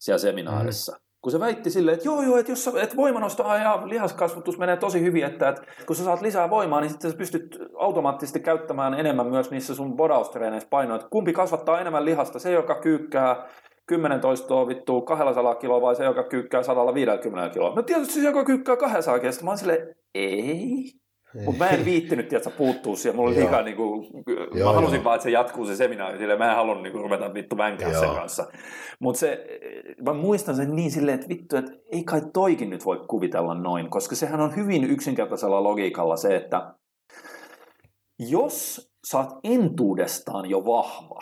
siellä seminaarissa. Mm. Kun se väitti silleen, että joo joo, että jos sä, et voimanostoa ja lihaskasvatus menee tosi hyvin, että, että kun sä saat lisää voimaa, niin sitten sä pystyt automaattisesti käyttämään enemmän myös niissä sun bodaustreeneissä painoa. Että kumpi kasvattaa enemmän lihasta, se joka kyykkää 10 toistoa vittu 200 kiloa vai se, joka kyykkää 150 kiloa. No tietysti se, joka kyykkää 200 kiloa. Mä oon silleen, ei. Mutta mä en viittinyt, tiedätkö, puuttua siihen. Mulla oli liikaa, niinku, mä Joo, halusin joo. vaan, että se jatkuu se seminaari. Silleen, mä en halunnut niinku, ruveta vittu vänkää sen kanssa. Mutta se, mä muistan sen niin silleen, että vittu, että ei kai toikin nyt voi kuvitella noin, koska sehän on hyvin yksinkertaisella logiikalla se, että jos sä oot entuudestaan jo vahva,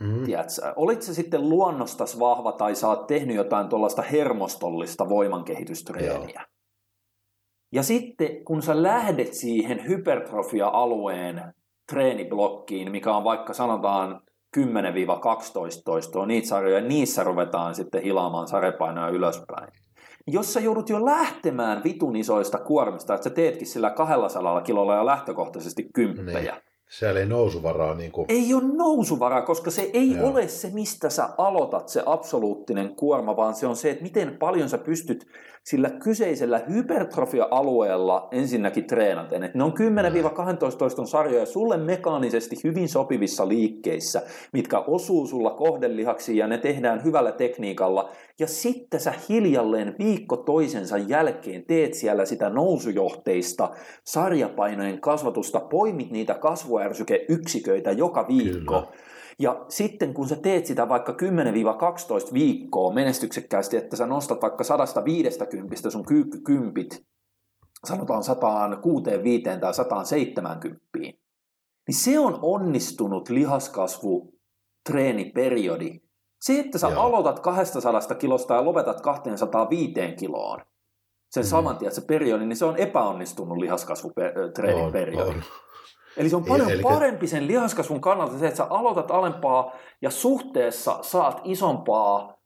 mm. tiedätkö, olit se sitten luonnostas vahva tai sä oot tehnyt jotain tuollaista hermostollista voimankehitystreeniä. Ja sitten kun sä lähdet siihen hypertrofia-alueen treeniblokkiin, mikä on vaikka sanotaan 10-12 toistoa niitä sarjoja, ja niissä ruvetaan sitten hilaamaan sarepainoja ylöspäin. Jos sä joudut jo lähtemään vitun isoista kuormista, että sä teetkin sillä 200 kilolla ja lähtökohtaisesti kymppejä, Niin. Siellä ei nousuvaraa niin kuin... ei ole nousuvaraa, koska se ei Joo. ole se, mistä sä aloitat se absoluuttinen kuorma, vaan se on se, että miten paljon sä pystyt sillä kyseisellä hypertrofia-alueella ensinnäkin treenaten. Että ne on 10-12 toiston sarjoja sulle mekaanisesti hyvin sopivissa liikkeissä, mitkä osuu sulla kohdelihaksiin ja ne tehdään hyvällä tekniikalla. Ja sitten sä hiljalleen viikko toisensa jälkeen teet siellä sitä nousujohteista sarjapainojen kasvatusta, poimit niitä kasvuärsykeyksiköitä joka viikko. Kyllä. Ja sitten kun sä teet sitä vaikka 10-12 viikkoa menestyksekkäästi, että sä nostat vaikka 150 sun kympit, sanotaan 165 tai 170, niin se on onnistunut lihaskasvu treeniperiodi. Se, että sä Joo. aloitat 200 kilosta ja lopetat 205 kiloon, sen mm. saman tien se periodi, niin se on epäonnistunut lihaskasvutreeniperiodi. Eli se on paljon Eli... parempi sen lihaskasvun kannalta se, että sä aloitat alempaa ja suhteessa saat isompaa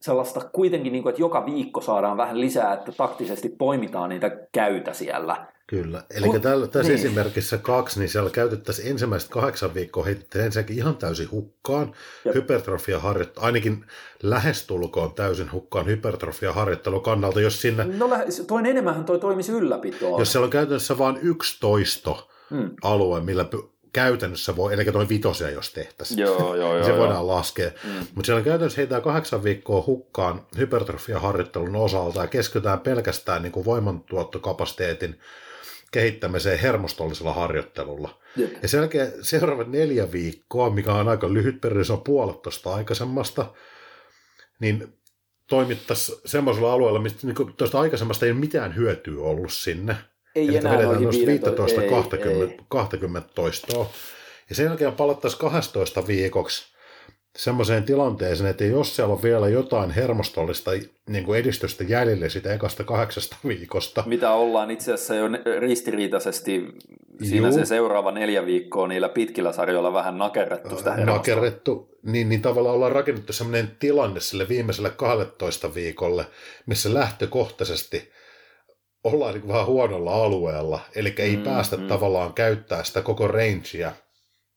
sellaista kuitenkin, niin kuin, että joka viikko saadaan vähän lisää, että taktisesti poimitaan niitä käytä siellä. Kyllä. Eli Kun, tällä, tässä niin. esimerkissä kaksi, niin siellä käytettäisiin ensimmäiset kahdeksan viikkoa heitettiin ensinnäkin ihan täysin hukkaan hypertrofia harjoittelu, ainakin lähestulkoon täysin hukkaan hypertrofia harjoittelu kannalta, jos sinne... No toin enemmän toi toimisi ylläpitoon. Jos siellä on käytännössä vain yksi toisto hmm. alue, millä käytännössä voi, eli noin vitosia jos tehtäisiin, joo, joo, joo, se joo. voidaan laskea. Mm. Mutta siellä käytännössä heitään kahdeksan viikkoa hukkaan hypertrofiaharjoittelun osalta ja keskitytään pelkästään niin kuin voimantuottokapasiteetin kehittämiseen hermostollisella harjoittelulla. Jep. Ja sen jälkeen seuraavat neljä viikkoa, mikä on aika lyhyt on puolet tuosta aikaisemmasta, niin toimittaisiin semmoisella alueella, mistä niin tuosta aikaisemmasta ei ole mitään hyötyä ollut sinne. Ei Eli enää vedetään noista 15 ei, 20, ei. 20 toistoa. Ja sen jälkeen palattaisiin 12 viikoksi semmoiseen tilanteeseen, että jos siellä on vielä jotain hermostollista niin kuin edistystä jäljellä sitä ekasta kahdeksasta viikosta. Mitä ollaan itse asiassa jo ristiriitaisesti siinä Juu. se seuraava neljä viikkoa niillä pitkillä sarjoilla vähän nakerrettu sitä hermostoa. Nakerrettu, niin, niin tavallaan ollaan rakennettu semmoinen tilanne sille viimeiselle 12 viikolle, missä lähtökohtaisesti ollaan niin vähän huonolla alueella, eli ei mm, päästä mm. tavallaan käyttää sitä koko rangea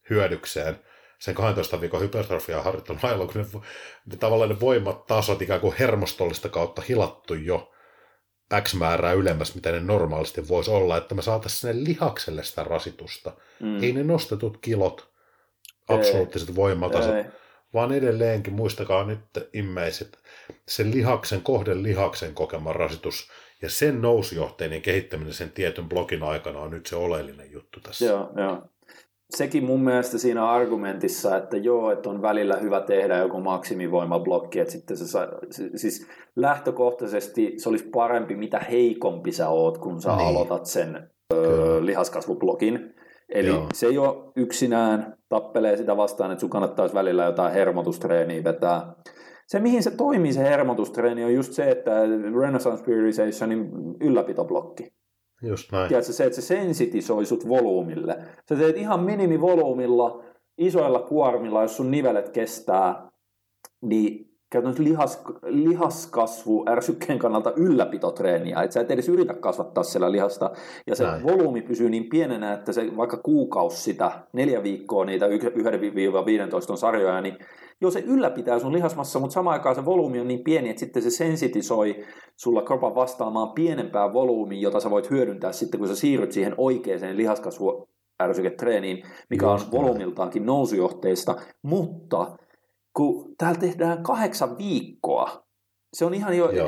hyödykseen sen 12 viikon hypertrofia harjoittelun ajalla, kun ne, ne tavallaan ne voimatasot ikään kuin hermostollista kautta hilattu jo X määrää ylemmäs, mitä ne normaalisti voisi olla, että me saataisiin sinne lihakselle sitä rasitusta. Mm. Ei ne nostetut kilot, absoluuttiset ei, voimatasot, ei. vaan edelleenkin, muistakaa nyt immeiset, sen lihaksen, kohden lihaksen kokema rasitus ja sen nousujohteinen kehittäminen sen tietyn blogin aikana on nyt se oleellinen juttu tässä. Joo, joo. Sekin mun mielestä siinä argumentissa, että joo, että on välillä hyvä tehdä joku maksimivoimablokki, että sitten se, siis lähtökohtaisesti se olisi parempi, mitä heikompi sä oot, kun sä niin. aloitat sen ö, lihaskasvublogin. Eli joo. se ei ole yksinään, tappelee sitä vastaan, että sun kannattaisi välillä jotain hermotustreeniä vetää se, mihin se toimii se hermotustreeni, on just se, että Renaissance Periodizationin ylläpitoblokki. Just näin. Tiedätkö, se, että se sensitisoi sut volyymille. Sä teet ihan minimivolyymilla, isoilla kuormilla, jos sun nivelet kestää, niin käytännössä lihas, lihaskasvu ärsykkeen kannalta ylläpitotreeniä, että sä et edes yritä kasvattaa siellä lihasta, ja se Näin. volyymi pysyy niin pienenä, että se vaikka kuukausi sitä, neljä viikkoa niitä 1-15 sarjoja, niin joo, se ylläpitää sun lihasmassa, mutta samaan aikaan se volyymi on niin pieni, että sitten se sensitisoi sulla kropan vastaamaan pienempään volyymiin, jota sä voit hyödyntää sitten, kun sä siirryt siihen oikeaan lihaskasvu ärsyketreeniin, mikä on volyymiltaankin nousujohteista, mutta kun täällä tehdään kahdeksan viikkoa, se on ihan jo, Joo.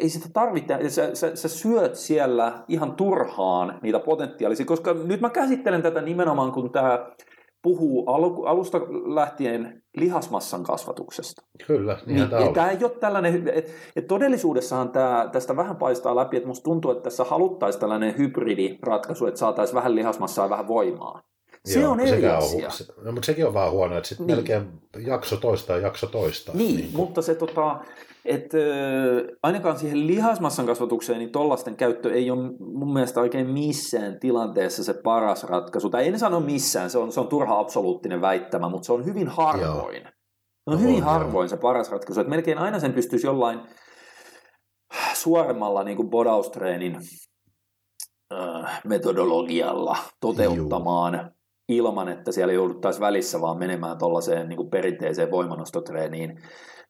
ei sitä tarvitse, sä, sä, sä syöt siellä ihan turhaan niitä potentiaalisia, koska nyt mä käsittelen tätä nimenomaan, kun tämä puhuu alusta lähtien lihasmassan kasvatuksesta. Kyllä, niin, tämä, tämä ei ole tällainen, että et todellisuudessahan tämä, tästä vähän paistaa läpi, että musta tuntuu, että tässä haluttaisiin tällainen hybridiratkaisu, että saataisiin vähän lihasmassaa ja vähän voimaa. Se Joo, on eri asia. On, no, mutta sekin on vähän huono, että sitten niin. melkein jakso toista ja jakso toista. Niin, niin mutta se tota, että ainakaan siihen lihasmassan kasvatukseen, niin tollasten käyttö ei ole mun mielestä oikein missään tilanteessa se paras ratkaisu. Tai en sano missään, se on, se on turha absoluuttinen väittämä, mutta se on hyvin harvoin. Joo. Se on no, hyvin harvoin joo. se paras ratkaisu. Että melkein aina sen pystyisi jollain suoremmalla niin bodaustreenin metodologialla toteuttamaan. Juu ilman, että siellä jouduttaisiin välissä vaan menemään tuollaiseen niin perinteiseen voimannostotreeniin.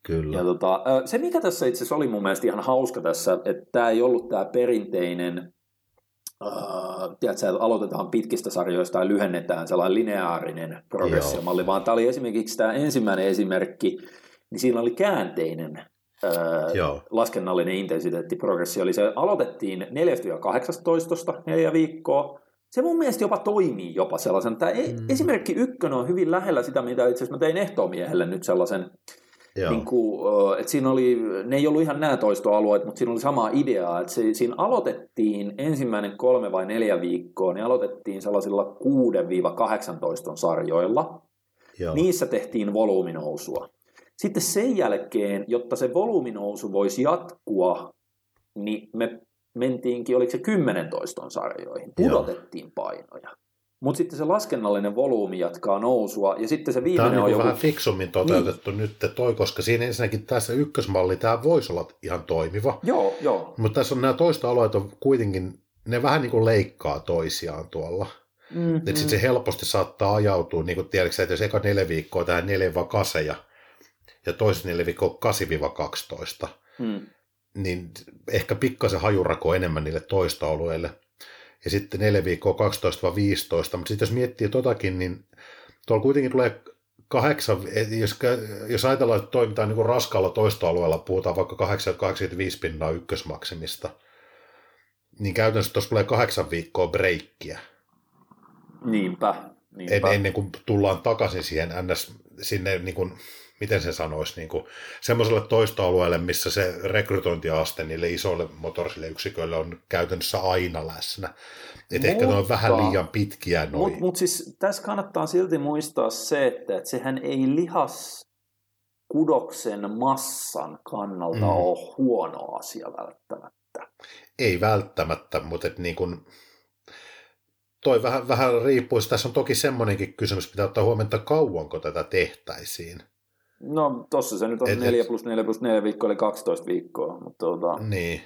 Kyllä. Ja tota, se, mikä tässä itse asiassa oli mun mielestä ihan hauska tässä, että tämä ei ollut tämä perinteinen, äh, tiedätkö, että aloitetaan pitkistä sarjoista ja lyhennetään sellainen lineaarinen progressiomalli, vaan tämä oli esimerkiksi tämä ensimmäinen esimerkki, niin siinä oli käänteinen äh, laskennallinen intensiteettiprogressio, eli se aloitettiin 4-18 neljä viikkoa, se mun mielestä jopa toimii jopa sellaisen. Tämä mm. esimerkki ykkönen on hyvin lähellä sitä, mitä itse asiassa mä tein ehtomiehelle nyt sellaisen, niin kuin, että siinä oli, ne ei ollut ihan nämä toistoalueet, mutta siinä oli sama idea, että se, siinä aloitettiin ensimmäinen kolme vai neljä viikkoa, niin aloitettiin sellaisilla 6-18 sarjoilla. Joo. Niissä tehtiin volyyminousua. Sitten sen jälkeen, jotta se volyyminousu voisi jatkua, niin me mentiinkin, oliko se 10 toiston sarjoihin, pudotettiin Joo. painoja. Mutta sitten se laskennallinen volyymi jatkaa nousua, ja sitten se viimeinen tämä on, on joku... vähän fiksummin toteutettu niin. nyt toi, koska siinä ensinnäkin tässä ykkösmalli, tämä voisi olla ihan toimiva. Joo, joo. Mutta tässä on nämä toista-alueet on kuitenkin, ne vähän niin kuin leikkaa toisiaan tuolla. Mm-hmm. Että sitten se helposti saattaa ajautua, niin kuin tiedätkö, että jos eka neljä viikkoa tähän 4 kaseja, ja toiset neljä viikkoa 8-12, mm. Niin ehkä pikkasen hajurako enemmän niille toista alueille ja sitten neljä viikkoa 12-15, mutta sitten jos miettii totakin, niin tuolla kuitenkin tulee kahdeksan, jos, jos ajatellaan, että toimitaan niin kuin raskaalla toistoalueella, puhutaan vaikka 85 pinnaa ykkösmaksimista, niin käytännössä tuossa tulee kahdeksan viikkoa breikkiä. Niinpä. niinpä. En, ennen kuin tullaan takaisin siihen ns, sinne niin kuin miten se sanoisi, niin kuin semmoiselle toistoalueelle, missä se rekrytointiaste niille isoille motorisille yksiköille on käytännössä aina läsnä. Että ehkä ne on vähän liian pitkiä noin. Mutta mut siis tässä kannattaa silti muistaa se, että, että sehän ei lihas kudoksen massan kannalta mm. ole huono asia välttämättä. Ei välttämättä, mutta et niin kun, toi vähän, vähän riippuisi. Tässä on toki semmoinenkin kysymys, pitää ottaa huomioon, että kauanko tätä tehtäisiin. No tossa se nyt on et, 4 plus 4 plus 4 viikkoa, eli 12 viikkoa. Mutta tuota, niin.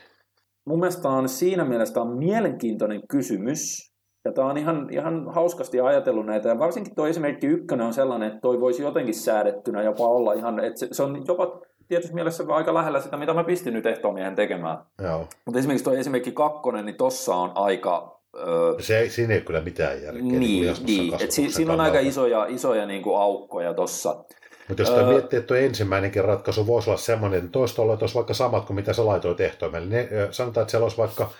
Mun mielestä on siinä mielessä on mielenkiintoinen kysymys, ja tämä on ihan, ihan hauskasti ajatellut näitä, ja varsinkin tuo esimerkki ykkönen on sellainen, että toi voisi jotenkin säädettynä jopa olla ihan, että se, se on jopa tietysti mielessä aika lähellä sitä, mitä mä pistin nyt ehtomiehen tekemään. Joo. Mutta esimerkiksi tuo esimerkki kakkonen, niin tossa on aika... Öö, se, siinä ei ole kyllä mitään järkeä. Niin, niin, niin. Et si, siinä on aika isoja, isoja niin kuin aukkoja tuossa. Mutta jos öö, miettii, että tuo ensimmäinenkin ratkaisu voisi olla semmoinen, että toista olla olisi vaikka samat kuin mitä sä laitoit ehtoimelle. Ne, sanotaan, että siellä olisi vaikka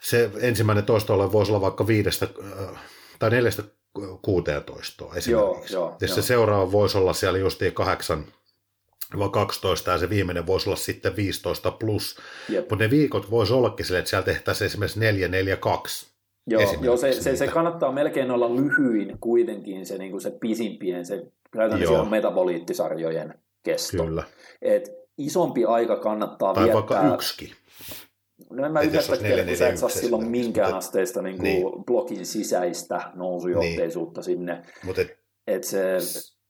se ensimmäinen toisto voisi olla vaikka viidestä tai neljästä kuuteen toistoa esimerkiksi. Joo, joo, ja se seuraava voisi olla siellä justiin kahdeksan vai 12 ja se viimeinen voisi olla sitten 15 plus. Mutta ne viikot voisi ollakin sille, että siellä tehtäisiin esimerkiksi 4, 4, 2. Joo, joo se, se, se, kannattaa melkein olla lyhyin kuitenkin se, niin kuin se pisimpien, se käytännössä on metaboliittisarjojen kesto. Kyllä. Et isompi aika kannattaa tai viettää... Vaikka yksikin. No en mä yhdestä tiedä, kun sä et saa silloin minkään asteista niin kuin niin. blogin sisäistä nousujohteisuutta niin. sinne. Mut et... Et se,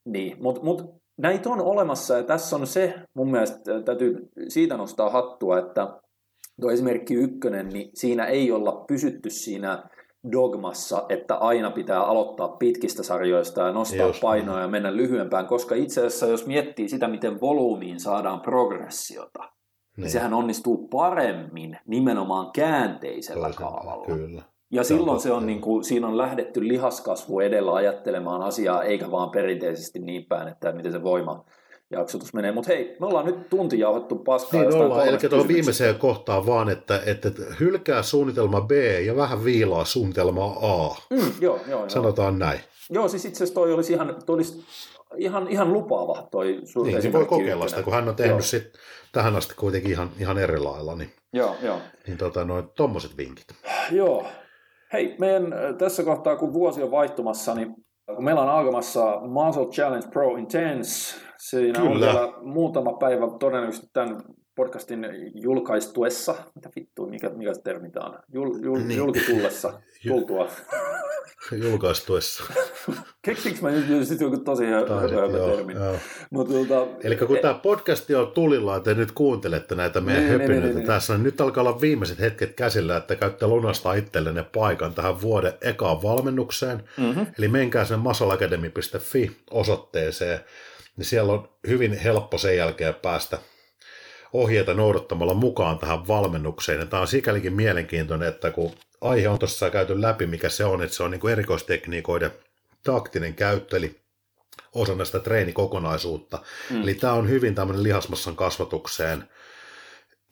niin, mut, mut näitä on olemassa ja tässä on se, mun mielestä täytyy siitä nostaa hattua, että tuo esimerkki ykkönen, niin siinä ei olla pysytty siinä dogmassa, että aina pitää aloittaa pitkistä sarjoista ja nostaa Just, painoa ja mennä lyhyempään, koska itse asiassa jos miettii sitä, miten volyymiin saadaan progressiota, niin, niin sehän onnistuu paremmin nimenomaan käänteisellä Toisella, kaavalla. Kyllä. Ja silloin se on, niin kuin, siinä on lähdetty lihaskasvu edellä ajattelemaan asiaa, eikä vaan perinteisesti niin päin, että miten se voima jaksotus menee. Mutta hei, me ollaan nyt tunti jauhettu paskaa. Niin ollaan, eli tuohon viimeiseen kohtaan vaan, että, että hylkää suunnitelma B ja vähän viilaa suunnitelma A. Mm, joo, joo, Sanotaan joo. näin. Joo, siis itse asiassa toi olisi ihan, toi olisi ihan, ihan lupaava toi sun Niin, niin voi kokeilla sitä, kun hän on tehnyt sit tähän asti kuitenkin ihan, ihan eri lailla. Niin, joo, joo. Niin tota, noin tommoset vinkit. Joo. Hei, meidän äh, tässä kohtaa, kun vuosi on vaihtumassa, niin kun meillä on alkamassa Muscle Challenge Pro Intense, Siinä Kyllä. on vielä muutama päivä todennäköisesti tämän podcastin julkaistuessa, mitä vittua, mikä, mikä se termi tämä on, Jul, jul, niin. julkitullessa, tultua. Julkaistuessa. Keksinkö mä nyt sitten joku tosi hyvä termi? Tuota, Eli kun e- tämä podcast on tulilla, että nyt kuuntelette näitä meidän niin, höpinöitä niin, niin, tässä, niin nyt alkaa olla viimeiset hetket käsillä, että käytte lunastaa itsellenne paikan tähän vuoden ekaan valmennukseen. Mm-hmm. Eli menkää sen masalacademy.fi osoitteeseen niin siellä on hyvin helppo sen jälkeen päästä ohjeita noudattamalla mukaan tähän valmennukseen. Ja tämä on sikälikin mielenkiintoinen, että kun aihe on tuossa käyty läpi, mikä se on, että se on niin kuin erikoistekniikoiden taktinen käyttö, eli osa näistä treenikokonaisuutta. Mm. Eli tämä on hyvin tämmöinen lihasmassan kasvatukseen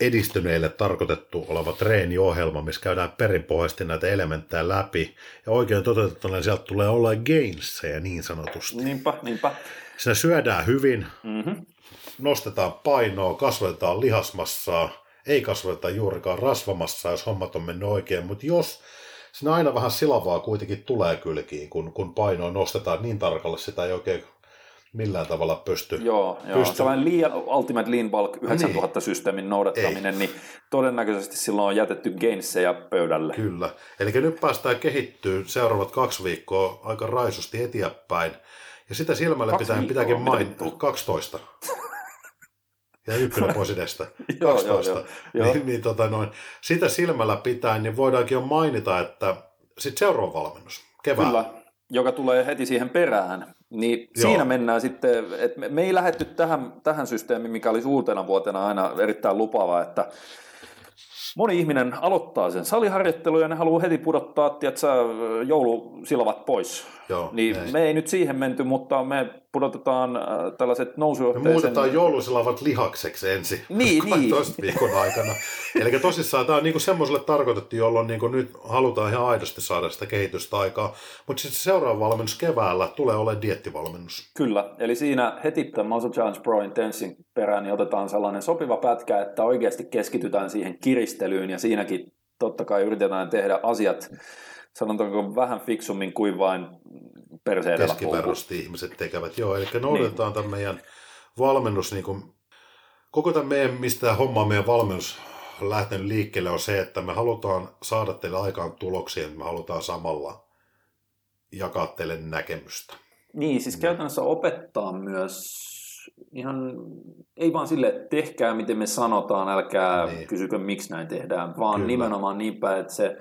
edistyneille tarkoitettu oleva treeniohjelma, missä käydään perinpohjaisesti näitä elementtejä läpi. Ja oikein toteutettuna sieltä tulee olla gainseja niin sanotusti. Niinpä, niinpä. Siinä syödään hyvin, Mm-hmm. nostetaan painoa, kasvatetaan lihasmassaa, ei kasvateta juurikaan rasvamassaa, jos hommat on mennyt oikein, mutta jos siinä aina vähän silavaa kuitenkin tulee kylkiin, kun, kun painoa nostetaan niin tarkalle, sitä ei oikein millään tavalla pysty. Joo, joo. Pysty- Sellainen liian, Ultimate Lean Bulk 9000-systeemin noudattaminen, niin todennäköisesti silloin on jätetty gainsseja pöydälle. Kyllä. Eli nyt päästään kehittyä seuraavat kaksi viikkoa aika raisusti eteenpäin. Ja sitä silmällä Kaksi pitää, viikkoa? pitääkin Mitä main... vittua? 12. Ja ykkönen pois edestä. Joo, 12. joo, joo, joo. Niin, niin, tota noin, sitä silmällä pitäen, niin voidaankin jo mainita, että sitten seuraava valmennus keväällä. Kyllä, joka tulee heti siihen perään. Niin Joo. siinä mennään sitten, että me, me ei lähetty tähän, tähän systeemiin, mikä olisi uutena vuotena aina erittäin lupaava, että moni ihminen aloittaa sen saliharjoittelun ja ne haluaa heti pudottaa, tiedätkö, joulusilvat pois. Joo, Niin näin. me ei nyt siihen menty, mutta me pudotetaan äh, tällaiset Me nousujohteisen... muutetaan joulusilavat lihakseksi ensin Niin, niin. 12 viikon aikana. Eli tosissaan tämä on niinku semmoiselle tarkoitettu, jolloin niinku nyt halutaan ihan aidosti saada sitä kehitystä aikaa. Mutta sitten seuraava valmennus keväällä tulee olemaan diettivalmennus. Kyllä, eli siinä heti tämän Muscle Challenge Pro Intensin perään niin otetaan sellainen sopiva pätkä, että oikeasti keskitytään siihen kiristelyyn ja siinäkin totta kai yritetään tehdä asiat sanotaanko vähän fiksummin kuin vain perse edellä polku. keskiverrosti ihmiset tekevät. Joo, eli noudatetaan tämän meidän valmennus, niin kuin, koko tämän meidän, mistä tämä homma meidän valmennus lähtenyt liikkeelle, on se, että me halutaan saada teille aikaan tuloksia, että me halutaan samalla jakaa teille näkemystä. Niin, siis käytännössä opettaa myös ihan, ei vaan sille, että tehkää miten me sanotaan, älkää Niin. niin. kysykö miksi näin tehdään, vaan. Kyllä. nimenomaan niin päin, että se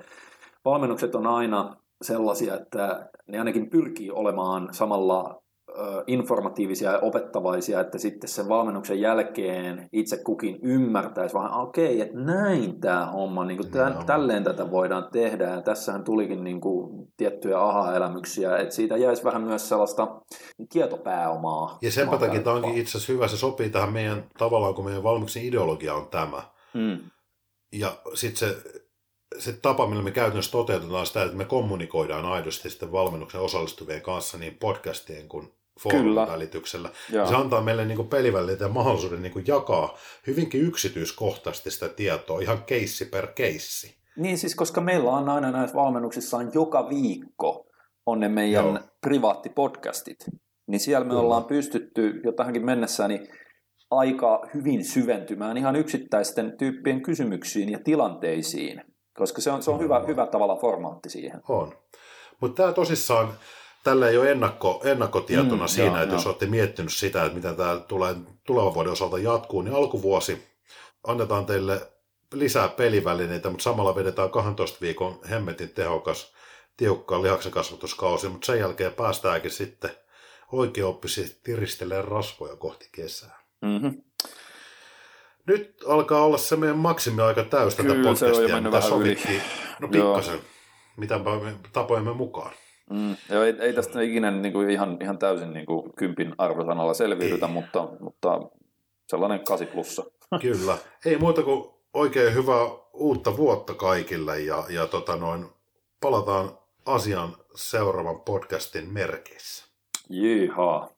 valmennukset on aina sellaisia, että ne ainakin pyrkii olemaan samalla informatiivisia ja opettavaisia, että sitten sen valmennuksen jälkeen itse kukin ymmärtäisi vaan, okei, että näin tämä homma, niin kuin Nimenomaan. tälleen tätä voidaan tehdä, ja tässähän tulikin niin kuin tiettyjä aha-elämyksiä, että siitä jäisi vähän myös sellaista tietopääomaa. Ja senpä omaan takia tämä onkin itse asiassa hyvä, se sopii tähän meidän tavallaan, kun meidän valmennuksen ideologia on tämä. Mm. Ja sitten se, se tapa, millä me käytännössä toteutetaan sitä, että me kommunikoidaan aidosti sitten valmennuksen osallistuvien kanssa niin podcastien kuin foorumin välityksellä. Joo. Se antaa meille niin pelivälineitä ja mahdollisuuden niin jakaa hyvinkin yksityiskohtaisesti sitä tietoa, ihan keissi per keissi. Niin siis, koska meillä on aina näissä valmennuksissaan joka viikko on ne meidän. Joo. privaattipodcastit. Niin siellä me Kyllä. ollaan pystytty jo tähänkin mennessä niin aika hyvin syventymään ihan yksittäisten tyyppien kysymyksiin ja tilanteisiin. Koska se on, se on hyvä, hyvä tavalla formaatti siihen. On. Mutta tämä tosissaan, tällä ei ole ennakko, ennakkotietona Mm, siinä, joo, että jos joo. olette miettinyt sitä, että miten tämä tulee tulevan vuoden osalta jatkuu, niin alkuvuosi annetaan teille lisää pelivälineitä, mutta samalla vedetään 12 viikon hemmetin tehokas, tiukka lihaksen kasvatuskausi, mutta sen jälkeen päästäänkin sitten oikeaoppisesti tiristelee rasvoja kohti kesää. Mm-hmm. Nyt alkaa olla se meidän maksimiaika täys tätä Kyllä, se on jo podcastia, mennyt vähän yli. No pikkasen, mitä me tapojemme mukaan. Mm. Joo, ei, ei tästä ikinä niin kuin ihan, ihan täysin niin kuin kympin arvosanalla selviydytä, Ei. mutta, mutta sellainen 8 plussa. Kyllä. Ei muuta kuin oikein hyvää uutta vuotta kaikille ja, ja tota noin, palataan asian seuraavan podcastin merkeissä. Jihaa.